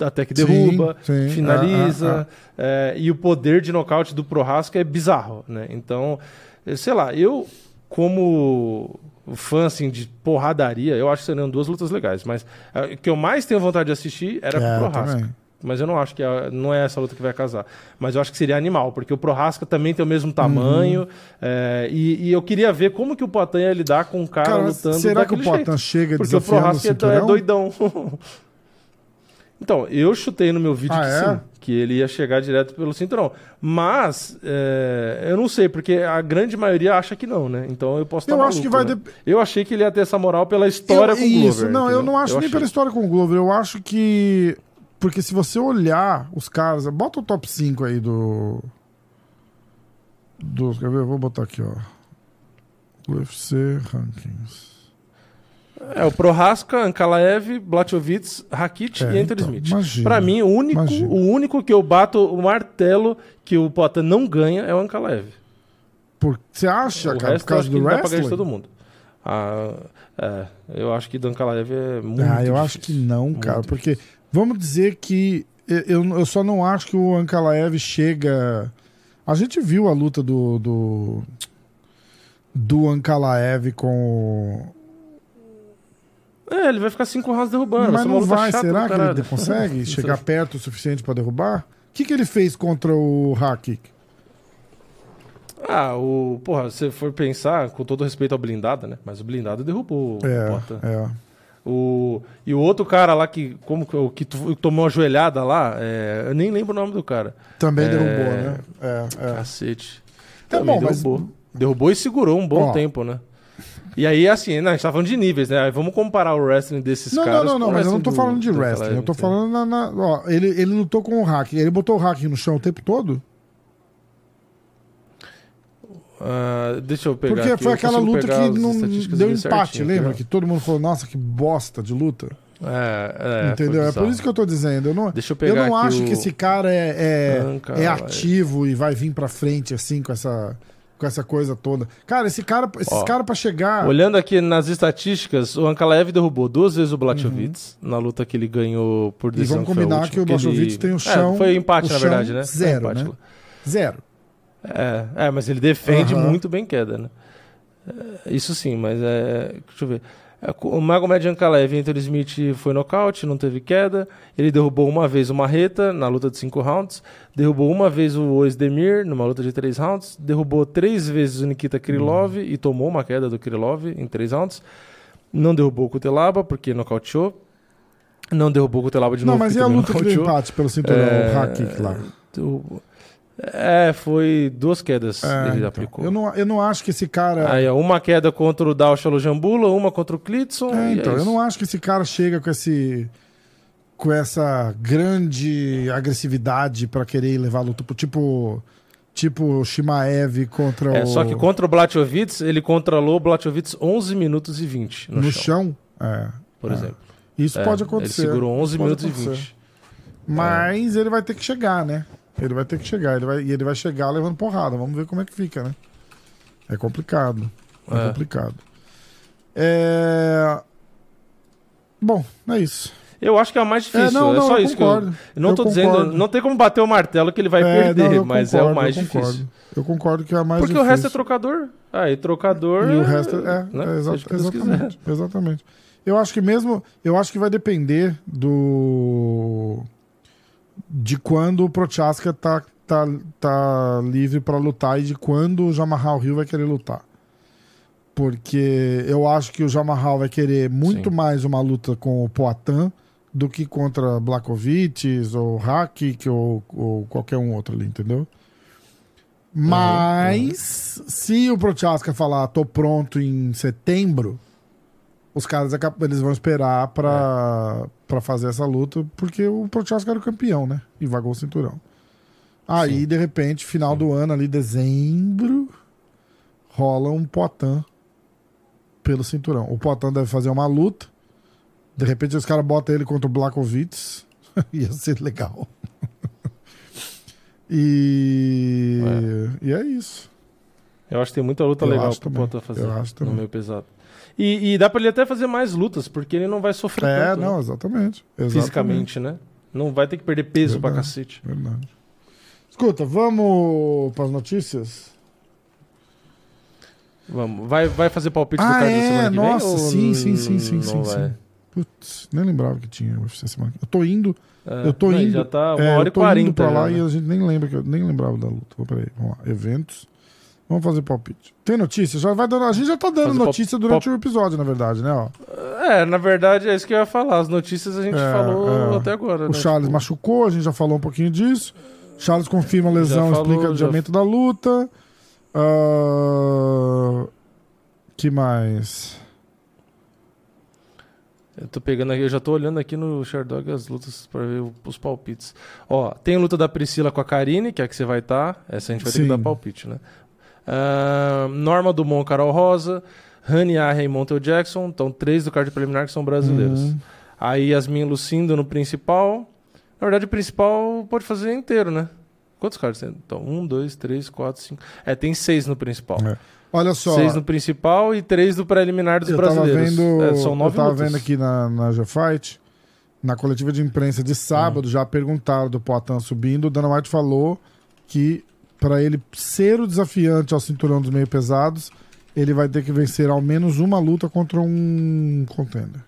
até que Sim, derruba, sim. finaliza Ah, é, e o poder de nocaute do Prohaska é bizarro, né? Então, sei lá, eu como fã assim de porradaria, eu acho que seriam duas lutas legais, mas o que eu mais tenho vontade de assistir era É, com o Prohaska. também. Mas eu não acho que é, não é essa luta que vai casar. Mas eu acho que seria animal, porque o Prohaska também tem o mesmo tamanho. Uhum. é, e, e eu queria ver como que o Poitin ia lidar com um cara, Cara, lutando será que o Poitin jeito. chega Porque o desafiando o Prohaska é é doidão. então, eu chutei no meu vídeo Ah, que é? sim, que ele ia chegar direto pelo cinturão. Mas, é, eu não sei, porque a grande maioria acha que não, né? Então eu posso estar Eu acho que maluco, vai né? dep- Eu achei que ele ia ter essa moral pela história Eu- com o Glover. Isso, não, eu entendeu? não acho nem achei. pela história com o Glover. Eu acho que. Porque se você olhar os caras. Bota o top 5 aí do. Dos. Quer ver? Vou botar aqui, ó. UFC Rankings. É, o Prohaska, Ankalaev, Blachowicz, Rakit É, e Anthony então, Smith. imagina, Pra mim, o único, imagina. o único que eu bato o martelo que o Poitin não ganha é o Ankalaev. Por... Você acha, o cara, resto por causa do dá pra ganhar de wrestling? todo mundo. Ah, é, eu acho que do Ankalaev é muito Ah, eu acho que difícil. não, cara. Muito Porque vamos dizer que eu, eu só não acho que o Ankalaev chega. A gente viu a luta do. do, do Ankalaev com. o- É, ele vai ficar cinco rounds derrubando. Mas é não vai, será que ele consegue chegar perto o suficiente pra derrubar? O que, que ele fez contra o Hakik? Ah, o. Porra, se for pensar, com todo respeito ao blindado, né? Mas o blindado derrubou o Poitin. É, é. O, e o outro cara lá que, como, que- o que tomou uma joelhada lá, é, eu nem lembro o nome do cara. Também É. derrubou, né? É, é. Cacete. É Também bom, mas, derrubou. Derrubou e segurou um bom Ó. tempo, né? E aí, assim, não, a gente tá falando de níveis, né? Vamos comparar o wrestling desses Não, caras. não, não, não, mas eu não tô falando de do- wrestling. Eu tô falando na. na- ó, ele, ele lutou com o hack. Ele botou o hack no chão o tempo todo? Ah, deixa eu pegar. Porque aqui, foi eu aquela luta que não deu empate, certinho, lembra? aqui, Que todo mundo falou, nossa, que bosta de luta. É, é, entendeu? É por isso que eu tô dizendo. Eu não, Deixa eu eu pegar não aqui acho o- que esse cara é, é, Anca, é vai. ativo e vai vir pra frente assim com essa, com essa coisa toda. Cara, esse cara, esses Ó, caras pra chegar. Olhando aqui nas estatísticas, o Ankalaev derrubou duas vezes o Blachowicz na luta que ele ganhou por Uhum. E decisão. vamos combinar que o ele- Blachowicz tem o chão- É, foi empate, na verdade, né? Zero, empate. né? Zero. É, é, mas ele defende muito bem queda, né? É, Isso sim, mas é. Deixa eu ver. É, O Magomed Ankalaev entre o Smith foi nocaute, não teve queda. Ele derrubou uma vez o Marreta na luta de cinco rounds. Derrubou uma vez o Ozdemir numa luta de três rounds. Derrubou três vezes o Nikita Krylov e tomou uma queda do Krylov em três rounds. Não derrubou o Kutelaba porque nocauteou. Não derrubou o Kutelaba de Não, novo. mas e a luta nocauteou. empate pelo cinturão, É, o hack kick lá? derrubou. É, foi duas quedas É, ele então. aplicou. eu, não, eu não acho que esse cara. Aí, ó, uma queda contra o Dalshalo Jambula, uma contra o Klitson. É, e então, é eu não acho que esse cara chega com esse com essa grande agressividade pra querer levar a luta tipo tipo o Shimaev contra É, o só que contra o Blachowicz, ele controlou o Blachowicz 11 minutos e 20 no, no chão, chão. É, por é. exemplo. Isso É, pode acontecer. Ele segurou 11 Isso pode minutos e acontecer. 20. Mas ele vai ter que chegar, né? Ele vai ter que chegar, ele vai, e ele vai chegar levando porrada. Vamos ver como é que fica, né? É complicado. É, É. complicado. É... Bom, é isso. Eu acho que é a mais difícil, é, não, é não, só eu isso que eu... concordo. Não Eu tô dizendo, concordo. não tem como bater o martelo que ele vai É, perder, não, mas é o concordo, mais eu difícil. concordo. Eu concordo que é a mais Porque difícil. o resto é trocador. Aí, trocador. E o resto é, né? é, exa- quiser. exatamente, exatamente. Eu acho que mesmo, eu acho que vai depender do de quando o Prochaska tá, tá, tá livre pra lutar e de quando o Jamahal Hill vai querer lutar. Porque eu acho que o Jamahal vai querer muito Sim. mais uma luta com o Poatan do que contra Blakovic ou Hakik ou, ou qualquer um outro ali, entendeu? Mas se o Prochaska falar tô pronto em setembro, os caras eles vão esperar pra, pra fazer essa luta, porque o Prochaska era o campeão, né? E vagou o cinturão. Aí, Sim. de repente, final do ano, ali, dezembro, rola um Potan pelo cinturão. O Potan deve fazer uma luta. De repente, os caras botam ele contra o Blakovic. Ia ser legal. e... e é isso. Eu acho que tem muita luta Eu legal pro. Potan fazer Eu acho no também. meio pesado. E, e dá pra ele até fazer mais lutas, porque ele não vai sofrer É, tanto, né? não, exatamente. exatamente. fisicamente, né? Não vai ter que perder peso pra Verdade. cacete. Verdade. Escuta, vamos para as notícias? Vamos. Vai, vai fazer palpite do Ah, card da é? semana que Nossa, vem? ou sim, sim, sim, sim, não sim, sim. Putz, nem lembrava que tinha UFC semana que Eu tô indo, É, eu tô não, indo. Já tá uma é, hora eu e tô quarenta. indo pra lá já, e né? a gente nem lembra que eu nem lembrava da luta. Peraí, vamos lá. Eventos. Vamos fazer palpite. Tem notícia? Já vai dando, a gente já tá dando pal- notícia durante o episódio, na verdade, né? Ó. É, na verdade é isso que eu ia falar. As notícias a gente É, falou é. até agora. O né? Charles Tipo, machucou, a gente já falou um pouquinho disso. Charles confirma a lesão, falou, explica o já- adiamento da luta. Ah, que mais? Eu tô pegando aqui, eu já tô olhando aqui no Sherdog as lutas pra ver os palpites. Ó, tem a luta da Priscila com a Karine, que é a que você vai estar. Essa a gente vai ter Sim. que dar palpite, né? Ah, Norma Dumont, Carol Rosa, Rani Arra e Montel Jackson. Então, três do card preliminar que são brasileiros. Uhum. Aí Yasmin Lucindo no principal. Na verdade, o principal pode fazer inteiro, né? Quantos cards tem? Então, um, dois, três, quatro, cinco. É, tem seis no principal. É. Olha só, Seis no principal e três do preliminar dos eu tava brasileiros. vendo, É, são nove eu tava lutas. vendo aqui na, na G-Fight, na coletiva de imprensa de Hum. sábado, já perguntaram do Poitin subindo. O Dana White falou que para ele ser o desafiante ao cinturão dos meio pesados, ele vai ter que vencer ao menos uma luta contra um contender.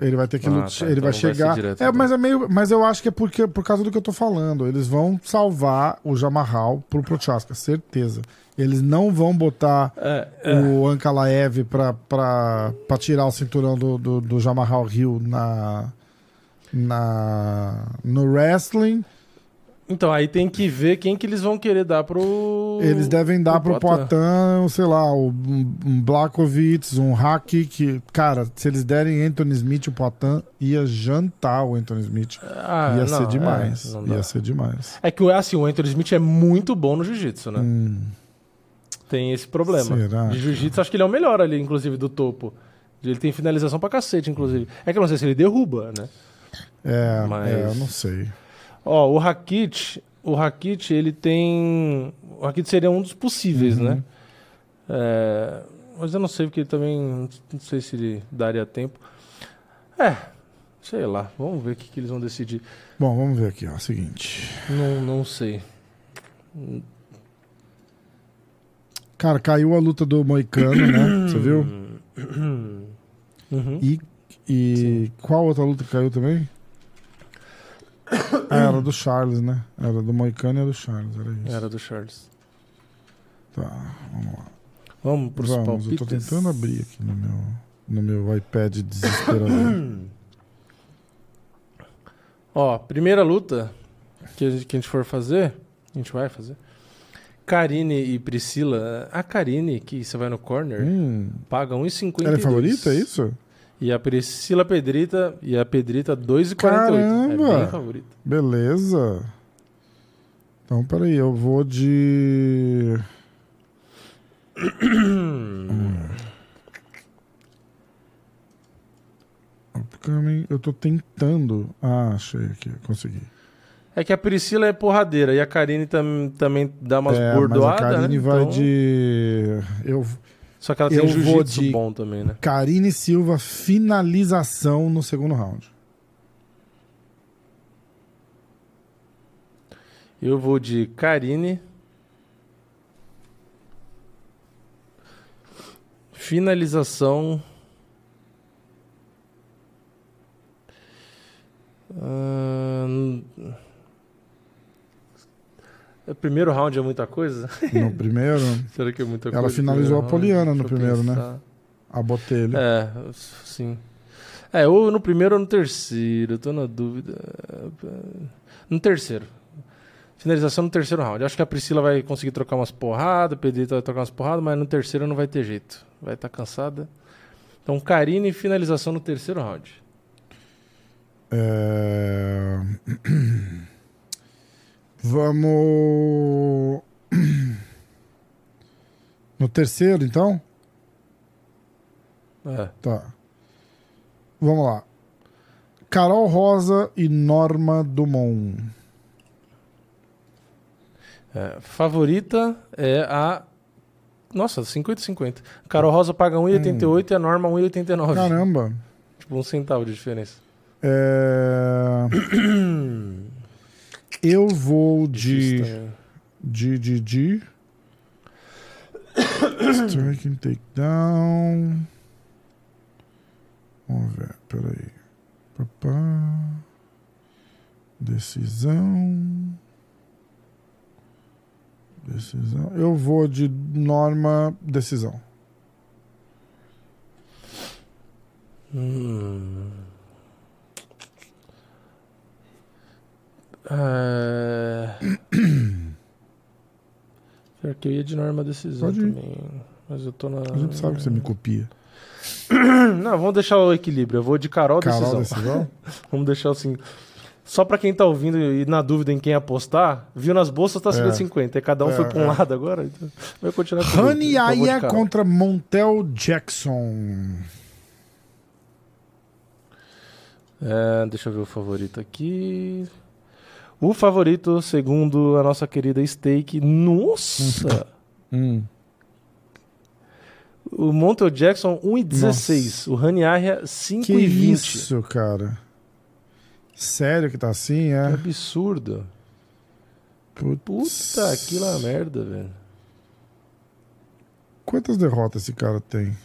Ele vai ter que Ah, lutar, tá, ele então vai vai chegar. direto, é, então. mas é meio, mas eu acho que é porque por causa do que eu tô falando. Eles vão salvar o Jamarral pro Prochaska, certeza. Eles não vão botar É, é. o Ankalaev pra, pra, pra tirar o cinturão do, do, do Jamarral Hill na, na, no wrestling. Então, aí tem que ver quem que eles vão querer dar pro. Eles devem dar pro Poitin, sei lá, um, um Blakovic, um Hack, que, cara, se eles derem Anthony Smith, o Poitin ia jantar o Anthony Smith. Ah, ia não, ser demais. é, não dá. ia ser demais. É que assim, o Anthony Smith é muito bom no jiu-jitsu, né? Hum, Tem esse problema. Será? De jiu-jitsu, acho que ele é o melhor ali, inclusive, do topo. Ele tem finalização pra cacete, inclusive. É que eu não sei se ele derruba, né? é, Mas- é, eu não sei. Ó, o Rakit, o Rakit, ele tem. O Rakit seria um dos possíveis, Uhum. né? É, Mas eu não sei, porque também. Não sei se ele daria tempo. É, sei lá. Vamos ver o que, que eles vão decidir. Bom, vamos ver aqui, ó. Seguinte. Não, não sei. Cara, caiu a luta do Moicano, né? Você viu? Uhum. E, e qual outra luta caiu também? Ah, era do Charles, né? Era do Moicano e a do Charles, era isso. Era do Charles. Tá, vamos lá. Vamos pros Vamos, palpites. eu tô tentando abrir aqui no meu, no meu iPad desesperador. Ó, primeira luta que a, gente, que a gente for fazer, a gente vai fazer. Karine e Priscila. A Karine, que você vai no corner, hum, paga 1,52. ela é favorita, é isso? E a Priscila Pedrita e a Pedrita 2,48. Caramba! É bem favorita. Beleza. Então, peraí, eu vou de. Upcoming, eu tô tentando. Ah, achei aqui, consegui. É que a Priscila é porradeira e a Karine tam, também dá umas é, mas a bordoadas. Karine né? vai Então- de. Eu... Só que ela tem jiu-jitsu bom também, né? Karine Silva, finalização no segundo round. Eu vou de Karine. Finalização. Ahn, O primeiro round é muita coisa? No primeiro, Será que é muita Ela coisa? finalizou a Poliana round? no primeiro, né? pensar. a botelha. É, sim. É, ou no primeiro ou no terceiro, eu tô na dúvida. No terceiro. Finalização no terceiro round. Acho que a Priscila vai conseguir trocar umas porradas, o Pedrito vai trocar umas porradas, mas no terceiro não vai ter jeito. Vai estar cansada. Então, Karine, finalização no terceiro round. É... Vamos. No terceiro, então? É. Tá. Vamos lá. Carol Rosa e Norma Dumont. É, favorita é a. Nossa, 50-50. Carol Rosa paga 1,88 e a Norma 1,89. Caramba. Tipo, um centavo de diferença. É... Eu vou de. também. De. De. De. Striking takedown. Vamos ver, peraí. Papá. Decisão. Decisão. Eu vou de norma decisão. Hum. É... Eu ia de norma decisão também. Mas eu tô na. A gente sabe que você me copia. Não, vamos deixar o equilíbrio. Eu vou de Carol, Carol decisão. decisão? Vamos deixar assim. Só pra quem tá ouvindo e na dúvida em quem apostar, viu nas bolsas tá 50-50. E cada um É, foi pra um é. lado agora. Então vai continuar com de Aya contra Montel Jackson. É, deixa eu ver o favorito aqui. O favorito, segundo a nossa querida Steak, nossa! Hum. o Montel Jackson 1,16. O Rani Arria Que 5,20. isso, cara? Sério que tá assim, Que é? absurdo. Putz. Puta, que lá merda, velho. Quantas derrotas esse cara tem?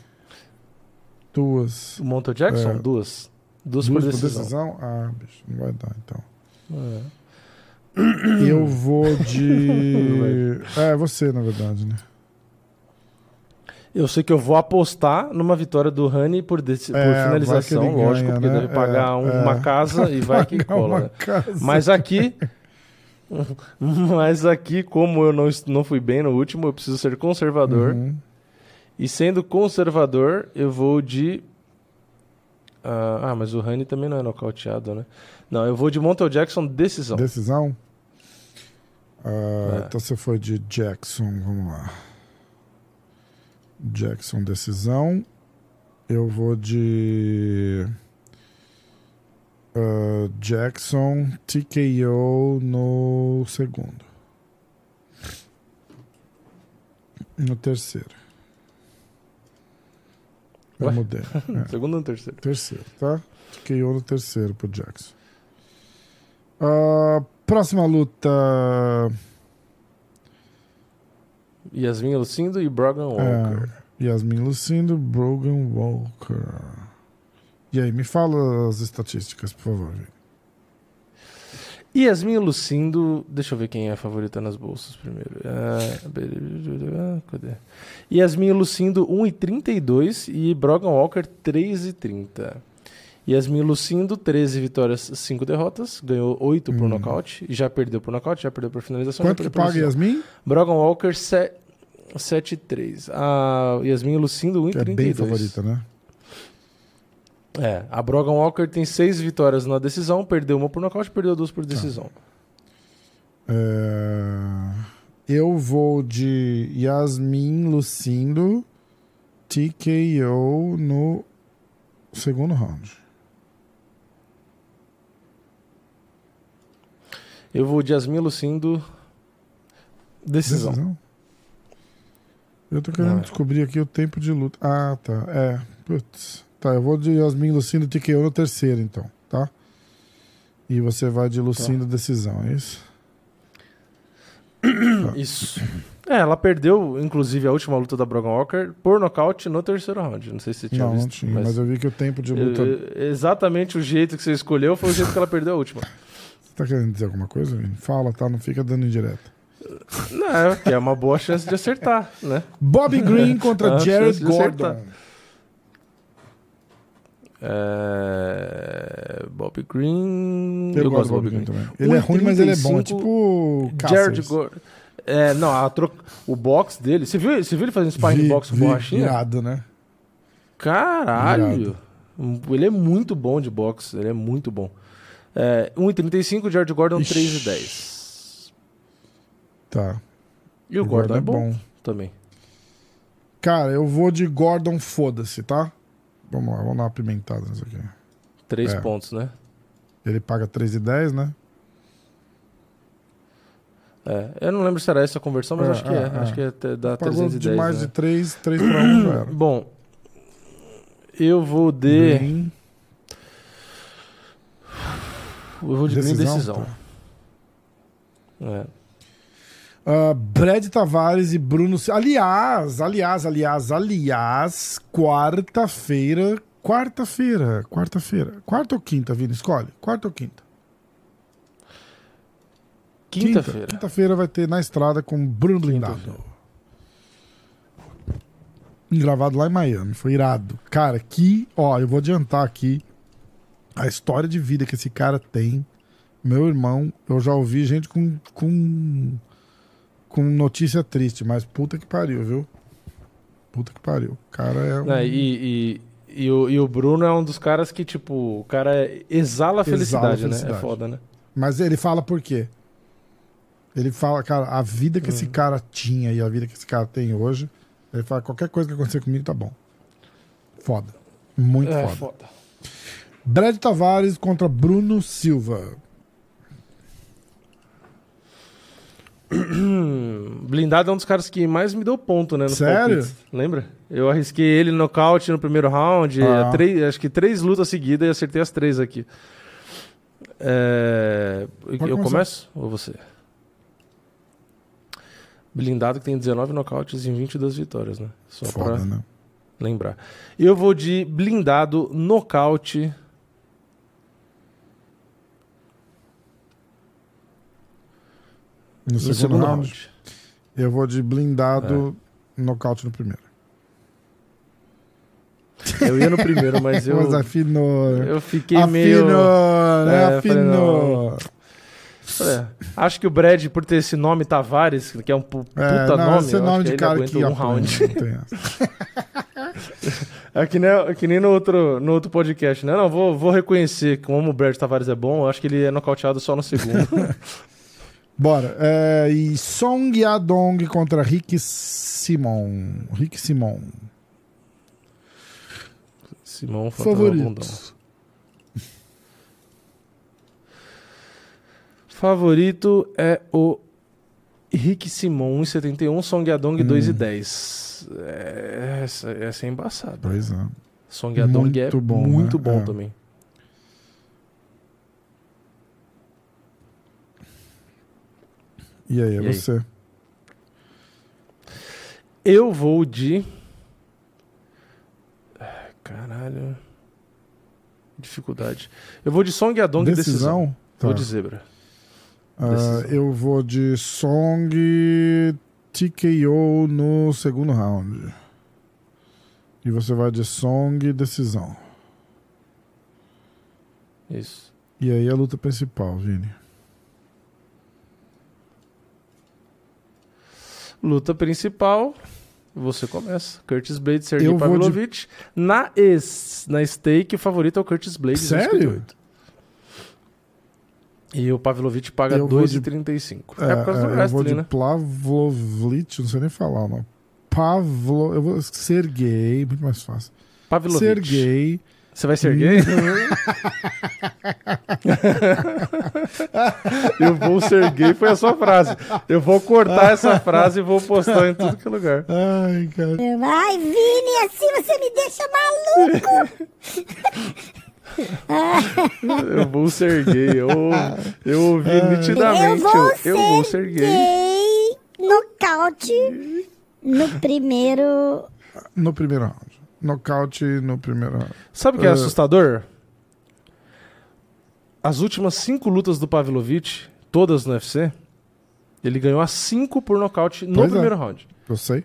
Duas. O Montel Jackson, É. duas. Duas, Duas por por decisão. decisão? Ah, bicho, não vai dar então. É. Eu vou de. é, você, na verdade, né? Eu sei que eu vou apostar numa vitória do Rani por, por É, que finalização, ele lógico, ganha, porque né? deve pagar É, um- é. uma casa e vai que cola. né? Mas aqui, Mas aqui, como eu não, não fui bem no último, eu preciso ser conservador. Uhum. E sendo conservador, eu vou de. Ah, ah, mas o Rani também não é nocauteado, né? Não, eu vou de Montel Jackson, decisão. Decisão? Ah, É. Então você foi de Jackson, vamos lá. Jackson, decisão. Eu vou de. ah, Jackson, TKO no segundo. No terceiro. Eu Ué? mudei. É. Segundo ou terceiro? Terceiro, tá? TKO no terceiro pro Jackson. Ah, próxima luta. Yasmin Lucindo e Brogan Walker. É, Yasmin Lucindo, Brogan Walker. E aí, me fala as estatísticas, por favor. Yasmin Lucindo. Deixa eu ver quem é a favorita nas bolsas primeiro. Ah, cadê? Yasmin Lucindo 1,32 e Brogan Walker 3,30. Yasmin Lucindo, 13 vitórias, 5 derrotas. Ganhou 8 por Hum. nocaute. Já perdeu por nocaute, já perdeu por finalização. Quanto que paga. Yasmin? Brogan Walker 7,3. A Yasmin Lucindo Que é 1,32. bem favorita, né? É, a Brogan Walker tem 6 vitórias na decisão, perdeu uma por nocaute, perdeu duas por decisão. É, Eu vou de Yasmin Lucindo, TKO no segundo round. Eu vou de Yasmin Lucindo. Decisão. Eu tô querendo Ah. descobrir aqui o tempo de luta. Ah, tá. É. Putz. Tá, eu vou de Yasmin Lucindo TKO no terceiro, então, tá? E você vai de Lucindo decisão, é isso? Isso. É, ela perdeu, inclusive, a última luta da Brogan Walker por nocaute no terceiro round. Não sei se você tinha não, visto. não tinha, mas... eu vi que o tempo de luta. exatamente o jeito que você escolheu foi o jeito que ela perdeu a última. Tá querendo dizer alguma coisa? Fala, tá? Não fica dando indireta. Não, que é uma boa chance de acertar, né? Bobby Green contra Ah, Jared. Gordon. É... Bob Green. Eu, gosto do Bobby Green também. Ele é ruim, mas ele é bom. É 1,35, tipo. Jared. Gordon. É, não, a tro... o box dele. Você viu, você viu ele fazendo sparring Vi- box com vi- borrachinha? Irado, né? Caralho! Ele é muito bom de boxe, ele é muito bom. É, 1,35, George Gordon Ixi. 3,10. Tá. E o Gordon é bom, também. Cara, eu vou de Gordon, foda-se, tá? Vamos lá, vamos dar uma pimentada nisso aqui. 3 É. pontos, né? Ele paga 3,10, né? É, eu não lembro se era essa a conversão, mas É, acho que é. é, é. Acho que é dá Pagou 310. de mais né? de 3, 3 pra 1 já era. Bom, eu vou de. Green, Eu vou de Green decisão, decisão. tá. É. Ah, Brad Tavares e Bruno. Aliás, aliás, aliás, aliás, quarta-feira. Quarta-feira, quarta-feira. Quarta ou quinta, Vini? Escolhe. Quarta ou quinta? Quinta-feira. Quinta-feira vai ter na estrada com Bruno Blindado. Quinta-feira. Gravado lá em Miami. Foi irado. Cara, que. Ó, eu vou adiantar aqui a história de vida que esse cara tem. Meu irmão, eu já ouvi gente com. com. com notícia triste, mas puta que pariu, viu? Puta que pariu. O cara é. Um... É, e, e, e, o, e o Bruno é um dos caras que, tipo, o cara exala a felicidade, né? felicidade. É foda, né? Mas ele fala por quê? Ele fala, cara, a vida que esse Hum. cara tinha e a vida que esse cara tem hoje, ele fala, qualquer coisa que acontecer comigo tá bom. Foda. Muito é foda. foda. Brad Tavares contra Bruno Silva. Blindado é um dos caras que mais me deu ponto, né? Sério? palpites. Lembra? Eu arrisquei ele no nocaute no primeiro round. Ah. três- acho que três lutas seguidas e acertei as três aqui. É, eu começar. começo? Ou você? Blindado que tem 19 nocautes em 22 vitórias, né? Só Foda, pra né? lembrar. Eu vou de blindado nocaute. No, No segundo, segundo round, round. eu vou de blindado nocaute no primeiro. Eu ia no primeiro, mas eu, Mas afinou. eu fiquei afinou, meio. né? É, eu falei, afinou. É. Acho que o Brad, por ter esse nome Tavares, que é um pu- puta É, não, nome, esse é nome de cara ele que um round. É que nem, é que nem no, outro, no outro podcast, né? Não, vou, vou reconhecer como o Brad Tavares é bom, acho que ele é nocauteado só no segundo. Bora. É, e Song Yadong contra Rick Simon. Rick Simon. Bundão. Favorito. Favorito é o Rick Simon, 1,71, Song Yadong, Hum. 2,10. É, essa, essa é embaçada. Pois é. Song Yadong é Muito bom, muito né? bom É. também. E aí, é E aí? você? Eu vou de. Caralho. Dificuldade. Eu vou de Song e decisão. Decisão? Tá. Vou de zebra. Decisão. eu vou de Song TKO no segundo round. E você vai de Song decisão. Isso. E aí a luta principal, Vini. Luta principal. Você começa. Curtis Blade, Sergei vou de- Pavlovich. Na, es, na stake, o favorito é o Curtis Blade. Sério? 2,58. E o Pavlovich paga Eu vou de- 2,35. É, É, por causa do é, eu vou de né? Pavlovich, não sei nem falar o nome. Pavlo, eu vou Sergei, muito mais fácil. Pavlovich. Sergei. Você vai ser gay? Eu vou ser gay foi a sua frase. Eu vou cortar essa frase e vou postar em tudo que é lugar. Ai, cara. Ai, Vini, assim você me deixa maluco. Eu vou ser gay. Eu, eu ouvi Eu nitidamente. vou Eu, eu vou ser gay. gay nocaute no primeiro. No primeiro round. Nocaute no primeiro round. Sabe o que é Uh. assustador? As últimas cinco lutas do Pavlovich, todas no UFC, ele ganhou as cinco por nocaute no Pois é. primeiro round. Eu sei.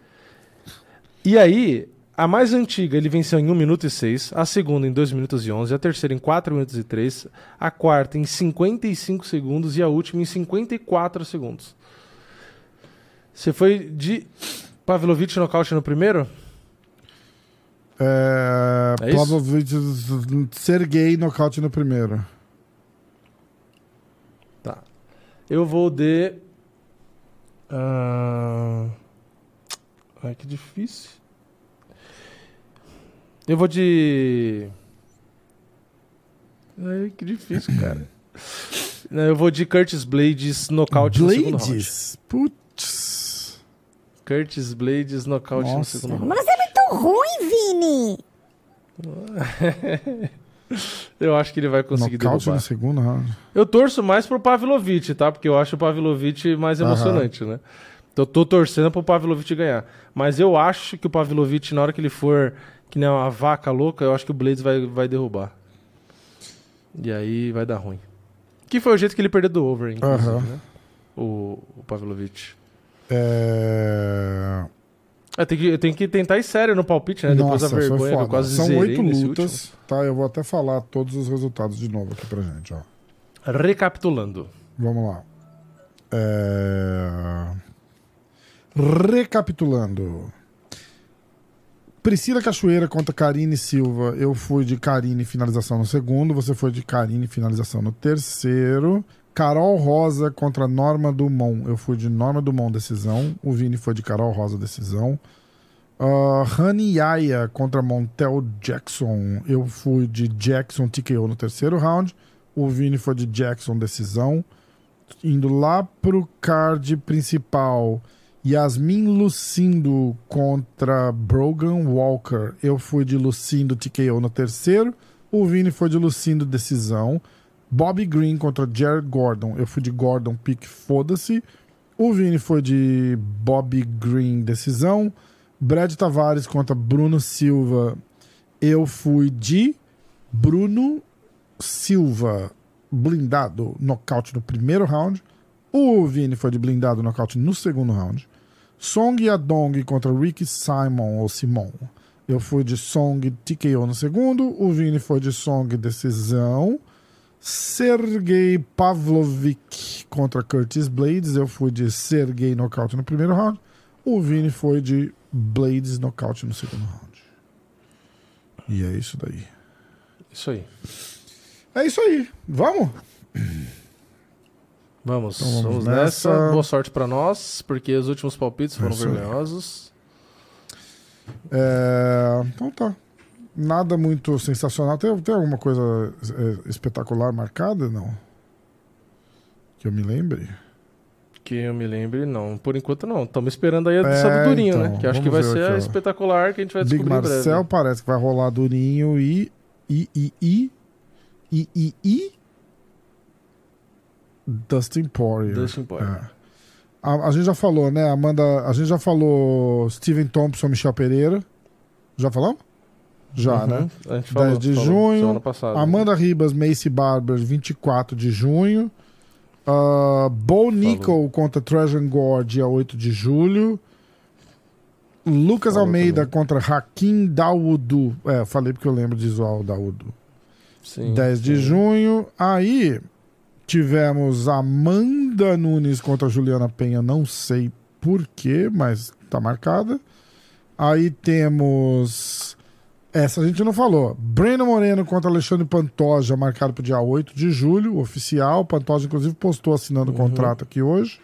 E aí, a mais antiga ele venceu em 1 minuto e 6, a segunda em 2 minutos e 11, a terceira em 4 minutos e 3, a quarta em 55 segundos e a última em 54 segundos. Você foi de Pavlovich nocaute no primeiro? É, É isso? Pavlovich Sergei nocaute no primeiro. Tá. Eu vou de. ah, Ai, que difícil. Eu vou de. Ai, que difícil, cara. Eu vou de Curtis Blades nocaute no segundo round. Blades. Putz. Curtis Blades nocaute no segundo round. Mas muito ruim, Vini. Eu acho que ele vai conseguir Nocaute derrubar. no segundo round. Eu torço mais pro Pavlovich, tá? Porque eu acho o Pavlovich mais emocionante, né? Então, eu tô torcendo pro Pavlovich ganhar. Mas eu acho que o Pavlovich, na hora que ele for que nem uma vaca louca, eu acho que o Blades vai, vai derrubar. E aí vai dar ruim. Que foi o jeito que ele perdeu do over, inclusive, né? O, o Pavlovich. É... É, tem que, eu tenho que tentar ir sério no palpite, né? Depois Nossa, da foi vergonha eu quase São oito lutas, tá? Eu vou até falar todos os resultados de novo aqui pra gente, ó. Recapitulando. Vamos lá. É... Recapitulando. Priscila Cachoeira contra Karine Silva. Eu fui de Karine finalização no segundo. Você foi de Karine finalização no terceiro. Carol Rosa contra Norma Dumont. Eu fui de Norma Dumont decisão. O Vini foi de Carol Rosa decisão. Uh, Honey Yaya contra Montel Jackson. Eu fui de Jackson TKO no terceiro round. O Vini foi de Jackson decisão. Indo lá pro card principal. Yasmin Lucindo contra Brogan Walker. Eu fui de Lucindo TKO no terceiro. O Vini foi de Lucindo decisão. Bobby Green contra Jared Gordon. Eu fui de Gordon pick, foda-se. O Vini foi de Bobby Green decisão. Brad Tavares contra Bruno Silva. Eu fui de Bruno Silva blindado nocaute no primeiro round. O Vini foi de blindado nocaute no segundo round. Song Yadong contra Ricky Simon ou Simon. Eu fui de Song TKO no segundo. O Vini foi de Song decisão. Sergei Pavlovich contra Curtis Blades. Eu fui de Sergei nocaute no primeiro round. O Vini foi de Blades nocaute no segundo round. E é isso daí. Isso aí. É isso aí. Vamos? Vamos, Então vamos vamos nessa. nessa. Boa sorte pra nós, porque os últimos palpites foram aí. vergonhosos. É, Então tá. Nada muito sensacional. Tem, tem alguma coisa é, espetacular marcada? Não. Que eu me lembre. Que eu me lembre, não. Por enquanto, não. Estamos esperando aí a É, do Durinho, então, né? Que acho que vai ser a espetacular que a gente vai Big descobrir Marcel breve. parece que vai rolar Durinho e. E. E. E. E. E. e Dustin Poirier. Dustin Poirier. É. A, a gente já falou, né? Amanda. A gente já falou Steven Thompson, Michel Pereira. Já falamos? Já, Uhum. né? A gente 10 falou, de falou junho. Semana passada. Amanda Ribas, Macy Barber, 24 de junho. Uh, Bo Nickel contra Trajan Gore, dia 8 de julho. Lucas Falou Almeida também. contra Hakim Dawoodou. É, falei porque eu lembro de Isual Dawoodou. Sim, 10 de sim. junho. Aí tivemos Amanda Nunes contra Juliana Penha, não sei porquê, mas tá marcada. Aí temos. Essa a gente não falou. Breno Moreno contra Alexandre Pantoja, marcado para o dia 8 de julho, oficial. Pantoja, inclusive, postou assinando o Uhum. contrato aqui hoje.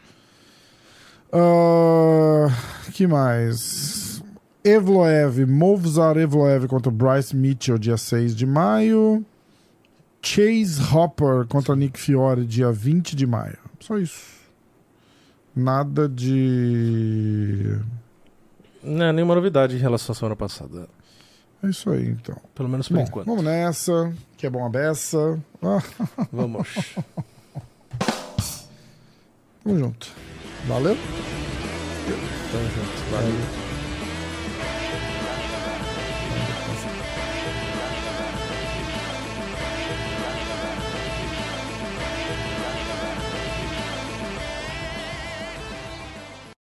Ah, que mais? Evloev, Movzar Evloev contra Bryce Mitchell, dia 6 de maio. Chase Hopper contra Nick Fiore, dia 20 de maio. Só isso. Nada de. Não, nenhuma novidade em relação à semana passada. É isso aí, então. Pelo menos por Bom, enquanto. vamos nessa. Que é bom a beça. Vamos. tamo junto. Valeu. Tamo junto. Valeu.